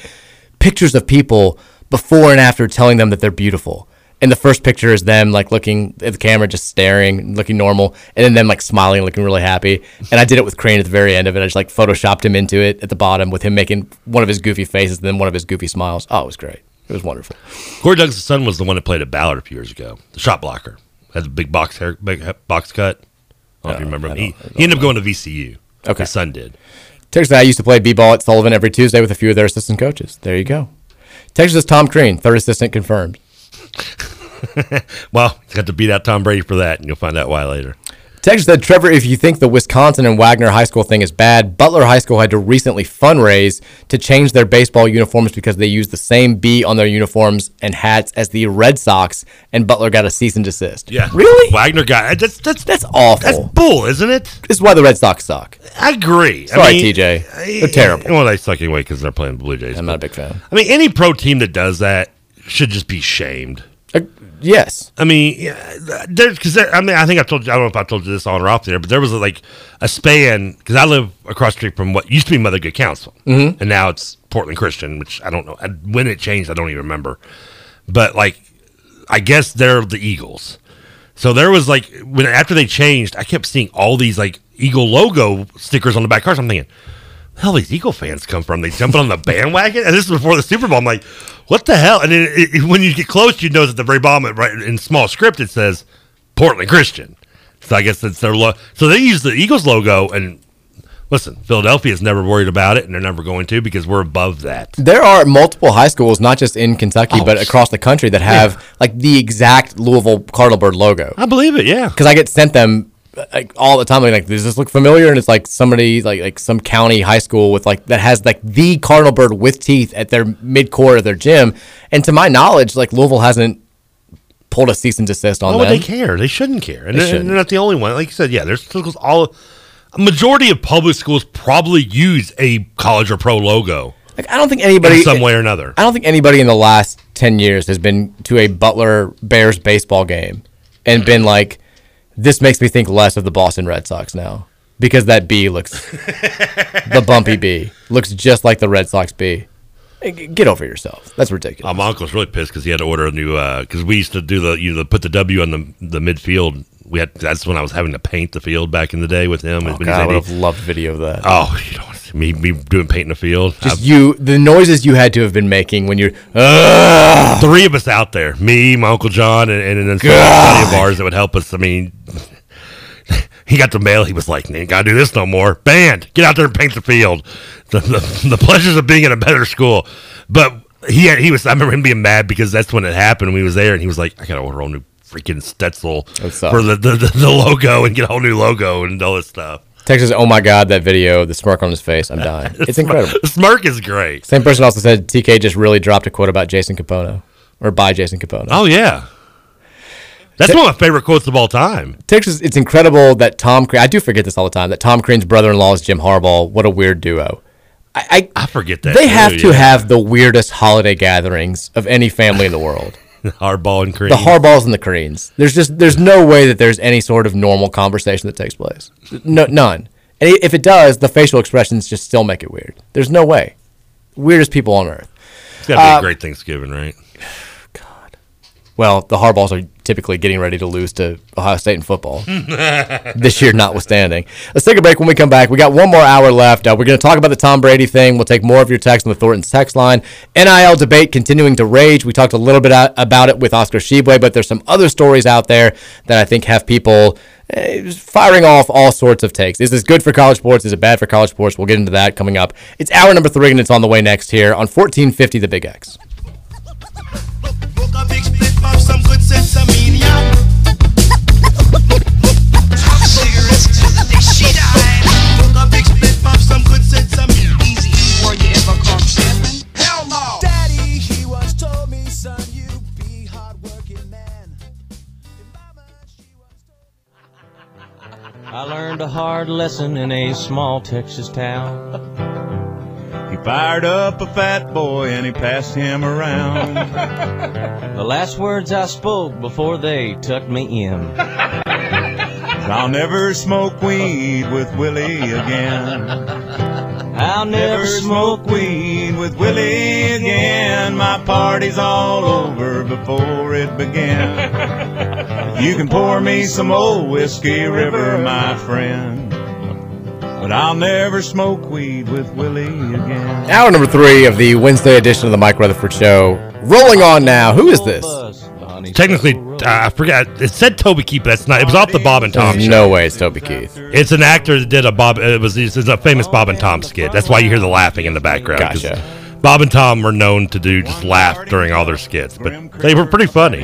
pictures of people before and after telling them that they're beautiful. And the first picture is them like looking at the camera, just staring, looking normal, and then them like smiling, looking really happy. And I did it with Crean at the very end of it. I just like photoshopped him into it at the bottom with him making one of his goofy faces and then one of his goofy smiles. Oh, it was great. It was wonderful. Corey Douglas' son was the one that played at Ballard a few years ago. The shot blocker had the big box hair, big box cut. I don't know if you uh, remember him. He, he ended up going to VCU. Okay. His son did. Texas I used to play b-ball at Sullivan every Tuesday with a few of their assistant coaches. There you go. Texas is Tom Crean, third assistant confirmed. Well, he's got to beat out Tom Brady for that, and you'll find out why later. Texas said, Trevor, if you think the Wisconsin and Wagner High School thing is bad, Butler High School had to recently fundraise to change their baseball uniforms because they used the same B on their uniforms and hats as the Red Sox, and Butler got a cease and desist. Yeah. Really? Wagner got that's that's That's awful. that's bull, isn't it? this is why the Red Sox suck. I agree. Sorry, I mean, TJ. They're terrible. Well, they suck anyway because they're playing the Blue Jays. I'm not a big fan. I mean, any pro team that does that should just be shamed. Uh, yes. I mean, yeah, there's because I mean, I think I told you. I don't know if I told you this on or off there, but there was like a span because I live across the street from what used to be Mother Good Council, Mhm. and now it's Portland Christian, which I don't know I- when it changed. I don't even remember, but like, I guess they're the Eagles. So there was like when after they changed, I kept seeing all these like Eagle logo stickers on the back cars. I'm thinking, hell these Eagle fans come from? They jumping on the bandwagon, and this is before the Super Bowl. I'm like, what the hell? And it, it- when you get close, you notice at the very bottom, it- right in small script, it says Portland Christian. So I guess that's their lo- so they use the Eagles logo. And listen, Philadelphia is never worried about it, and they're never going to because we're above that. There are multiple high schools, not just in Kentucky, Oh, but across the country that have like the exact Louisville Cardinal Bird logo. I believe it. Yeah. Because I get sent them like all the time. Like, does this look familiar? And it's like somebody like like some county high school with like that has like the cardinal bird with teeth at their mid core of their gym. And to my knowledge, like Louisville hasn't pulled a cease and desist on Why would them. they care? They shouldn't care. And They they're, they're not the only one. Like you said, yeah, there's schools all. A majority of public schools probably use a college or pro logo Like I don't think anybody in some way or another. I don't think anybody in the last 10 years has been to a Butler Bears baseball game and been like, this makes me think less of the Boston Red Sox now. Because that B looks, the bumpy B, looks just like the Red Sox B. Get over yourself. That's ridiculous. Uh, my uncle's really pissed because he had to order a new because we used to do the you know put the W on the the midfield. We had that's when I was having to paint the field back in the day with him. Oh, God, I would have loved video of that. Oh, you don't want to see me me doing paint in the field. Just I've- you, the noises you had to have been making when you're, Ugh! three of us out there, me, my uncle John, and, and then some buddy of ours that would help us. I mean, he got the mail. He was like, "Ain't gotta do this no more." Band, get out there and paint the field. The, the, the pleasures of being in a better school. But he had, he was. I remember him being mad because that's when it happened. We was there, and he was like, "I gotta order a whole new freaking Stetzel for the, the, the, the logo and get a whole new logo and all this stuff." Texas, oh my God, that video, the smirk on his face, I'm dying. It's incredible. The smirk is great. Same person also said TK just really dropped a quote about Jason Kapono or by Jason Kapono. Oh yeah, that's one of my favorite quotes of all time. Texas, it's incredible that Tom. Cre- I do forget this all the time. That Tom Crean's brother-in-law is Jim Harbaugh. What a weird duo. I, I forget that they too, have to yeah. have the weirdest holiday gatherings of any family in the world. Harbaugh and Crean. the Harbaughs and the Creans. There's just there's no way that there's any sort of normal conversation that takes place. No, none. And if it does, the facial expressions just still make it weird. There's no way. Weirdest people on earth. It's gotta be Uh, a great Thanksgiving, right? God. Well, the Harbaughs are typically getting ready to lose to Ohio State in football. this year notwithstanding. Let's take a break when we come back. We got one more hour left. Uh, we're going to talk about the Tom Brady thing. We'll take more of your text on the Thornton's text line. NIL debate continuing to rage. We talked a little bit about it with Oscar Tshiebwe, but there's some other stories out there that I think have people eh, firing off all sorts of takes. Is this good for college sports? Is it bad for college sports? We'll get into that coming up. It's hour number three, and it's on the way next here on 1450 The Big X. learned a hard lesson in a small Texas town. He fired up a fat boy and he passed him around. The last words I spoke before they tucked me in. I'll never smoke weed with Willie again. I'll never smoke weed with Willie again. my party's all over before it began. You can pour me some old whiskey river, my friend. But I'll never smoke weed with Willie again. Hour number three of the Wednesday edition of the Mike Rutherford Show. Rolling on now. Who is this? Technically, uh, I forgot. It said Toby Keith, but that's not. It was off the Bob and Tom There's show. no way it's Toby Keith. It's an actor that did a Bob. It was it's a famous Bob and Tom skit. That's why you hear the laughing in the background. Gotcha. Bob and Tom were known to do just laugh during all their skits, but they were pretty funny.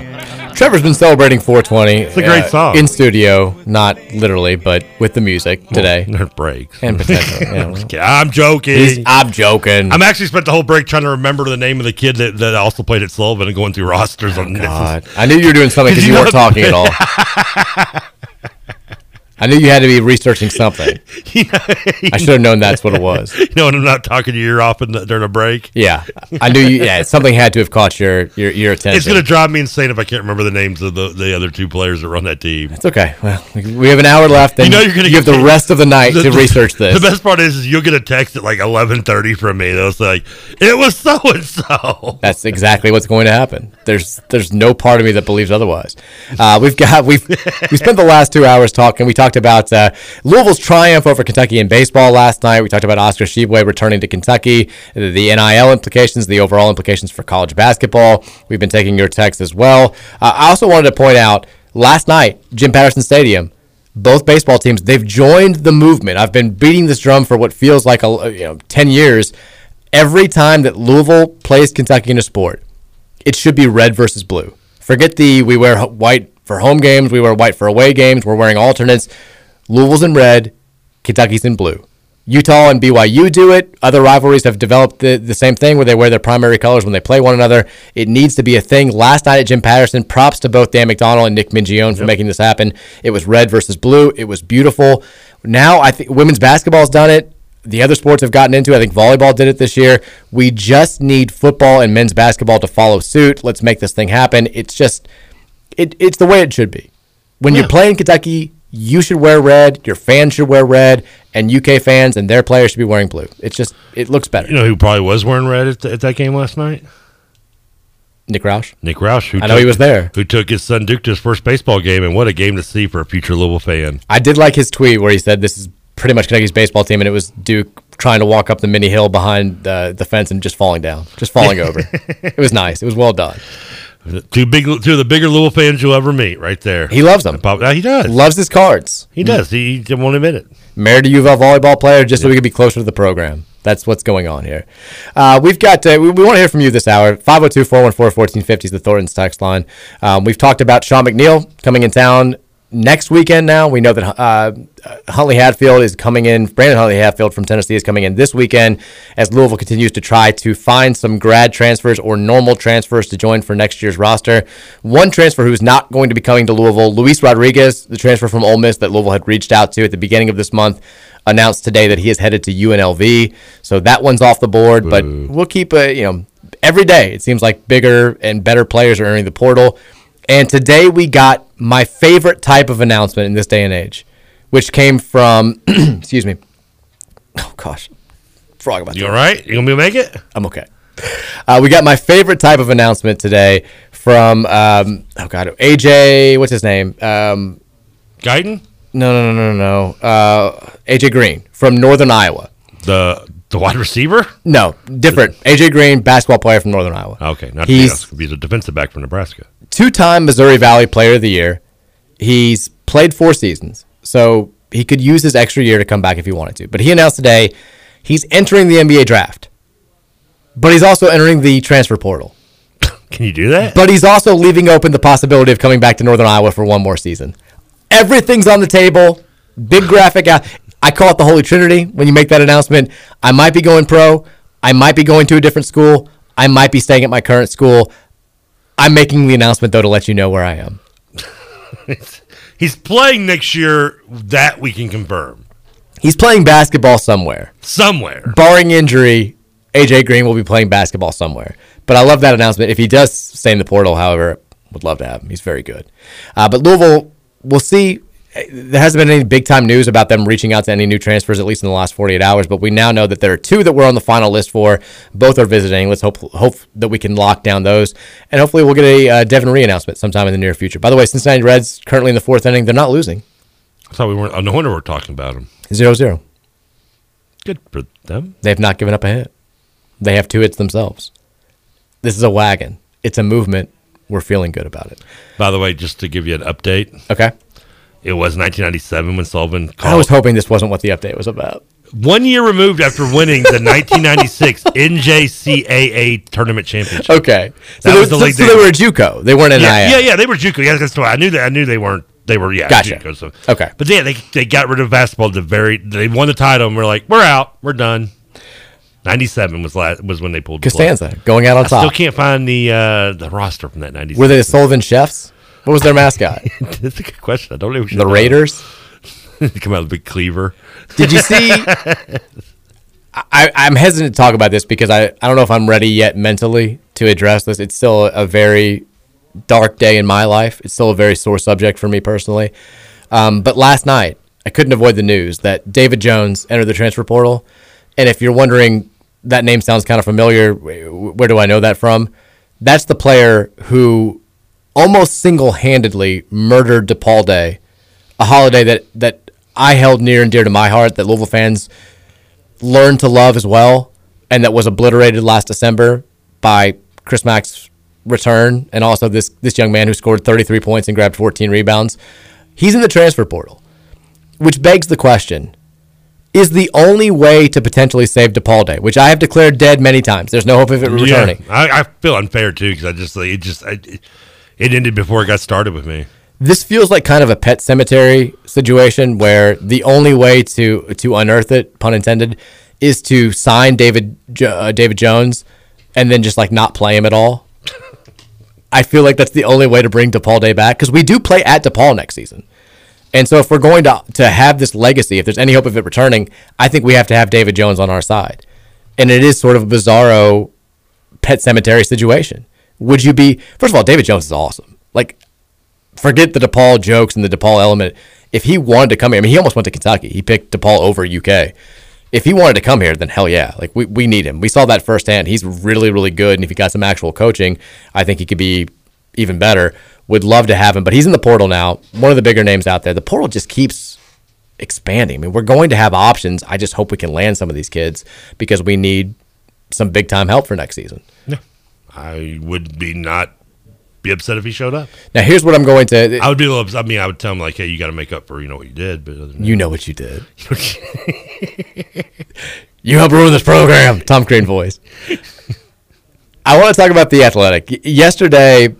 Trevor's been celebrating 420. It's a great uh, song. In studio, not literally, but with the music today. There breaks. And potentially. well. I'm joking. He's- I'm joking. I'm actually spent the whole break trying to remember the name of the kid that, that also played at Sullivan and going through rosters oh, on Oh, God. I knew you were doing something because you you weren't talking at all. I knew you had to be researching something. I should have known that's what it was. You know, when I'm not talking your ear off in the, during a break. Yeah, I knew you. Yeah, something had to have caught your your, your attention. It's going to drive me insane if I can't remember the names of the, the other two players that run that team. It's okay. Well, we have an hour left, and you know you're going to you have the rest of the night to research this. The best part is, is you'll get a text at like 11:30 from me. They'll say it was so and so. That's exactly what's going to happen. There's there's no part of me that believes otherwise. Uh, we've got we've we spent the last two hours talking. We talked about uh, Louisville's triumph over Kentucky in baseball last night. We talked about Oscar Tshiebwe returning to Kentucky, the NIL implications, the overall implications for college basketball. We've been taking your texts as well. Uh, I also wanted to point out last night, Jim Patterson Stadium. Both baseball teams they've joined the movement. I've been beating this drum for what feels like a you know ten years. Every time that Louisville plays Kentucky in a sport, it should be red versus blue. Forget the we wear white for home games, we wear white for away games, we're wearing alternates. Louisville's in red, Kentucky's in blue. Utah and BYU do it. Other rivalries have developed the, the same thing where they wear their primary colors when they play one another. It needs to be a thing. Last night at Jim Patterson, props to both Dan McDonald and Nick Mingione for making this happen. It was red versus blue. It was beautiful. Now I think women's basketball's done it. The other sports have gotten into. it. I think volleyball did it this year. We just need football and men's basketball to follow suit. Let's make this thing happen. It's just, it, it's the way it should be. When you're playing Kentucky, you should wear red. Your fans should wear red, and UK fans and their players should be wearing blue. It's just, it looks better. You know who probably was wearing red at, at that game last night? Nick Roush. Nick Roush. Who I know he was there. Who took his son Duke to his first baseball game, and what a game to see for a future Louisville fan. I did like his tweet where he said this is pretty much Kentucky's baseball team, and it was Duke trying to walk up the mini hill behind uh, the fence and just falling down, just falling over. It was nice. It was well done. Two big, two of the bigger Louisville fans you'll ever meet, right there. He loves them. Pop- he does. Loves his cards. He does. He, he won't admit it. Married a U of L volleyball player just so we could be closer to the program. That's what's going on here. Uh, we've got, uh, we, we want to hear from you this hour. 502 414 1450 is the Thornton's text line. Um, we've talked about Sean McNeil coming in town next weekend now. We know that uh, Huntley Hatfield is coming in. Brandon Huntley Hatfield from Tennessee is coming in this weekend as Louisville continues to try to find some grad transfers or normal transfers to join for next year's roster. One transfer who's not going to be coming to Louisville, Luis Rodriguez, the transfer from Ole Miss that Louisville had reached out to at the beginning of this month, announced today that he is headed to UNLV. So that one's off the board, but we'll keep a, you know, every day it seems like bigger and better players are entering the portal. And today we got my favorite type of announcement in this day and age, which came from, excuse me. Oh gosh, frog about You all right? You gonna be make it? I'm okay. Uh, we got my favorite type of announcement today from um, oh god AJ what's his name um, Guyton no no no no no uh, AJ Green from Northern Iowa the the wide receiver no different AJ Green basketball player from Northern Iowa Okay, not He's- he's he's a defensive back from Nebraska. two-time Missouri Valley Player of the Year. He's played four seasons, so he could use his extra year to come back if he wanted to. But he announced today he's entering the NBA draft, but he's also entering the transfer portal. Can you do that? But he's also leaving open the possibility of coming back to Northern Iowa for one more season. Everything's on the table. Big graphic out. I call it the Holy Trinity when you make that announcement. I might be going pro. I might be going to a different school. I might be staying at my current school. I'm making the announcement though to let you know where I am. He's playing next year. That we can confirm. He's playing basketball somewhere. Somewhere. Barring injury, AJ Green will be playing basketball somewhere. But I love that announcement. If he does stay in the portal, however, would love to have him. He's very good. Uh, but Louisville, we'll see. There hasn't been any big time news about them reaching out to any new transfers, at least in the last 48 hours. But we now know that there are two that we're on the final list for. Both are visiting. Let's hope hope that we can lock down those, and hopefully we'll get a uh, Devin Ree announcement sometime in the near future. By the way, Cincinnati Reds currently in the fourth inning. They're not losing. I thought we weren't. No wonder we're talking about them. Zero zero. Good for them. They've not given up a hit. They have two hits themselves. This is a wagon. It's a movement. We're feeling good about it. By the way, just to give you an update. Okay. It was 1997 when Sullivan called. I was hoping this wasn't what the update was about. One year removed after winning the 1996 NJCAA tournament championship. Okay, so, That they, was the so, league so they were- JUCO. They weren't an Yeah, yeah, yeah, they were JUCO. Yeah, that's why I knew that. I knew they weren't. They were yeah. Gotcha. JUCO, so Okay. but yeah, they they got rid of basketball. The very they won the title, and we're like, we're out, we're done. 97 was last was when they pulled the. Costanza going out on I still can't find the uh, the roster from that 97. Were they the Sullivan Chefs? What was their mascot? That's a good question. I don't know. the Raiders. Come out with a big cleaver. Did you see? I, I'm hesitant to talk about this because I, I don't know if I'm ready yet mentally to address this. It's still a very dark day in my life. It's still a very sore subject for me personally. Um, but last night, I couldn't avoid the news that David Jones entered the transfer portal. And if you're wondering, that name sounds kind of familiar. Where do I know that from? That's the player who almost single handedly murdered DePaul Day, a holiday that, that I held near and dear to my heart, that Louisville fans learned to love as well, and that was obliterated last December by Chris Mack's return, and also this this young man who scored 33 points and grabbed 14 rebounds. He's in the transfer portal, which begs the question: Is the only way to potentially save DePaul Day, which I have declared dead many times? There's no hope of it returning. Yeah, I, I feel unfair too because I just it just I, it, ended before it got started with me. This feels like kind of a pet cemetery situation where the only way to to unearth it, pun intended, is to sign David uh, David Jones and then just like not play him at all. I feel like that's the only way to bring DePaul Day back because we do play at DePaul next season. And so if we're going to to have this legacy, if there's any hope of it returning, I think we have to have David Jones on our side. And it is sort of a bizarro pet cemetery situation. Would you be first of all, David Jones is awesome. Like forget the DePaul jokes and the DePaul element. If he wanted to come here, I mean, he almost went to Kentucky. He picked DePaul over UK. If he wanted to come here, then hell yeah. Like we, we need him. We saw that firsthand. He's really, really good. And if he got some actual coaching, I think he could be even better. Would love to have him, but he's in the portal now. One of the bigger names out there. The portal just keeps expanding. I mean, we're going to have options. I just hope we can land some of these kids because we need some big time help for next season. Yeah, I would be not be upset if he showed up. Now, here's what I'm going to. I would be a little. upset. I mean, I would tell him like, "Hey, you got to make up for you know what you did." But You know what you did. You helped ruin this program. Tom Crean voice. I want to talk about the athletic. Yesterday,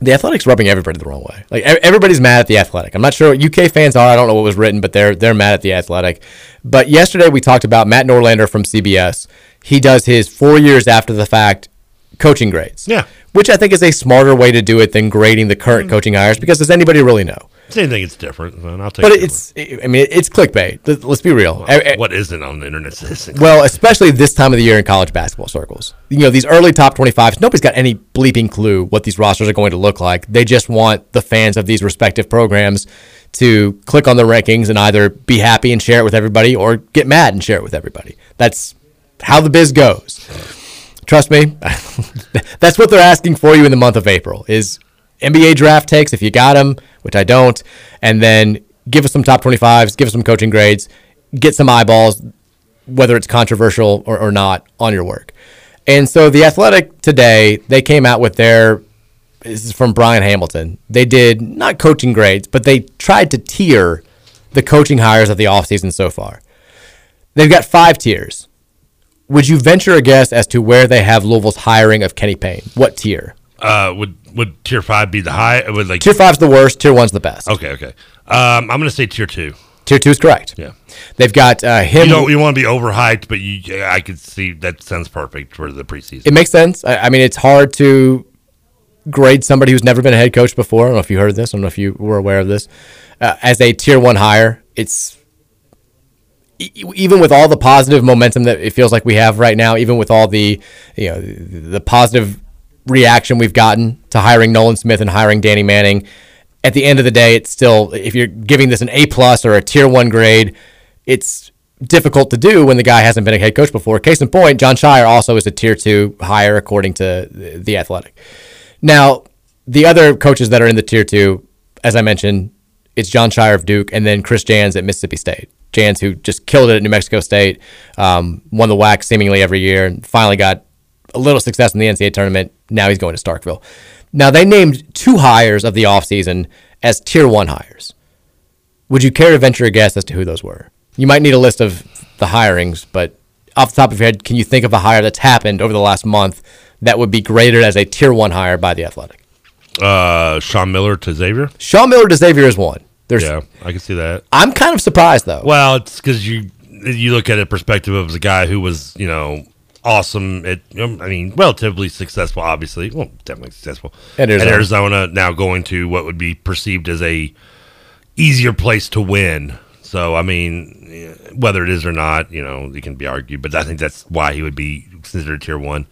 the athletic's rubbing everybody the wrong way. Like everybody's mad at the athletic. I'm not sure what UK fans are. I don't know what was written, but they're they're mad at the athletic. But yesterday we talked about Matt Norlander from CBS. He does his four years after the fact coaching grades. Yeah. Which I think is a smarter way to do it than grading the current mm. coaching hires because does anybody really know? Same thing. It's different. man. I'll take. But it. it's I mean it's clickbait. Let- Let's be real. E- what isn't on the internet well, especially this time of the year in college basketball circles. You know, these early top 25s, nobody's got any bleeping clue what these rosters are going to look like. They just want the fans of these respective programs to click on the rankings and either be happy and share it with everybody or get mad and share it with everybody. That's how the biz goes. Trust me, that's what they're asking for you in the month of April is NBA draft takes if you got them, which I don't, and then give us some top 25s, give us some coaching grades, get some eyeballs, whether it's controversial or, or not on your work. And so the Athletic today, they came out with their this is from Brian Hamilton. They did not coaching grades, but they tried to tier the coaching hires of the offseason so far. They've got five tiers. Would you venture a guess as to where they have Louisville's hiring of Kenny Payne? What tier? Uh, would would tier five be the high? Would like Tier five's the worst. Tier one's the best. Okay, okay. Um, I'm gonna say tier two. Tier two is correct. Yeah. They've got uh, him. You don't you want to be overhyped, but you I could see that sounds perfect for the preseason. It makes sense. I, I mean, it's hard to grade somebody who's never been a head coach before. I don't know if you heard this. I don't know if you were aware of this. Uh, as a tier one hire, it's even with all the positive momentum that it feels like we have right now, even with all the you know the positive reaction we've gotten to hiring Nolan Smith and hiring Danny Manning, at the end of the day, it's still if you're giving this an A plus or a tier one grade, it's difficult to do when the guy hasn't been a head coach before. Case in point, Jon Scheyer also is a tier two hire according to the Athletic. Now, the other coaches that are in the tier two, as I mentioned, it's Jon Scheyer of Duke and then Chris Jans at Mississippi State. Jans, who just killed it at New Mexico State, um, won the WAC seemingly every year, and finally got a little success in the NCAA tournament. Now he's going to Starkville. Now they named two hires of the offseason as tier one hires. Would you care to venture a guess as to who those were? You might need a list of the hirings, but off the top of your head, can you think of a hire that's happened over the last month that would be graded as a tier one hire by the Athletic? Uh, Sean Miller to Xavier. Sean Miller to Xavier is one. There's, yeah, I can see that. I'm kind of surprised though. Well, it's because you you look at a perspective of the guy who was you know awesome at I mean relatively successful, obviously, well definitely successful At Arizona. At Arizona now going to what would be perceived as a easier place to win. So I mean, whether it is or not, you know, it can be argued, but I think that's why he would be considered tier one.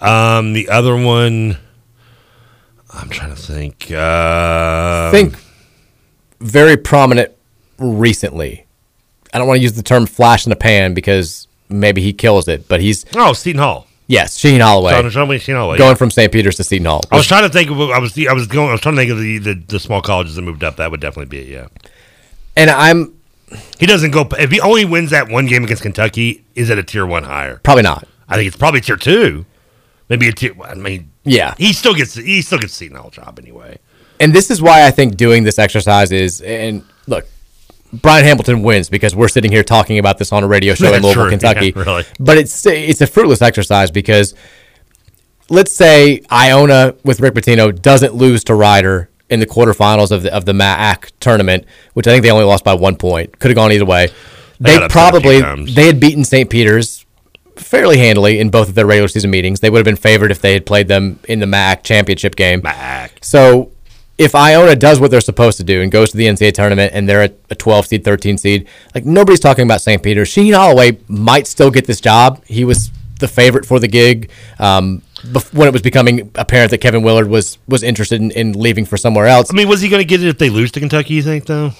Um, the other one, I'm trying to think. Uh, think very prominent recently. I don't want to use the term flash in the pan because maybe he kills it, but he's oh Seton Hall. yes, Shaheen Holloway. Sean- Sean- Seton Holloway, going yeah. from St. Peter's to Seton Hall. I was trying to think of. I was. I was going. I was trying to think of the, the, the small colleges that moved up. That would definitely be it. Yeah. and I'm He doesn't go. If he only wins that one game against Kentucky, is it a tier one higher? probably not. I think it's probably tier two. Maybe a tier. I mean, Yeah. he still gets. He still gets Seton Hall job anyway. And this is why I think doing this exercise is and look, Brian Hamilton wins because we're sitting here talking about this on a radio show in Louisville, true, Kentucky. yeah, really. But it's it's a fruitless exercise because let's say Iona with Rick Pitino doesn't lose to Rider in the quarterfinals of the of the MAAC tournament, which I think they only lost by one point. Could have gone either way. They They, got upset a few probably they had beaten St. Peter's fairly handily in both of their regular season meetings. They would have been favored if they had played them in the MAAC championship game. MAAC. So if Iona does what they're supposed to do and goes to the NCAA tournament and they're a, a 12 seed, 13 seed, like nobody's talking about St. Peter. Shaheen Holloway might still get this job. He was the favorite for the gig um, when it was becoming apparent that Kevin Willard was was interested in, in leaving for somewhere else. I mean, was he going to get it if they lose to Kentucky? You think though?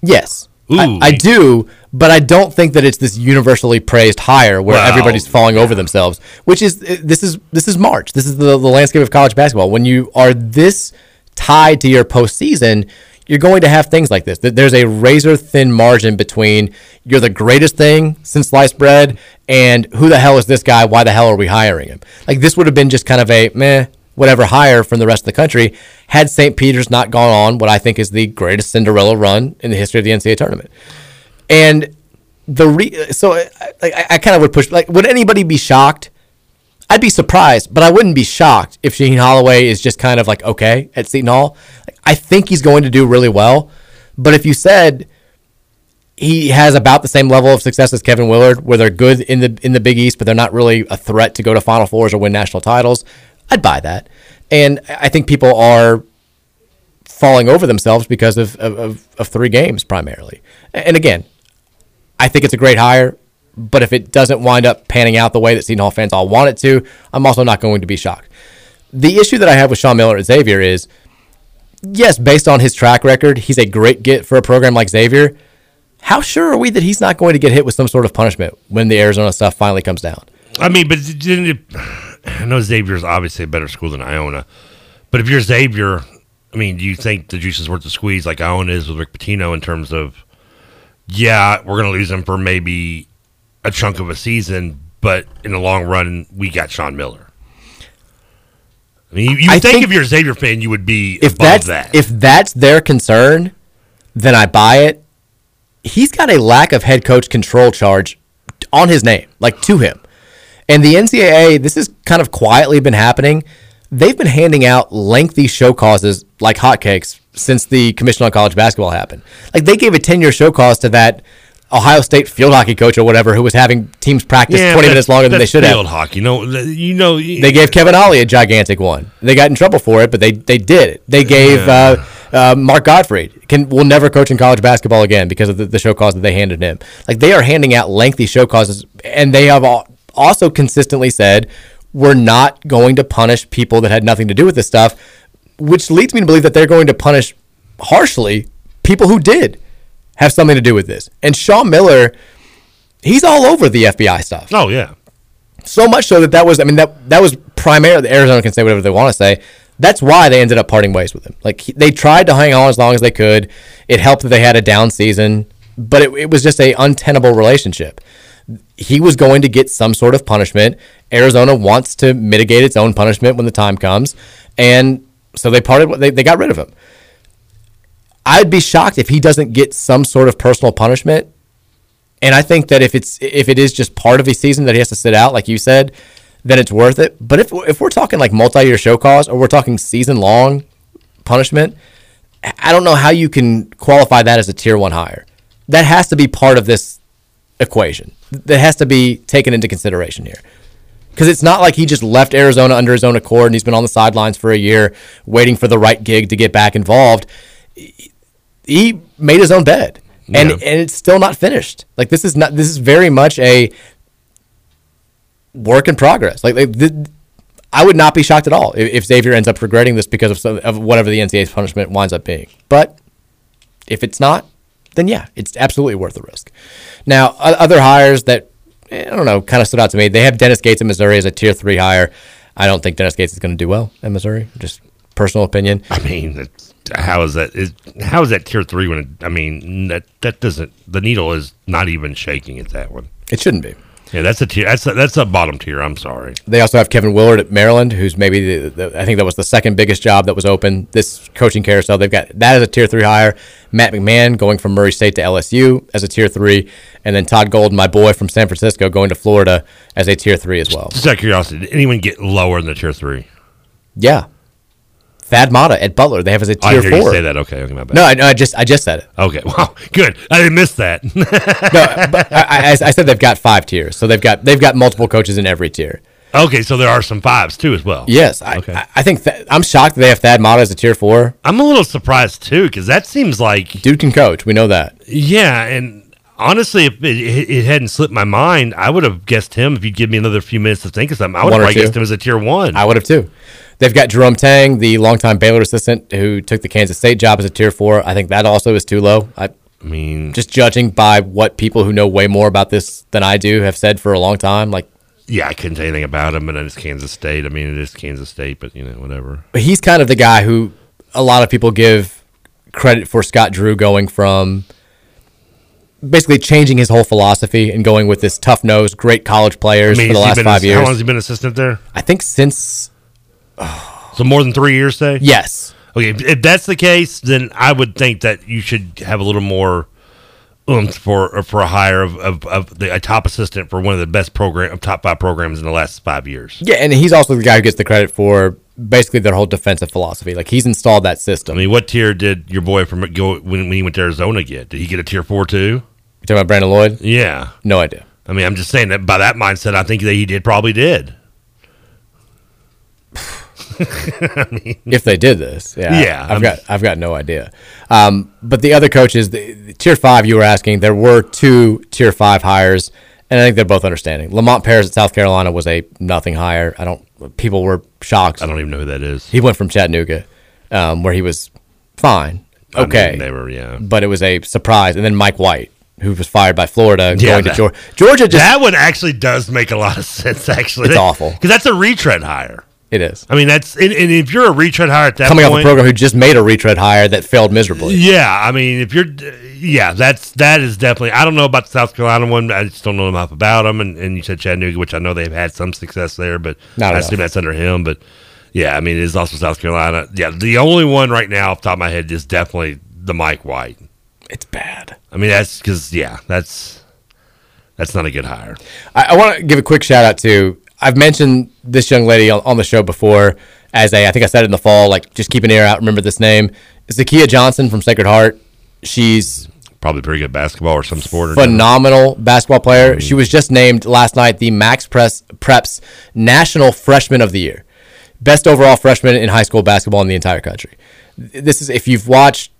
Yes. I, I do, but I don't think that it's this universally praised hire where Well, everybody's falling over themselves. Which is this is this is March. This is the, the landscape of college basketball. When you are this tied to your postseason, you're going to have things like this. Th- There's a razor thin margin between you're the greatest thing since sliced bread and who the hell is this guy? Why the hell are we hiring him? Like this would have been just kind of a meh whatever hire from the rest of the country had St. Peter's not gone on what I think is the greatest Cinderella run in the history of the NCAA tournament. And the re- so I, I, I kind of would push like would anybody be shocked? I'd be surprised, but I wouldn't be shocked if Shaheen Holloway is just kind of like okay at Seton Hall. I think he's going to do really well, but if you said he has about the same level of success as Kevin Willard, where they're good in the in the Big East, but they're not really a threat to go to Final Fours or win national titles, I'd buy that. And I think people are falling over themselves because of, of, of, of three games primarily. And again, I think it's a great hire, but if it doesn't wind up panning out the way that Seton Hall fans all want it to, I'm also not going to be shocked. The issue that I have with Sean Miller at Xavier is, yes, based on his track record, he's a great get for a program like Xavier. How sure are we that he's not going to get hit with some sort of punishment when the Arizona stuff finally comes down? I mean, but it, I know Xavier's obviously a better school than Iona, but if you're Xavier, I mean, do you think the juice is worth the squeeze like Iona is with Rick Pitino in terms of, yeah, we're going to lose him for maybe a chunk of a season, but in the long run, we got Sean Miller. I mean, you, you I think, think if you're a Xavier fan, you would be if above that's that. if that's their concern, then I buy it. He's got a lack of head coach control charge on his name, like to him. And the NCAA, this has kind of quietly been happening. They've been handing out lengthy show causes like hotcakes since the Commission on College Basketball happened. Like they gave a 10 year show cause to that Ohio State field hockey coach or whatever who was having teams practice 20 but minutes longer than they should have. field hockey. You know, you know, They gave Kevin Ollie a gigantic one. They got in trouble for it, but they they did it. They gave uh, uh, Mark Gottfried can will never coach in college basketball again because of the, the show cause that they handed him. Like they are handing out lengthy show causes, and they have also consistently said we're not going to punish people that had nothing to do with this stuff, which leads me to believe that they're going to punish harshly people who did have something to do with this. And Sean Miller, he's all over the FBI stuff. Oh yeah. So much so that that was, I mean, that that was primarily Arizona can say whatever they want to say. That's why they ended up parting ways with him. Like he, they tried to hang on as long as they could. It helped that they had a down season, but it, it was just a untenable relationship. He was going to get some sort of punishment. Arizona wants to mitigate its own punishment when the time comes, and so they parted. They, they got rid of him. I'd be shocked if he doesn't get some sort of personal punishment. And I think that if it's if it is just part of a season that he has to sit out, like you said, then it's worth it. But if if we're talking like multi-year show cause or we're talking season long punishment, I don't know how you can qualify that as a tier one hire. That has to be part of this equation. That has to be taken into consideration here. Because it's not like he just left Arizona under his own accord and he's been on the sidelines for a year waiting for the right gig to get back involved. He made his own bed. And Yeah. and it's still not finished. Like this is not this is very much a work in progress. Like, like th- I would not be shocked at all if, if Xavier ends up regretting this because of some, of whatever the NCAA's punishment winds up being. But if it's not, then yeah, it's absolutely worth the risk. Now, other hires that eh, I don't know kind of stood out to me. They have Dennis Gates in Missouri as a tier three hire. I don't think Dennis Gates is going to do well in Missouri. Just personal opinion. I mean, it's, how is that? Is, how is that tier three when? It, I mean, that that doesn't. The needle is not even shaking at that one. It shouldn't be. Yeah, that's a tier. That's a, that's a bottom tier. I'm sorry. They also have Kevin Willard at Maryland, who's maybe the, the, I think that was the second biggest job that was open this coaching carousel. They've got that as a tier three hire. Matt McMahon going from Murray State to LSU as a tier three, and then Todd Golden, my boy from San Francisco, going to Florida as a tier three as well. Just out of curiosity, did anyone get lower than the tier three? Yeah, Thad Matta at Butler, they have as a I tier hear four. you say that. Okay, okay, my bad. No, I, no, I just I just said it. Okay, wow, good. I didn't miss that. no, but I, I, I said they've got five tiers, so they've got they've got multiple coaches in every tier. okay, so there are some fives too as well. Yes, I, Okay. I, I think th- I'm shocked that they have Thad Matta as a tier four. I'm a little surprised too because that seems like Dude can coach. We know that. yeah, and honestly, if it, it, hadn't slipped my mind, I would have guessed him. If you'd give me another few minutes to think of something, I would One have guessed him as a tier one. I would have too. They've got Jerome Tang, the longtime Baylor assistant who took the Kansas State job as a tier four. I think that also is too low. I I mean, just judging by what people who know way more about this than I do have said for a long time. Like, yeah, I couldn't say anything about him, but it's Kansas State. I mean, it is Kansas State, but you know, whatever. but he's kind of the guy who a lot of people give credit for Scott Drew going from basically changing his whole philosophy and going with this tough nose, great college I players mean, for the last five How years. long has he been assistant there? I think since So more than three years, say? yes, Okay, if, if that's the case, then I would think that you should have a little more oomph for for a hire of, of, of the, a top assistant for one of the best program of top five programs in the last five years. yeah, and he's also the guy who gets the credit for basically their whole defensive philosophy. Like he's installed that system. I mean, what tier did your boy from go when, when he went to Arizona get? Did he get a tier four too? You talking about Brandon Lloyd? Yeah. No idea. I mean, I'm just saying that by that mindset, I think that he did probably did. if they did this. Yeah, Yeah, I've I'm- got I've got no idea. Um, but the other coaches, the, the tier five, you were asking, there were two tier five hires, and I think they're both understanding. Lamont Paris at South Carolina was a nothing hire. I don't. People were shocked. I don't even know who that is. He went from Chattanooga, um, where he was fine, I mean, okay, they were, yeah. but it was a surprise. And then Mike White, who was fired by Florida, Yeah, going to Georgia. Georgia just that one actually does make a lot of sense. Actually, It's awful. because that's a retread hire. it is I mean, that's and, and if you're a retread hire at that point. coming off point, a program who just made a retread hire that failed miserably. Yeah, I mean, if you're, yeah, that's that is definitely. I don't know about the South Carolina one. I just don't know enough about them. And, and you said Chattanooga, which I know they've had some success there, but Not I enough. assume that's under him. But yeah, I mean, it is also South Carolina. Yeah, the only one right now off the top of my head is definitely the Mike White. It's bad. I mean, that's because yeah, that's that's not a good hire. I, I want to give a quick shout out to. I've mentioned this young lady on, on the show before as a. I think I said it in the fall. Like, just keep an ear out. Remember this name. Zakia Johnson from Sacred Heart. She's Probably pretty good basketball or some sport. Or phenomenal basketball player. Mm-hmm. She was just named last night the Max Press Preps National Freshman of the Year, best overall freshman in high school basketball in the entire country. This is if you've watched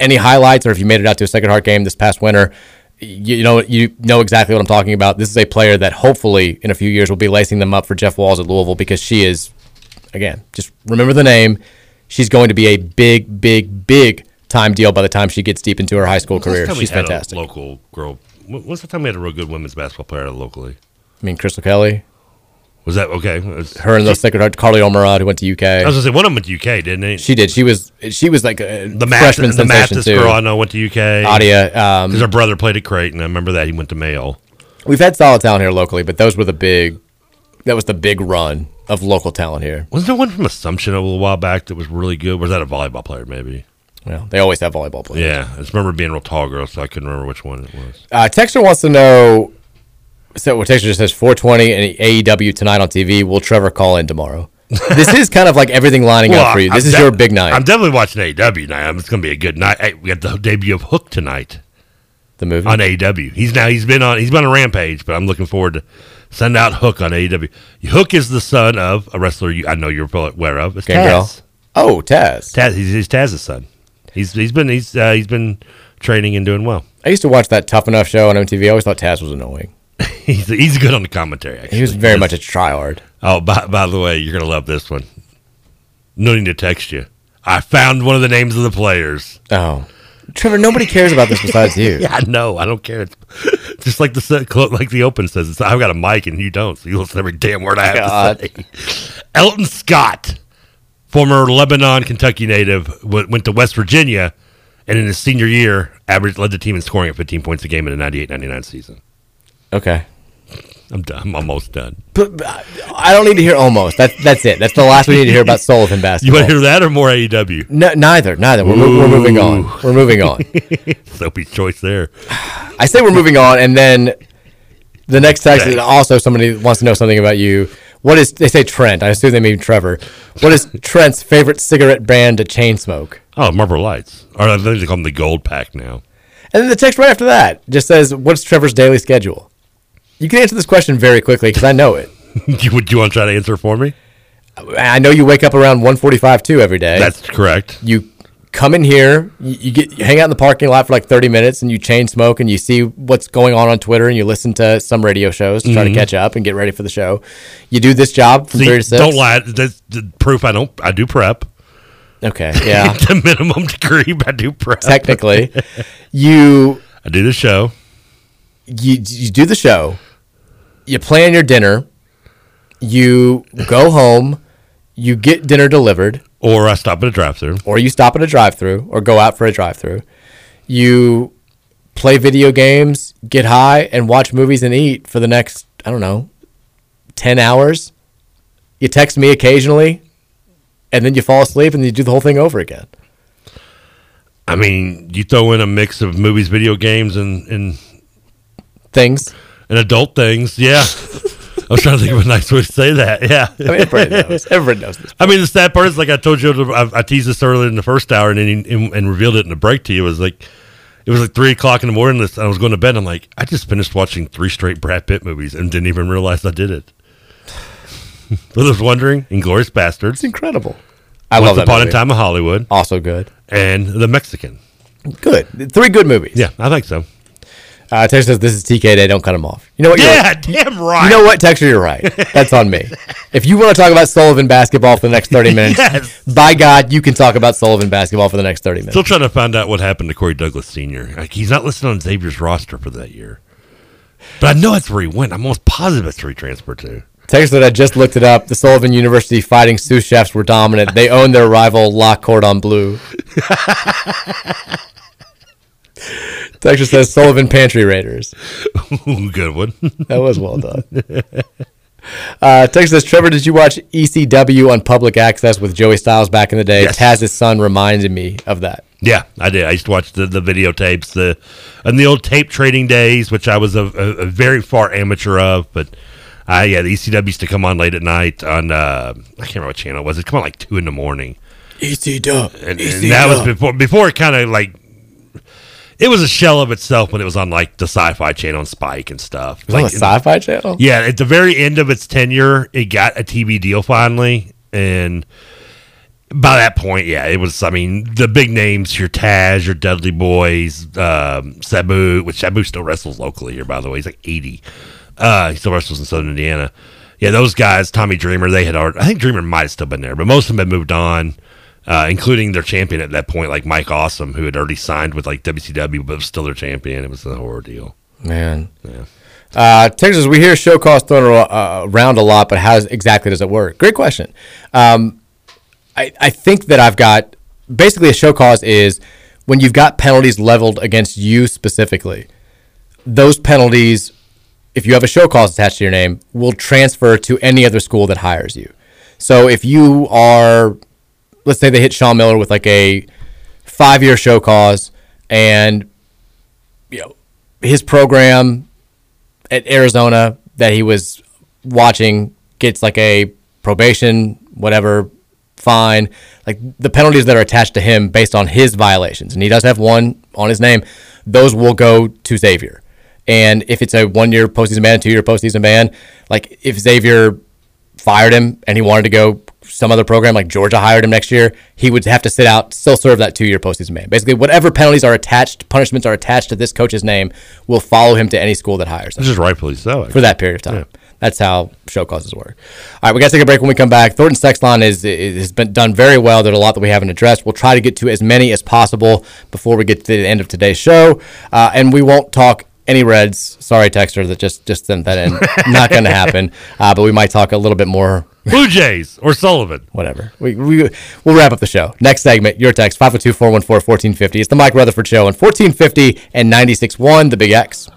any highlights or if you made it out to a Sacred Heart game this past winter. You, you know you know exactly what I'm talking about. This is a player that hopefully in a few years will be lacing them up for Jeff Walz at Louisville because she is, again, just remember the name. She's going to be a big, big, big time deal by the time she gets deep into her high school career. She's fantastic. local girl. wh- When's the time we had a real good women's basketball player locally? I mean, Crystal Kelly. Was that okay? Was- Her and the Heart, Carly Olmerod, who went to UK. I was gonna say one of them went to UK, didn't he? She did. She was. She was like a the freshman the sensation Mathies too. girl I know went to UK. Adia, um, because her brother played at Creighton. I remember that he went to Mayo. We've had solid talent here locally, but those were the big. That was the big run of local talent here. Wasn't there one from Assumption a little while back that was really good? Was that a volleyball player? Maybe. Well, they always have volleyball players. Yeah, I just remember being a real tall girl, so I couldn't remember which one it was. Uh, Texter wants to know. So, what Texter just says 420 and AEW tonight on TV. Will Trevor call in tomorrow? this is kind of like everything lining Well, up for you. This I'm is def- your big night. I'm definitely watching AEW night. It's going to be a good night. Hey, we got the debut of Hook tonight the movie on AEW. He's now he's been on he's been on Rampage, but I'm looking forward to send out Hook on AEW. Hook is the son of a wrestler you, I know you're probably aware of. It's Gangrel. Taz. Oh, Taz. Taz. He's, he's Taz's son. He's he's been he's uh, he's been training and doing well. I used to watch that Tough Enough show on MTV. I always thought Taz was annoying. he's he's good on the commentary. Actually, He was very much a tryhard. Oh, by, by the way, you're gonna love this one. No need to text you. I found one of the names of the players. Oh, Trevor, nobody cares about this besides you. yeah, I know. I don't care. It's just like the like the open says. It's, I've got a mic and you don't, so you listen to every damn word I have God. to say. Elton Scott, former Lebanon, Kentucky native, w- went to West Virginia, and in his senior year, average led the team in scoring at 15 points a game in the 98-99 season. Okay. I'm done. I'm almost done. But, but I don't need to hear almost. That's that's it. That's the last we need to hear about Sullivan Bass. You want to hear that or more AEW? No, neither, neither. We're, we're moving on. We're moving on. Sophie's choice there. I say we're moving on, and then the next text is also somebody wants to know something about you. What is they say Trent? I assume they mean Trevor. What is Trent's favorite cigarette brand to chain smoke? Oh, Marlboro Lights. Or I think they call them the Gold Pack now. And then the text right after that just says, "What's Trevor's daily schedule?" You can answer this question very quickly because I know it. you, would you want to try to answer for me? I know you wake up around 1:45 too every day. That's correct. You come in here, you, you get you hang out in the parking lot for like 30 minutes, and you chain smoke, and you see what's going on on Twitter, and you listen to some radio shows to try to mm-hmm. catch up and get ready for the show. You do this job from See, three to six. don't lie. That's the proof. I don't. I do prep. Okay, yeah. the minimum degree, but I do prep. Technically, you I do the show. you you do the show, you plan your dinner, you go home, you get dinner delivered, or I stop at a drive-through, or you stop at a drive-through, or go out for a drive-through. You play video games, get high, and watch movies and eat for the next I don't know ten hours. You text me occasionally, and then you fall asleep, and you do the whole thing over again. I mean, you throw in a mix of movies, video games, and and things, and adult things. Yeah. I was trying to think of a nice way to say that. Yeah. I mean, everybody knows. Everybody knows this. I mean, the sad part is, like I told you, I, I teased this earlier in the first hour, and then and, and revealed it in the break to you. It was like, it was like three o'clock in the morning. and I was going to bed. And I'm like, I just finished watching three straight Brad Pitt movies and didn't even realize I did it. For those wondering, Inglourious Basterds. It's incredible. I Once love that Upon movie. a Time in Hollywood. Also good. And The Mexican. Good. Three good movies. Yeah, I think so. Uh, Texas says this is TK Day. Don't cut him off. You know what? Yeah, right. damn right. You know what, Texture? You're right. That's on me. if you want to talk about Sullivan basketball for the next 30 minutes, Yes. by God, you can talk about Sullivan basketball for the next 30 minutes. Still trying to find out what happened to Corey Douglas Sr. Like he's not listed on Xavier's roster for that year. But I know that's where he went. I'm almost positive that's where he transferred to. Texas said I just looked it up. The Sullivan University Fighting Sous Chefs were dominant. They owned their rival La Cordon Bleu. Texas says Sullivan Pantry Raiders. Ooh, good one. That was well done. Uh, Texas says, Trevor, did you watch ECW on public access with Joey Styles back in the day? Yes. Taz's son reminded me of that. Yeah, I did. I used to watch the, the videotapes, the and the old tape trading days, which I was a, a, a very far amateur of. But uh, yeah, the ECW used to come on late at night on uh, I can't remember what channel it was. It come on like two in the morning, ECW. and, and that was before before it kind of like it was a shell of itself when it was on like the Sci-Fi Channel and Spike and stuff. It was on Like, the Sci-Fi Channel. Yeah, at the very end of its tenure, it got a TV deal finally, and by that point, yeah, it was. I mean, the big names, your Taz, your Dudley Boyz, um, Sabu, which Sabu still wrestles locally here, by the way. He's like eighty. Uh, he still wrestles in Southern Indiana. Yeah, those guys, Tommy Dreamer, they had already. I think Dreamer might have still been there, but most of them had moved on. Uh, including their champion at that point, like Mike Awesome, who had already signed with like WCW, but was still their champion. It was a horror deal. Man. Yeah. Uh, Texas, we hear show cause thrown uh, around a lot, but how exactly does it work? Great question. Um, I, I think that I've got basically a show cause is when you've got penalties leveled against you specifically. Those penalties, if you have a show cause attached to your name, will transfer to any other school that hires you. So if you are, let's say they hit Sean Miller with like a five year show cause and you know his program at Arizona that he was watching gets like a probation, whatever, fine. Like the penalties that are attached to him based on his violations, and he does have one on his name, those will go to Xavier. And if it's a one year postseason ban, two year postseason ban, like if Xavier fired him and he wanted to go some other program like Georgia hired him next year, he would have to sit out, still serve that two year postseason ban. Basically, whatever penalties are attached, punishments are attached to this coach's name, will follow him to any school that hires him This is rightfully so. for that period of time. That's how show causes work. All right, we got to take a break when we come back. Thornton's text line is, is has been done very well. There's a lot that we haven't addressed. We'll try to get to as many as possible before we get to the end of today's show, uh, and we won't talk any Reds. Sorry, texter, that just just sent that in. Not going to happen. Uh, but we might talk a little bit more. Blue Jays or Sullivan. Whatever. We, we, we'll wrap up the show. Next segment, your text, 502 414 1450. It's the Mike Rutherford Show on 1450 and 96.1, The Big X.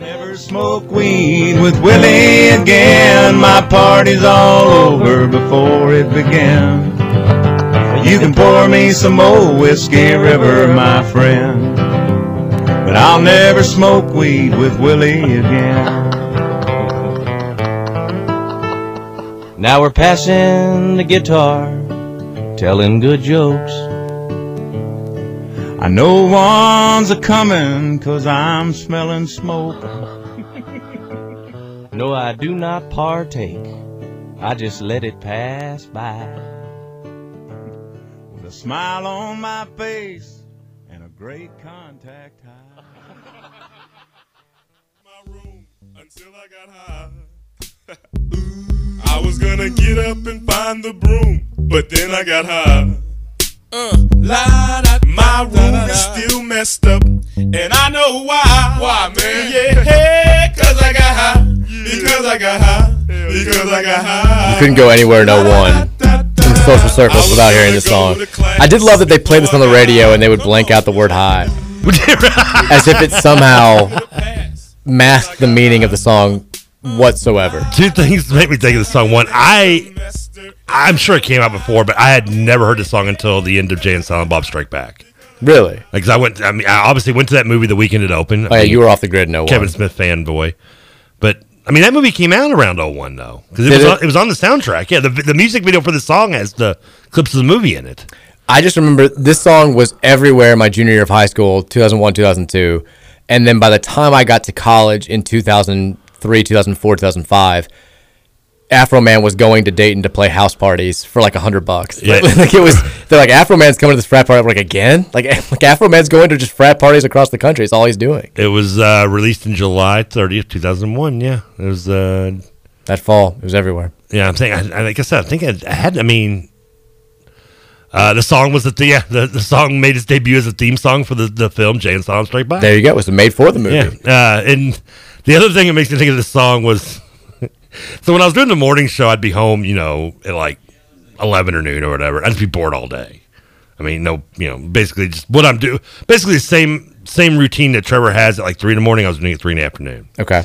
Never smoke weed with Willie again. My party's all over before it began. You can pour me some old whiskey river, my friend. But I'll never smoke weed with Willie again. Now we're passing the guitar, telling good jokes. I know one's a coming, cause I'm smelling smoke. No, I do not partake. I just let it pass by. With a smile on my face and a great contact high. until I got high. I was gonna get up and find the broom, but then I got high. Uh, la, da, my room is still messed up, and I know why. Why, man? Yeah, hey, cause I got high. Because I got high. Because I got high. You couldn't go anywhere, no one, in social circles without hearing this song. I did love that they played this on the radio and they would blank out the word high. As if it somehow masked the meaning of the song whatsoever. Two things make me think of the song. One, I, I'm sure it came out before, but I had never heard the song until the end of Jay and Silent Bob Strike Back. Really? Because I went, I mean, I obviously went to that movie the weekend it opened. Oh, yeah, you were off the grid, no oh Kevin one. Smith fanboy, but I mean that movie came out around 01 though because it Did was it? On, it was on the soundtrack. Yeah, the the music video for the song has the clips of the movie in it. I just remember this song was everywhere my junior year of high school, 2001, 2002. And then by the time I got to college in 2003, 2004, 2005, Afroman was going to Dayton to play house parties for like a hundred bucks. Yeah. Like, like it was, they're like Afroman's coming to this frat party. Like again, like like Afroman's going to just frat parties across the country. It's all he's doing. It was uh, released in July 30th, 2001. Yeah, it was uh, that fall. It was everywhere. Yeah, I'm saying. I, I- like I said, I think I, I had. I mean, uh, the song was the th- yeah the, the song made its debut as a theme song for the, the film Jay and Silent Strike Back. There you go. It was made for the movie. Yeah, uh, and the other thing that makes me think of this song was so when I was doing the morning show, I'd be home, you know, at like eleven or noon or whatever. I'd just be bored all day. I mean, no, you know, basically just what I'm doing. Basically, the same same routine that Trevor has at like three in the morning. I was doing at three in the afternoon. Okay.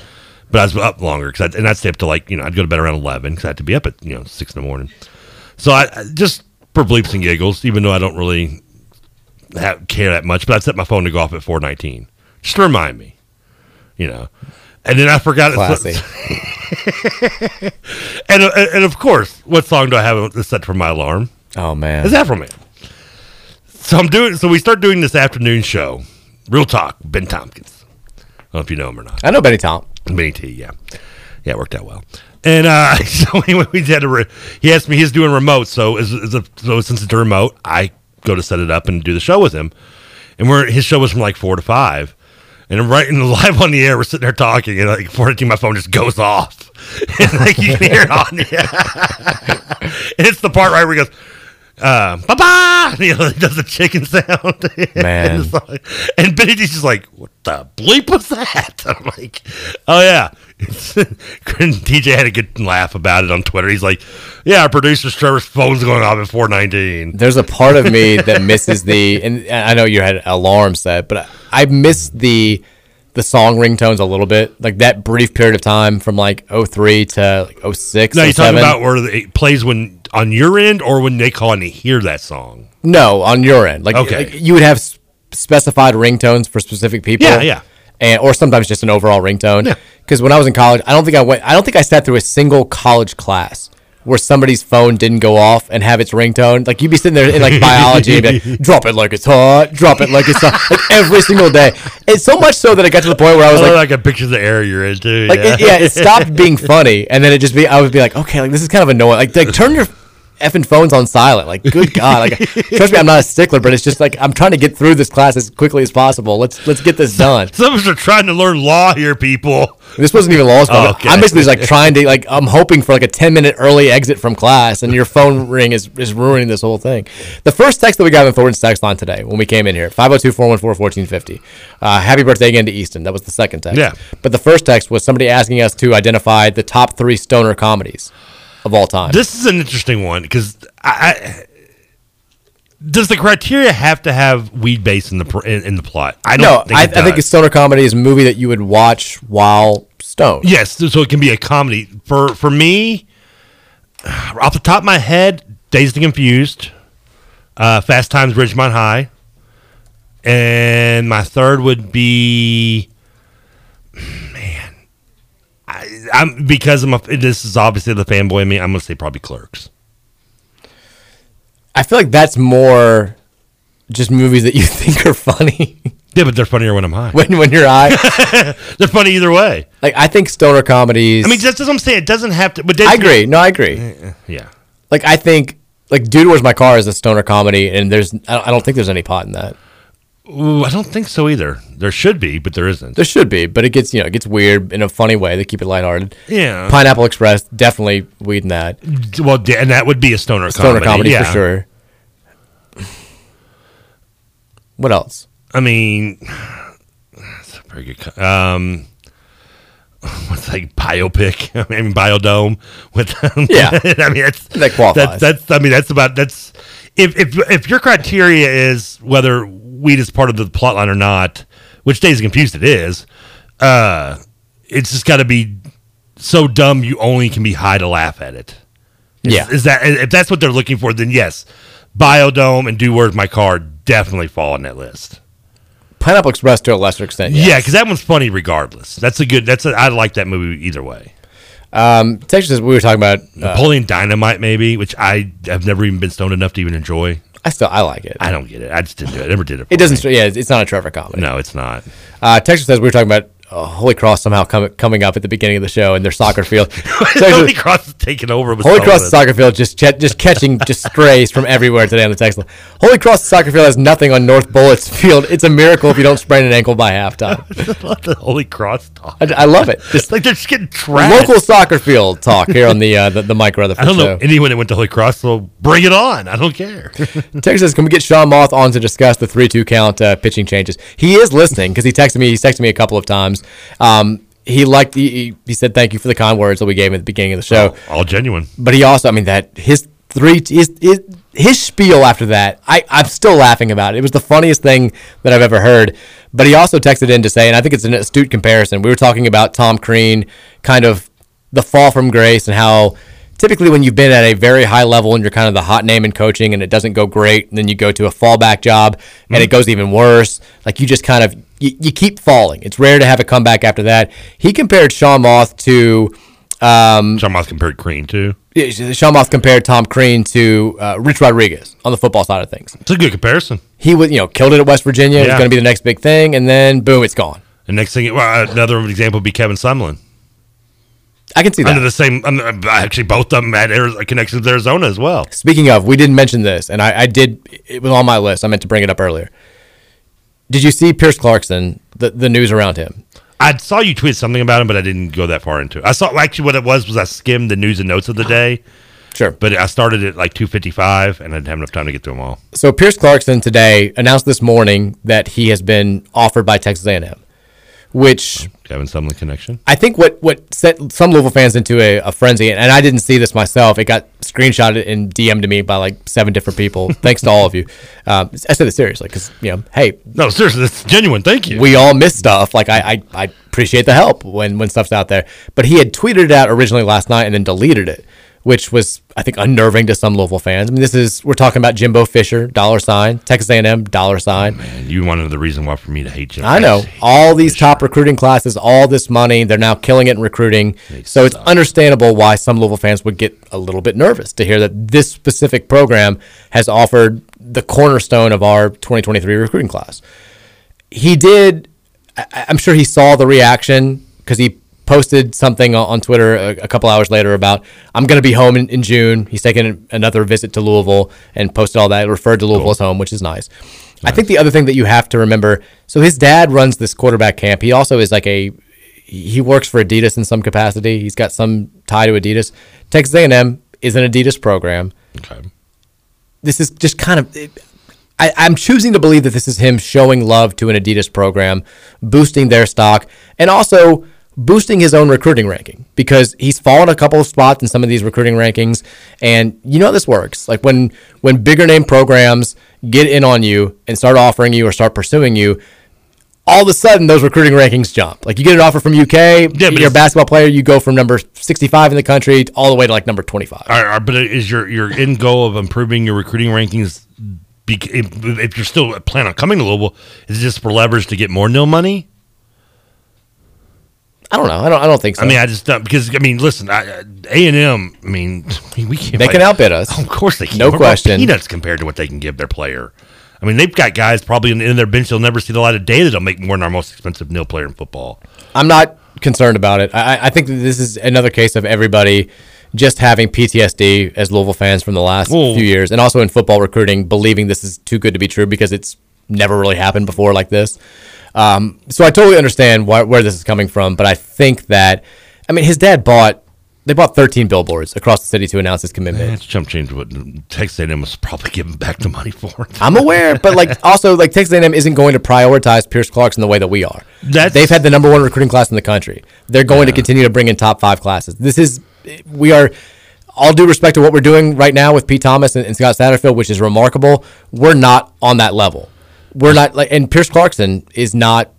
But I was up longer because and I'd stay up to like you know I'd go to bed around eleven because I had to be up at you know six in the morning. So I I- just for bleeps and giggles, even though I don't really have, care that much, but I'd set my phone to go off at four nineteen just to remind me, you know. And then I forgot. Classy. and uh, and of course, what song do I have set for my alarm? Oh man, It's Afroman. So I'm doing. So we start doing this afternoon show. Real talk. Ben Tompkins. I don't know if you know him or not. I know Benny Tom. Benny T. Yeah, yeah, it worked out well. And uh, so anyway, we had a re- he asked me. He's doing remote. So as, a, so since it's a remote, I go to set it up and do the show with him. And we're his show was from like four to five. And I'm right in the live on the air, we're sitting there talking, and like four to my phone just goes off, and like you can hear it on the and it's the part right where he goes, uh, "Bye bye." Ah, you know, he does the chicken sound. Man. the song. and Benny D's just like, what the bleep was that? I'm like, oh yeah. DJ had a good laugh about it on Twitter. He's like, yeah, our producer's Trevor's phone's going off at 419. There's a part of me that misses the, and I know you had alarm set, but I miss the the song ringtones a little bit, like that brief period of time from like 03 to like 06. No, you're talking about where it plays when on your end or when they call and they hear that song. No, on your end, like, Okay. like you would have specified ringtones for specific people. Yeah, yeah. and or sometimes just an overall ringtone. Yeah. Because when I was in college, I don't think I went. I don't think I sat through a single college class where somebody's phone didn't go off and have its ringtone. Like you'd be sitting there in like biology and be like, drop it like it's hot, drop it like it's hot, like every single day. It's so much so that it got to the point where I was I like, like, I picture of the area you're in too. like it, yeah, it stopped being funny, and then it just be. I would be like, okay, like this is kind of annoying. Like, like turn your effing phones on silent. Like, good god, like trust me, I'm not a stickler, but it's just like I'm trying to get through this class as quickly as possible. Let's let's get this done. Some of us are trying to learn law here, people. This wasn't even law school. Oh, okay. I'm basically just like trying to like I'm hoping for like a 10 minute early exit from class, and your phone ring is is ruining this whole thing. The first text that we got on the Thornton's text line today when we came in here 502-414-1450. Uh, happy birthday again to Easton. That was the second text. Yeah. But the first text was somebody asking us to identify the top three stoner comedies of all time. This is an interesting one because I, I does the criteria have to have weed base in the in, in the plot? I don't. no, think I, I think a stoner comedy is a movie that you would watch while stoned. yes. So it can be a comedy for for me. Off the top of my head, Dazed and Confused, uh, Fast Times Ridgemont High, and my third would be. I, I'm because I'm a, this is obviously the fanboy in me. I'm gonna say probably Clerks. I feel like that's more just movies that you think are funny Yeah, but they're funnier when I'm high. when when you're high. they're funny either way. Like I think stoner comedies. I mean, that's what I'm saying. It doesn't have to. But I agree. No, I agree. Eh, eh, yeah. Like I think like Dude Where's My Car is a stoner comedy, and there's I don't think there's any pot in that. Ooh, I don't think so either. There should be, but there isn't. There should be, but it gets you know it gets weird in a funny way. They keep it lighthearted. Yeah. Pineapple Express definitely weed in that. Well, and that would be a stoner, Stoner comedy, comedy, yeah. for sure. What else? I mean, that's a pretty good. co- Um, what's like biopic? I mean, biodome with. Yeah. I mean, that's That qualifies. That's, that's. I mean, that's about. That's if if if your criteria is whether weed is part of the plot line or not, which Days Confused it is. Uh, it's just got to be so dumb you only can be high to laugh at it. Is, Yeah. is that if that's what they're looking for? Then yes, Biodome and Do Where's My Car definitely fall on that list. Pineapple Express to a lesser extent. Yeah, because that one's funny regardless. That's a good. That's a, I like that movie either way. Um, Texas, says we were talking about. Uh, Napoleon Dynamite, maybe, which I have never even been stoned enough to even enjoy. I still I like it. I don't get it. I just didn't do it. I never did it. It doesn't. Yeah, it's not a Trevor comedy. No, it's not. Uh, Texas says we were talking about uh, Holy Cross somehow com- coming up at the beginning of the show in their soccer field. Holy Cross is taking over. Holy Cross soccer field just ch- just catching just strays from everywhere today on the text line. Holy Cross soccer field has nothing on North Bullitt's field. It's a miracle if you don't sprain an ankle by halftime. I love the Holy Cross talk. I, I love it. Just like they're just getting trashed. local soccer field talk here on the uh, the, the Mike Rutherford I don't show. know anyone that went to Holy Cross, so bring it on. I don't care. Texas says, can we get Sean Moth on to discuss the three-two count uh, pitching changes? He is listening because he texted me. He's texted me a couple of times. Um, he liked. He, he- he said thank you for the kind words that we gave him at the beginning of the show. All genuine. But he also, I mean, that his three his his, his spiel after that, I I'm still laughing about it. It was the funniest thing that I've ever heard. But he also texted in to say, and I think it's an astute comparison. We were talking about Tom Crean, kind of the fall from grace, and how typically when you've been at a very high level and you're kind of the hot name in coaching and it doesn't go great, and then you go to a fallback job and it goes even worse. Like you just kind of you, you keep falling. It's rare to have a comeback after that. He compared Sean Moth to. Um, Sean Moth compared Crean to yeah, Sean Moth compared Tom Crean to uh, Rich Rodriguez on the football side of things. It's a good comparison. He was, you know, killed it at West Virginia. It was going to be the next big thing, and then boom, it's gone. The next thing, well, another example would be Kevin Sumlin. I can see that. Under the same, actually, both of them had connections with Arizona as well. Speaking of, we didn't mention this, and I, I did. It was on my list. I meant to bring it up earlier. Did you see Pierce Clarkson? The the news around him. I saw you tweet something about him, but I didn't go that far into it. I saw actually what it was was I skimmed the news and notes of the day, Sure. But I started at like 255, and I didn't have enough time to get through them all. So Pierce Clarkson today announced this morning that he has been offered by Texas A&M, which Kevin Sumlin connection. I think what what set some Louisville fans into a, a frenzy, and I didn't see this myself. It got screenshotted and DM'd to me by like seven different people. Thanks to all of you. Um, I said it seriously because you know, hey, No, seriously, that's genuine. Thank you. we all miss stuff. Like I, I, I appreciate the help when when stuff's out there. But he had tweeted it out originally last night and then deleted it, which was I think unnerving to some Louisville fans. I mean, this is we're talking about Jimbo Fisher, dollar sign, Texas A&M, dollar sign. Oh, and you wanted the reason why for me to hate Jim. I know all these top recruiting classes, all this money, they're now killing it in recruiting. so it's understandable why some Louisville fans would get a little bit nervous to hear that this specific program has offered the cornerstone of our 2023 recruiting class. He did. I, I'm sure he saw the reaction because he posted something on- Twitter a, a couple hours later about I'm going to be home in, in June. He's taking another visit to Louisville and posted all that. Referred to Louisville as home, which is nice. I think the other thing that you have to remember. So his dad runs this quarterback camp. He also is like a he works for Adidas in some capacity. He's got some tie to Adidas. Texas A&M is an Adidas program. Okay. This is just kind of. I, I'm choosing to believe that this is him showing love to an Adidas program, boosting their stock, and also boosting his own recruiting ranking because he's fallen a couple of spots in some of these recruiting rankings. And you know how this works. Like when when bigger name programs get in on you and start offering you or start pursuing you, all of a sudden those recruiting rankings jump. Like you get an offer from UK, you're a basketball player, you go from number 65 in the country all the way to like number 25. Are, are- but is your your end goal of improving your recruiting rankings? If, you're still planning on coming to Louisville, is it just for leverage to get more nil money? I don't know. I don't. I don't think so. I mean, I just don't because I mean, listen, uh, A and M. I mean, we can't. They can outbid us. of course, they can. No We're question. Peanuts compared to what they can give their player. I mean, they've got guys probably in, in their bench they'll never see the light of day that'll make more than our most expensive nil player in football. I'm not concerned about it. I, I think that this is another case of everybody just having PTSD as Louisville fans from the last few years, and also in football recruiting, believing this is too good to be true because it's never really happened before like this. Um, so I totally understand why, where this is coming from, but I think that, I mean, his dad bought. They bought 13 billboards across the city to announce his commitment. That's chump change. What Texas A&M was probably giving back the money for. I'm aware, but like also like Texas A&M isn't going to prioritize Pierce Clarkson the way that we are. That's- They've had the number one recruiting class in the country. They're going to continue to bring in top five classes. This is we are all due respect to what we're doing right now with Pete Thomas and, and Scott Satterfield, which is remarkable. We're not on that level. We're not like, and Pierce Clarkson is not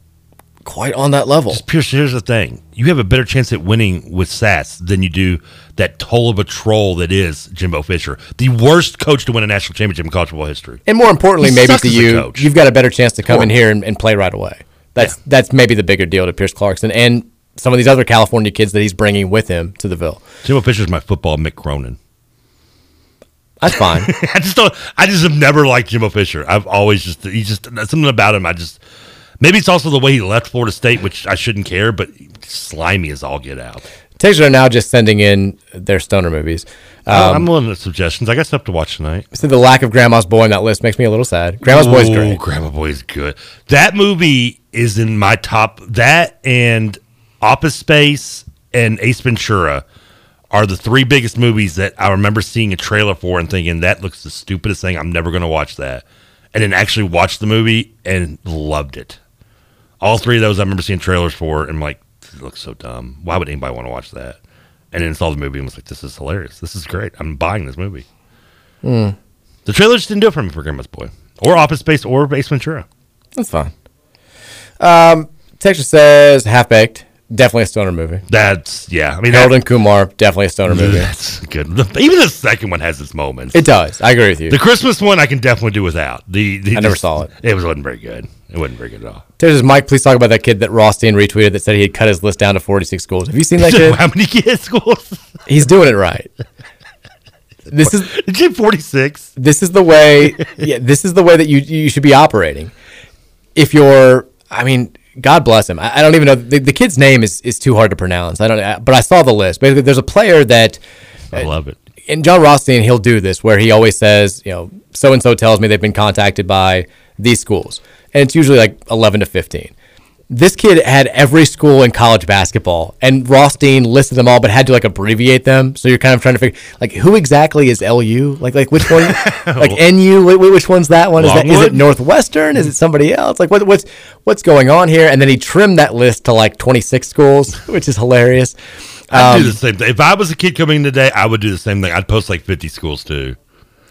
quite on that level. Pierce, here's the thing: you have a better chance at winning with Sats than you do that toll of a troll that is Jimbo Fisher, the worst coach to win a national championship in college football history. And more importantly, He maybe to you, you've got a better chance to come in here and, and play right away. That's that's maybe the bigger deal to Pierce Clarkson and some of these other California kids that he's bringing with him to the Ville. Jimbo Fisher's my football Mick Cronin. That's fine. I just don't. I just have never liked Jimbo Fisher. I've always just he's just something about him. I just maybe it's also the way he left Florida State, which I shouldn't care, but slimy as all get out. Texas are now just sending in their stoner movies. Um, I'm willing to suggestions. I got stuff to watch tonight. so the lack of Grandma's Boy on that list makes me a little sad. Grandma's Boy's Ooh, great. Grandma Boy's good. That movie is in my top. That and Office Space and Ace Ventura are the three biggest movies that I remember seeing a trailer for and thinking that looks the stupidest thing. I'm never going to watch that, and then actually watched the movie and loved it. All three of those I remember seeing trailers for and like it looks so dumb. Why would anybody want to watch that? And then saw the movie and was like, "This is hilarious. This is great. I'm buying this movie." Hmm. The trailer just didn't do it for me for Grandma's Boy or Office Space or Ace Ventura. That's fine. Um, Texas says Half Baked. Definitely a stoner movie. That's yeah. I mean, Harold that- and Kumar. Definitely a stoner movie. That's good. Even the second one has its moments. It does. I agree with you. The Christmas one I can definitely do without. The, the I never saw it. It was wasn't very good. It wasn't very good at all. Texas Mike, please talk about that kid that Rothstein retweeted that said he had cut his list down to 46 schools. Have you seen that kid? How many kids schools? He's doing it right. This is Did you forty six? this is the way yeah, this is the way that you you should be operating. If you're I mean, God bless him. I, I don't even know the, the kid's name is is too hard to pronounce. I don't but I saw the list. Basically there's a player that I uh, love it. and Jon Rothstein, he'll do this where he always says, you know, so and so tells me they've been contacted by these schools. And it's usually like 11 to 15. This kid had every school in college basketball, and Rothstein listed them all, but had to like abbreviate them. So you're kind of trying to figure like who exactly is LU? Like like which one? like NU? Wh- wh- Which one's that one? Is, that, is it Northwestern? Is it somebody else? Like what what's what's going on here? And then he trimmed that list to like 26 schools, which is hilarious. I'd Um, do the same thing. If I was a kid coming today, I would do the same thing. I'd post like 50 schools too.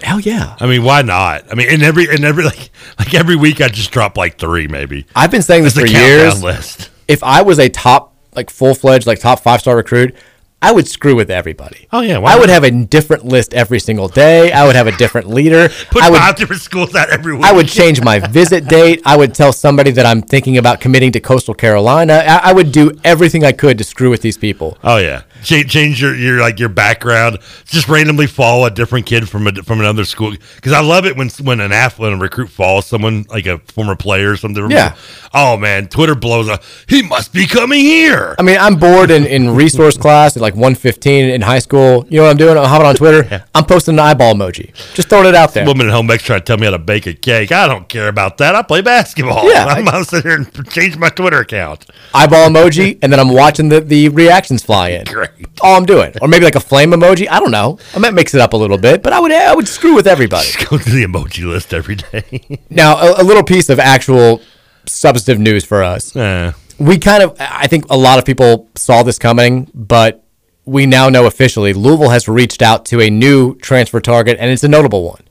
Hell yeah. I mean, why not? I mean, and every and every like like every week I just drop like three maybe. I've been saying this That's for years. List. If I was a top, like full fledged, like top five star recruit, I would screw with everybody. Oh yeah, why I would have a different list every single day. I would have a different leader. Put I would, five different schools out every week. I would change my visit date. I would tell somebody that I'm thinking about committing to Coastal Carolina. I, I would do everything I could to screw with these people. Oh yeah, change, change your, your like your background. Just randomly follow a different kid from a from another school. Because I love it when when an athlete, a recruit follows someone like a former player or something. Yeah. Oh man, Twitter blows up. He must be coming here. I mean, I'm bored in, in resource class at like 115 in high school. You know what I'm doing? I'm hopping on Twitter. I'm posting an eyeball emoji. Just throwing it out there. Woman at home ex trying to tell me how to bake a cake. I don't care about that. I play basketball. Yeah, I'm gonna sit here and change my Twitter account. eyeball emoji, and then I'm watching the, the reactions fly in. Great. All I'm doing, or maybe like a flame emoji. I don't know. I might mix it up a little bit, but I would I would screw with everybody. Go to the emoji list every day. Now, a, a little piece of actual substantive news for us. Eh. We kind of, I think a lot of people saw this coming, but we now know officially Louisville has reached out to a new transfer target, and it's a notable one.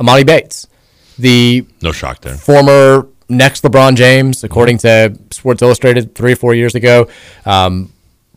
Emoni Bates, the no shock there. former next LeBron James, according to Sports Illustrated three or four years ago. Um,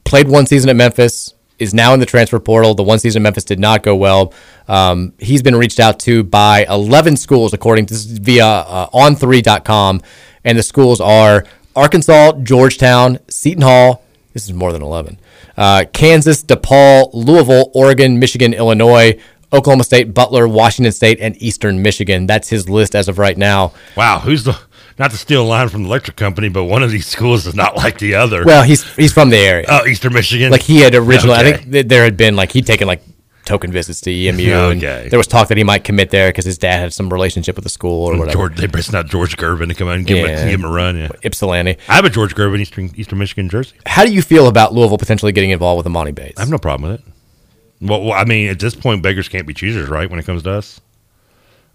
played one season at Memphis, is now in the transfer portal. The one season at Memphis did not go well. Um, he's been reached out to by 11 schools, according to this is via uh, on3.com. And the schools are Arkansas, Georgetown, Seton Hall. This is more than 11. Uh, Kansas, DePaul, Louisville, Oregon, Michigan, Illinois, Oklahoma State, Butler, Washington State, and Eastern Michigan. That's his list as of right now. Wow, who's the not to steal a line from the electric company, but one of these schools is not like the other. Well, he's he's from the area. oh, Eastern Michigan. Like he had originally, I Okay. think th- there had been like he'd taken like token visits to EMU. Okay. There was talk that he might commit there because his dad had some relationship with the school or whatever. George, they pressed out George Gervin to come out and give, him, Yeah. a, give him a run. Yeah, Ypsilanti. I have a George Gervin Eastern Eastern Michigan jersey. How do you feel about Louisville potentially getting involved with Emoni Bates? I have no problem with it. Well, well, I mean, at this point, beggars can't be choosers, right? When it comes to us.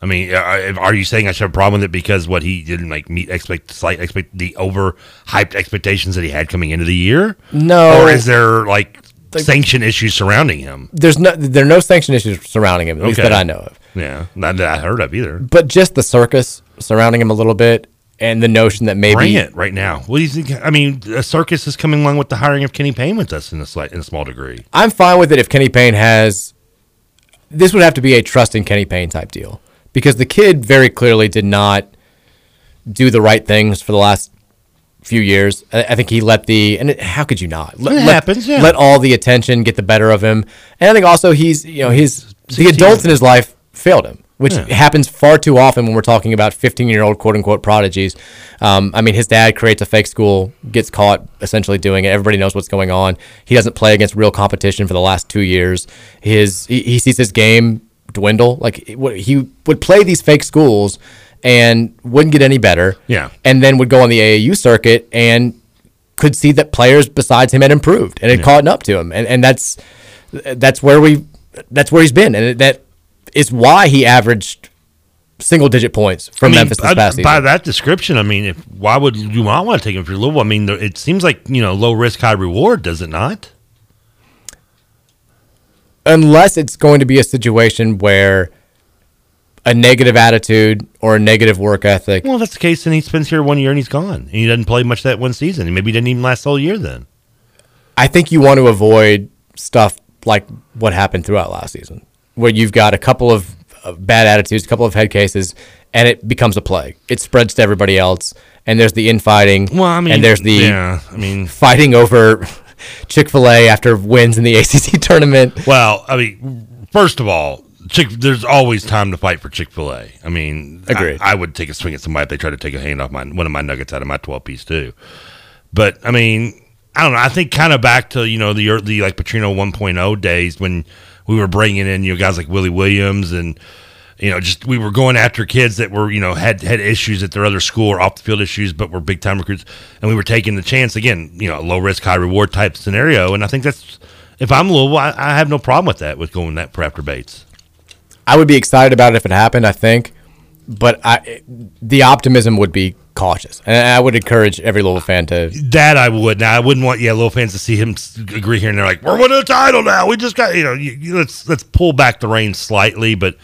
I mean, are are you saying I should have a problem with it because what he didn't like meet expect slight expect the over hyped expectations that he had coming into the year? No. or is there like, sanction issues surrounding him? There's no there are no sanction issues surrounding him, at least that I know of. Yeah, not that I heard of either. But just the circus surrounding him a little bit, and the notion that maybe Bring it right now. What do you think? I mean, a circus is coming along with the hiring of Kenny Payne with us in a slight, in a small degree. I'm fine with it if Kenny Payne has. This would have to be a trust in Kenny Payne type deal because the kid very clearly did not do the right things for the last few years. I, I think he let the and it, how could you not? Let, It let- happens, yeah. Let all the attention get the better of him, and I think also he's you know his the adults in his life failed him. Which Yeah. happens far too often when we're talking about 15 year old quote unquote prodigies. Um, I mean, his dad creates a fake school, gets caught essentially doing it. Everybody knows what's going on. He doesn't play against real competition for the last two years. His he, he sees his game dwindle. Like he would play these fake schools and wouldn't get any better. Yeah. and then would go on the AAU circuit and could see that players besides him had improved and had caught up to him, and and that's that's where we that's where he's been, and that is why he averaged single digit points from I mean, Memphis this by- past season. By that description, I mean, if, why would you not want to take him for Louisville? I mean, it seems like you know low risk, high reward, does it not? Unless it's going to be a situation where a negative attitude or a negative work ethic. Well, if that's the case, then he spends here one year and he's gone, and he doesn't play much that one season, and maybe he didn't even last the whole year. Then I think you want to avoid stuff like what happened throughout last season, where you've got a couple of, of bad attitudes, a couple of head cases, and it becomes a plague. It spreads to everybody else, and there's the infighting. Well, I mean, and there's the yeah, I mean, fighting over Chick Fil A after wins in the ACC tournament. Well, I mean, first of all, Chick. There's always time to fight for Chick Fil A. I mean, Agreed. I, I would take a swing at somebody if they tried to take a hand off my one of my nuggets out of my 12 piece too. But I mean, I don't know. I think kind of back to you know the early like Petrino 1.0 days when we were bringing in you know guys like Willie Williams and you know, just we were going after kids that were, you know, had had issues at their other school or off the field issues, but were big time recruits, and we were taking the chance again, you know, low risk, high reward type scenario. And I think that's if I'm Louisville, I, I have no problem with that with going that for after Bates. I would be excited about it if it happened. I think, but I the optimism would be cautious, and I would encourage every Louisville fan to. That I would. Now I wouldn't want yeah, little fans to see him agree here and they're like, we're winning a title now. We just got you know, you, you- let's let's pull back the reins slightly. But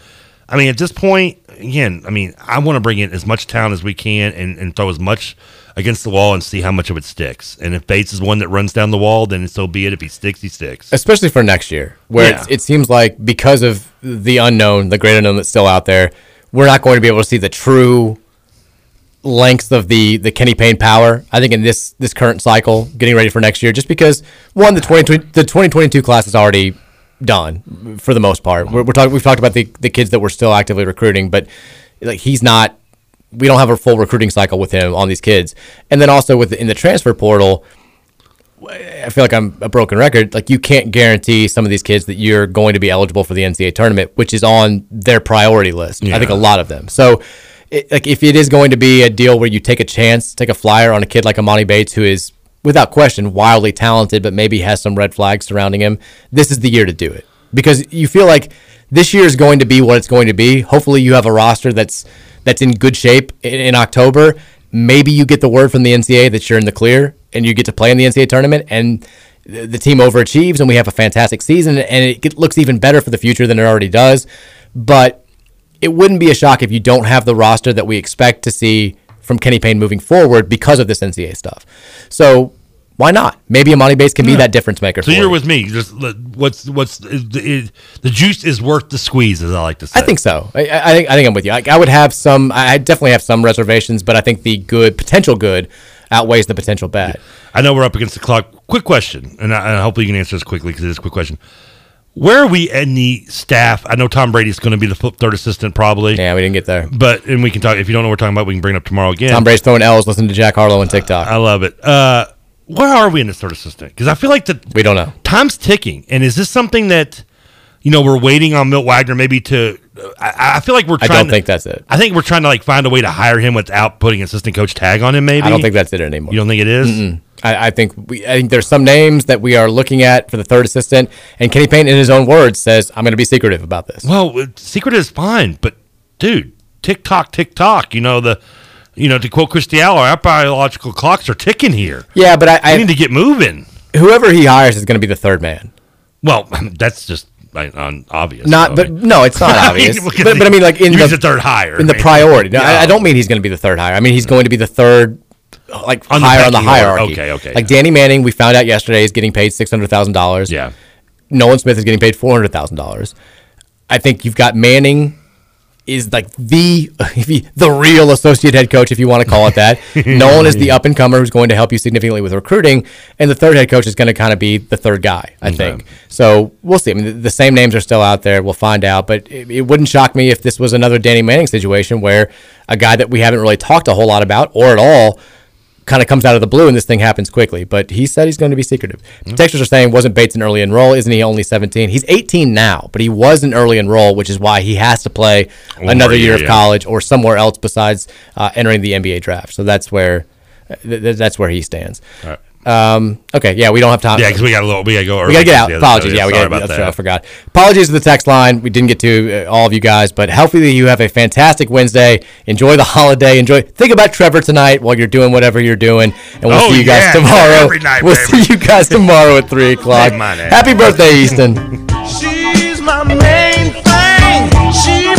I mean, at this point, again, I mean, I want to bring in as much talent as we can and, and throw as much against the wall and see how much of it sticks. And if Bates is one that runs down the wall, then so be it. If he sticks, he sticks. especially for next year, where Yeah. it seems like because of the unknown, the great unknown that's still out there, we're not going to be able to see the true length of the the Kenny Payne power. I think in this this current cycle, getting ready for next year, just because one the twenty the twenty twenty two class is already done for the most part. We're, we're talking we've talked about the the kids that we're still actively recruiting, but like he's not. We don't have a full recruiting cycle with him on these kids, and then also with in the transfer portal. I feel like I'm a broken record. Like you can't guarantee some of these kids that you're going to be eligible for the NCAA tournament, which is on their priority list. I think a lot of them. So, it, like if it is going to be a deal where you take a chance, take a flyer on a kid like Emoni Bates, who is without question wildly talented, but maybe has some red flags surrounding him, this is the year to do it because you feel like this year is going to be what it's going to be. Hopefully, you have a roster that's that's in good shape in, in October. Maybe you get the word from the NCAA that you're in the clear and you get to play in the NCAA tournament, and the the team overachieves, and we have a fantastic season, and it looks even better for the future than it already does. But it wouldn't be a shock if you don't have the roster that we expect to see from Kenny Payne moving forward because of this NCAA stuff. So why not? Maybe Emoni Bates can be hmm. that difference maker. So for you're you. with me. Just what's what's is, the juice is worth the squeeze, as I like to say. I think so. I, I think I think I'm with you. I, I would have some. I definitely have some reservations, but I think the good potential good outweighs the potential bad. I know we're up against the clock. Quick question, and, I, and hopefully you can answer this quickly because it is a quick question. Where are we in the staff? I know Tom Brady's going to be the third assistant probably. Yeah, we didn't get there. But and we can talk if you don't know what we're talking about, we can bring it up tomorrow again. Tom Brady's throwing L's. Listen to Jack Harlow on TikTok. I love it. Uh, where are we in this third assistant? Because I feel like we don't know. Time's ticking, and is this something that you know we're waiting on Milt Wagner maybe to? I, I feel like we're. I trying don't to- think that's it. I think we're trying to like find a way to hire him without putting assistant coach tag on him. Maybe I don't think that's it anymore. You don't think it is? I, I think we. I think there's some names that we are looking at for the third assistant, and Kenny Payne, in his own words, says, "I'm going to be secretive about this." Well, uh, secret is fine, but dude, tick tock, tick tock. You know the, you know to quote Christy Aller, our biological clocks are ticking here. Yeah, but I, I need to get moving. Whoever he hires is going to be the third man. Well, that's just un- obvious. Not, though. but no, it's not I mean, obvious. but, but I mean, like in he the, the third hire, in the priority. No, I. I don't mean he's going to be the third hire. I mean he's going to be the third, like On higher on the pecking order. hierarchy. Okay, okay, Like Danny Manning, we found out yesterday is getting paid six hundred thousand dollars. Yeah. Nolan Smith is getting paid four hundred thousand dollars. I think you've got Manning is like the the real associate head coach, if you want to call it that. Nolan is the up and comer who's going to help you significantly with recruiting, and the third head coach is going to kind of be the third guy. I think so. We'll see. I mean, the, the same names are still out there. We'll find out, but it, it wouldn't shock me if this was another Danny Manning situation where a guy that we haven't really talked a whole lot about or at all kind of comes out of the blue and this thing happens quickly. But he said he's going to be secretive. Texters are saying wasn't Bates an early enroll? Isn't he only 17? He's 18 now, but he was an early enroll, which is why he has to play another year of college or somewhere else besides uh, entering the NBA draft. So that's where th- th- that's where he stands. Um, okay, yeah, we don't have time. Yeah, because we got a little. We got to go. We gotta get out. Apologies. show. Yeah, we gotta. about That's that. right. I forgot. Apologies to the text line. We didn't get to uh, all of you guys, but hopefully you have a fantastic Wednesday. Enjoy the holiday. Enjoy. Think about Trevor tonight while you're doing whatever you're doing, and we'll Oh, see you guys yeah, tomorrow. every night, we'll baby. see you guys tomorrow at three o'clock. Hey, my name. Happy birthday, Easton. She's my main thing. She